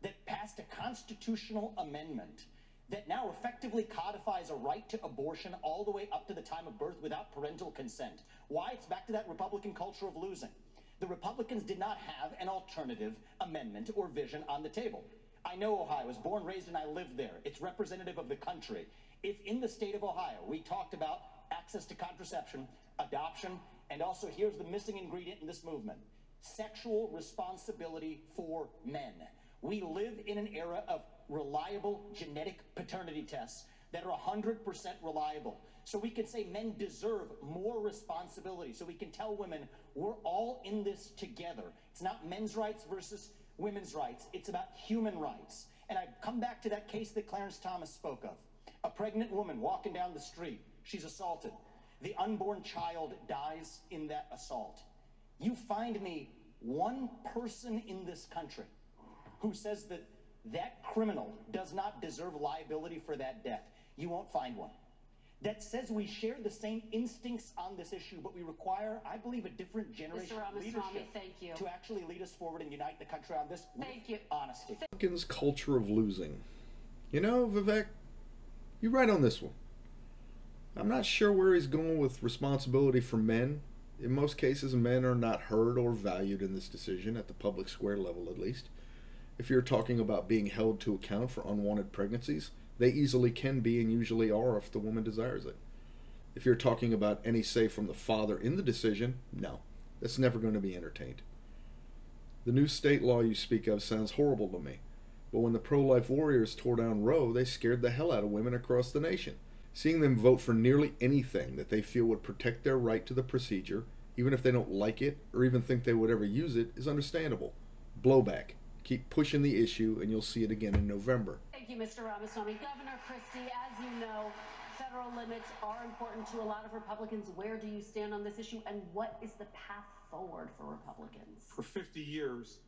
Speaker 6: that passed a constitutional amendment that now effectively codifies a right to abortion all the way up to the time of birth without parental consent. Why? It's back to that Republican culture of losing. The Republicans did not have an alternative amendment or vision on the table. I know Ohio. I was born, raised, and I lived there. It's representative of the country. If in the state of Ohio we talked about access to contraception, adoption, and also here's the missing ingredient in this movement sexual responsibility for men. We live in an era of reliable genetic paternity tests that are 100% reliable. So we can say men deserve more responsibility. So we can tell women we're all in this together. It's not men's rights versus women's rights, it's about human rights. And I come back to that case that Clarence Thomas spoke of a pregnant woman walking down the street, she's assaulted. The unborn child dies in that assault. You find me one person in this country who says that that criminal does not deserve liability for that death. You won't find one. That says we share the same instincts on this issue, but we require, I believe, a different generation of leadership
Speaker 11: thank you.
Speaker 6: to actually lead us forward and unite the country on this
Speaker 11: Thank you.
Speaker 6: honesty.
Speaker 2: Republicans' culture of losing. You know, Vivek, you're right on this one. I'm not sure where he's going with responsibility for men. In most cases, men are not heard or valued in this decision, at the public square level at least. If you're talking about being held to account for unwanted pregnancies, they easily can be and usually are if the woman desires it. If you're talking about any say from the father in the decision, no, that's never going to be entertained. The new state law you speak of sounds horrible to me, but when the pro life warriors tore down Roe, they scared the hell out of women across the nation. Seeing them vote for nearly anything that they feel would protect their right to the procedure, even if they don't like it or even think they would ever use it, is understandable. Blowback. Keep pushing the issue, and you'll see it again in November.
Speaker 11: Thank you, Mr. Ramaswamy. Governor Christie, as you know, federal limits are important to a lot of Republicans. Where do you stand on this issue, and what is the path forward for Republicans?
Speaker 10: For 50 years,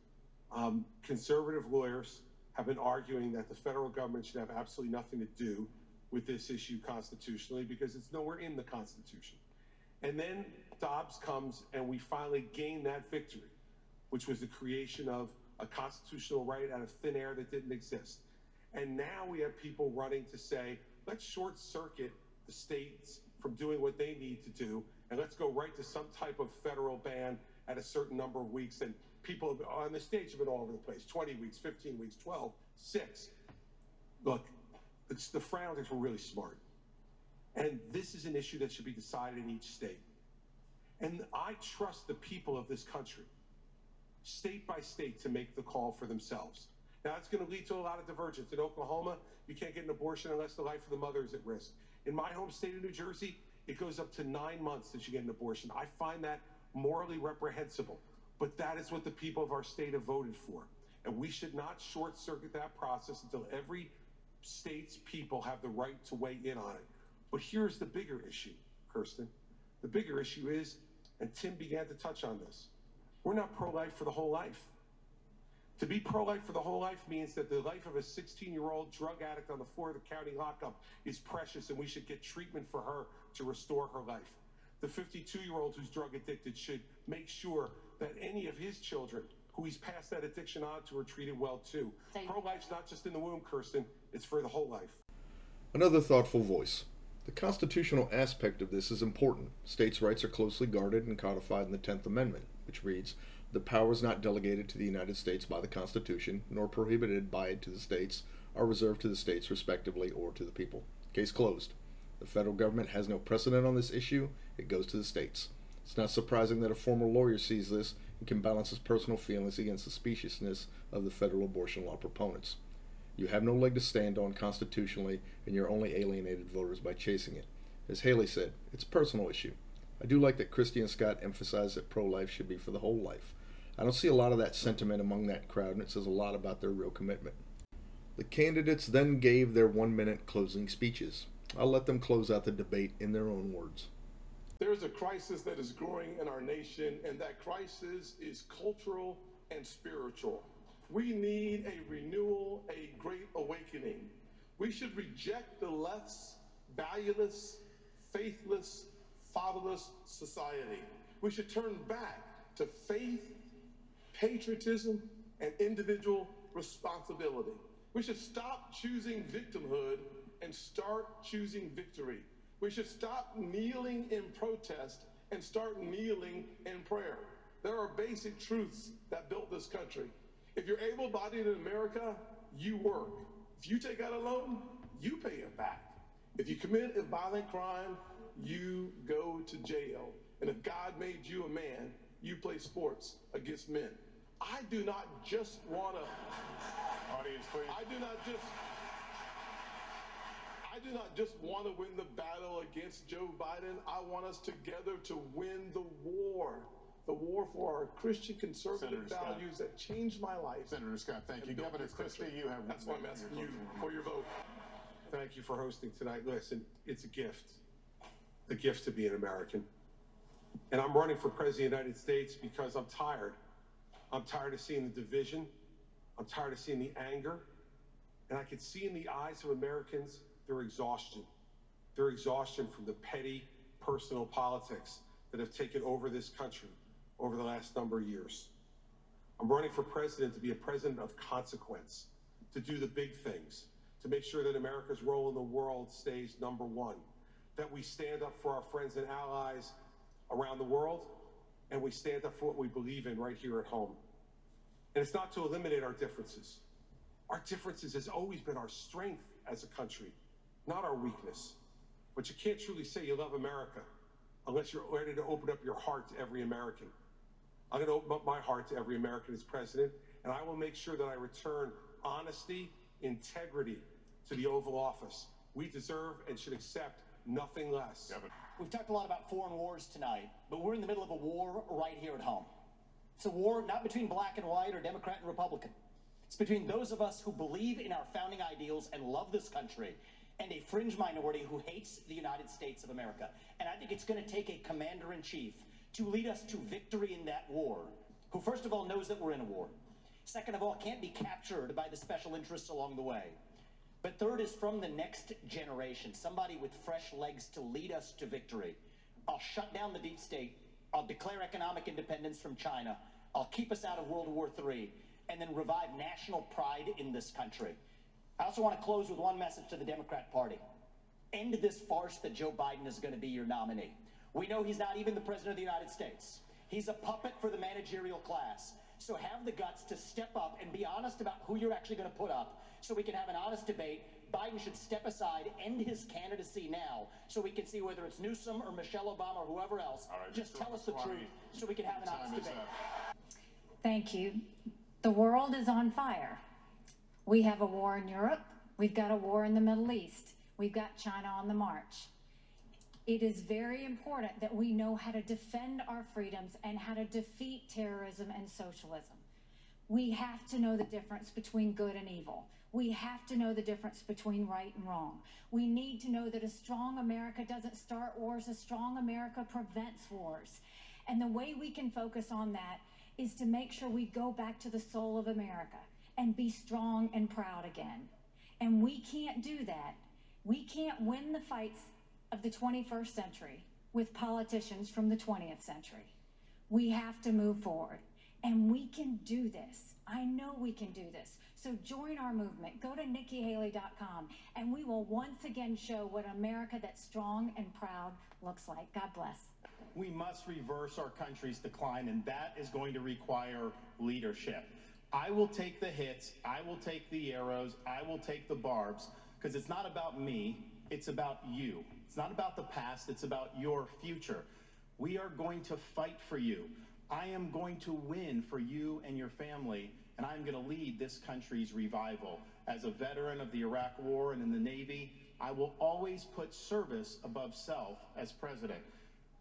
Speaker 10: um, conservative lawyers have been arguing that the federal government should have absolutely nothing to do with this issue constitutionally because it's nowhere in the Constitution. And then Dobbs comes and we finally gain that victory, which was the creation of a constitutional right out of thin air that didn't exist. And now we have people running to say, let's short circuit the states from doing what they need to do, and let's go right to some type of federal ban at a certain number of weeks. And people on the stage have been all over the place 20 weeks, 15 weeks, 12, 6. Look, it's, the Framers were really smart. And this is an issue that should be decided in each state. And I trust the people of this country, state by state, to make the call for themselves. Now, that's going to lead to a lot of divergence. In Oklahoma, you can't get an abortion unless the life of the mother is at risk. In my home state of New Jersey, it goes up to nine months that you get an abortion. I find that morally reprehensible, but that is what the people of our state have voted for. And we should not short circuit that process until every state's people have the right to weigh in on it. But here's the bigger issue, Kristen. The bigger issue is, and Tim began to touch on this, we're not pro life for the whole life. To be pro life for the whole life means that the life of a 16 year old drug addict on the floor of the county lockup is precious and we should get treatment for her to restore her life. The 52 year old who's drug addicted should make sure that any of his children who he's passed that addiction on to are treated well too. Pro life's not just in the womb, Kristen, it's for the whole life.
Speaker 2: Another thoughtful voice. The constitutional aspect of this is important. States' rights are closely guarded and codified in the 10th Amendment, which reads The powers not delegated to the United States by the Constitution, nor prohibited by it to the states, are reserved to the states respectively or to the people. Case closed. The federal government has no precedent on this issue, it goes to the states. It's not surprising that a former lawyer sees this and can balance his personal feelings against the speciousness of the federal abortion law proponents. You have no leg to stand on constitutionally, and you're only alienated voters by chasing it. As Haley said, it's a personal issue. I do like that Christie and Scott emphasize that pro life should be for the whole life. I don't see a lot of that sentiment among that crowd, and it says a lot about their real commitment. The candidates then gave their one minute closing speeches. I'll let them close out the debate in their own words.
Speaker 5: There's a crisis that is growing in our nation, and that crisis is cultural and spiritual. We need a renewal, a great awakening. We should reject the less valueless, faithless, fatherless society. We should turn back to faith, patriotism, and individual responsibility. We should stop choosing victimhood and start choosing victory. We should stop kneeling in protest and start kneeling in prayer. There are basic truths that built this country. If you're able bodied in America, you work. If you take out a loan, you pay it back. If you commit a violent crime, you go to jail. And if God made you a man, you play sports against men. I do not just want to.
Speaker 8: Audience, please.
Speaker 5: I do not just. I do not just want to win the battle against Joe Biden. I want us together to win the war. The war for our Christian conservative
Speaker 8: Senator Scott.
Speaker 5: values that changed my life.
Speaker 8: Senator Scott, thank you. Governor Christie, you have
Speaker 5: That's
Speaker 8: one
Speaker 5: why I'm asking you for your vote. Thank you for hosting tonight. Listen, it's a gift. A gift to be an American. And I'm running for president of the United States because I'm tired. I'm tired of seeing the division. I'm tired of seeing the anger. And I can see in the eyes of Americans their exhaustion. Their exhaustion from the petty personal politics that have taken over this country over the last number of years. I'm running for president to be a president of consequence, to do the big things, to make sure that America's role in the world stays number one, that we stand up for our friends and allies around the world, and we stand up for what we believe in right here at home. And it's not to eliminate our differences. Our differences has always been our strength as a country, not our weakness. But you can't truly say you love America unless you're ready to open up your heart to every American. I'm going to open up my heart to every American as president, and I will make sure that I return honesty, integrity to the Oval Office. We deserve and should accept nothing less.
Speaker 6: We've talked a lot about foreign wars tonight, but we're in the middle of a war right here at home. It's a war not between black and white or Democrat and Republican. It's between those of us who believe in our founding ideals and love this country and a fringe minority who hates the United States of America. And I think it's going to take a commander in chief to lead us to victory in that war, who, first of all, knows that we're in a war. Second of all, can't be captured by the special interests along the way. But third is from the next generation, somebody with fresh legs to lead us to victory. I'll shut down the deep state. I'll declare economic independence from China. I'll keep us out of World War III and then revive national pride in this country. I also want to close with one message to the Democrat Party. End this farce that Joe Biden is going to be your nominee. We know he's not even the President of the United States. He's a puppet for the managerial class. So have the guts to step up and be honest about who you're actually going to put up so we can have an honest debate. Biden should step aside, end his candidacy now, so we can see whether it's Newsom or Michelle Obama or whoever else.
Speaker 8: All right,
Speaker 6: Just tell us the truth so we can have an honest debate.
Speaker 8: up.
Speaker 4: Thank you. The world is on fire. We have a war in Europe. We've got a war in the Middle East. We've got China on the march. It is very important that we know how to defend our freedoms and how to defeat terrorism and socialism. We have to know the difference between good and evil. We have to know the difference between right and wrong. We need to know that a strong America doesn't start wars, a strong America prevents wars. And the way we can focus on that is to make sure we go back to the soul of America and be strong and proud again. And we can't do that. We can't win the fights of the 21st century with politicians from the 20th century. We have to move forward. And we can do this. I know we can do this. So join our movement. Go to nikkihaley.com and we will once again show what America that's strong and proud looks like. God bless.
Speaker 12: We must reverse our country's decline, and that is going to require leadership. I will take the hits, I will take the arrows, I will take the barbs, because it's not about me, it's about you. It's not about the past, it's about your future. We are going to fight for you. I am going to win for you and your family, and I'm going to lead this country's revival
Speaker 3: As a veteran of the Iraq War and in the Navy, I will always put service above self as president.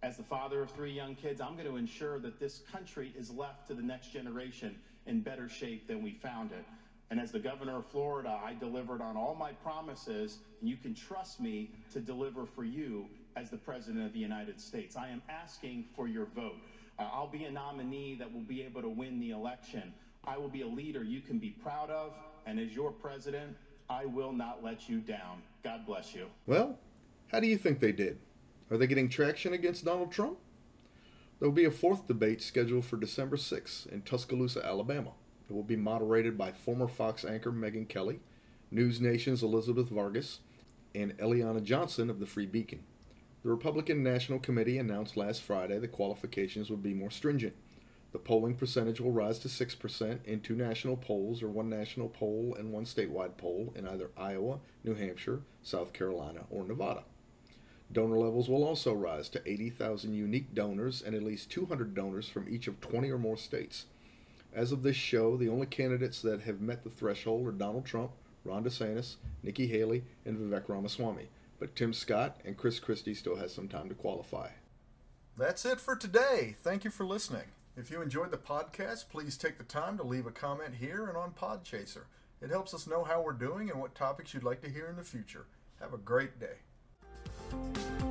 Speaker 3: As the father of three young kids, I'm going to ensure that this country is left to the next generation in better shape than we found it. And as the governor of Florida, I delivered on all my promises, and you can trust me to deliver for you as the President of the United States. I am asking for your vote. Uh, I'll be a nominee that will be able to win the election. I will be a leader you can be proud of, and as your president, I will not let you down. God bless you.
Speaker 2: Well, how do you think they did? Are they getting traction against Donald Trump? There will be a fourth debate scheduled for December 6th in Tuscaloosa, Alabama. It will be moderated by former Fox anchor Megyn Kelly, News Nation's Elizabeth Vargas, and Eliana Johnson of the Free Beacon. The Republican National Committee announced last Friday the qualifications would be more stringent. The polling percentage will rise to 6% in two national polls or one national poll and one statewide poll in either Iowa, New Hampshire, South Carolina, or Nevada. Donor levels will also rise to 80,000 unique donors and at least 200 donors from each of 20 or more states. As of this show, the only candidates that have met the threshold are Donald Trump, Ron DeSantis, Nikki Haley, and Vivek Ramaswamy. But Tim Scott and Chris Christie still has some time to qualify.
Speaker 1: That's it for today. Thank you for listening. If you enjoyed the podcast, please take the time to leave a comment here and on Podchaser. It helps us know how we're doing and what topics you'd like to hear in the future. Have a great day.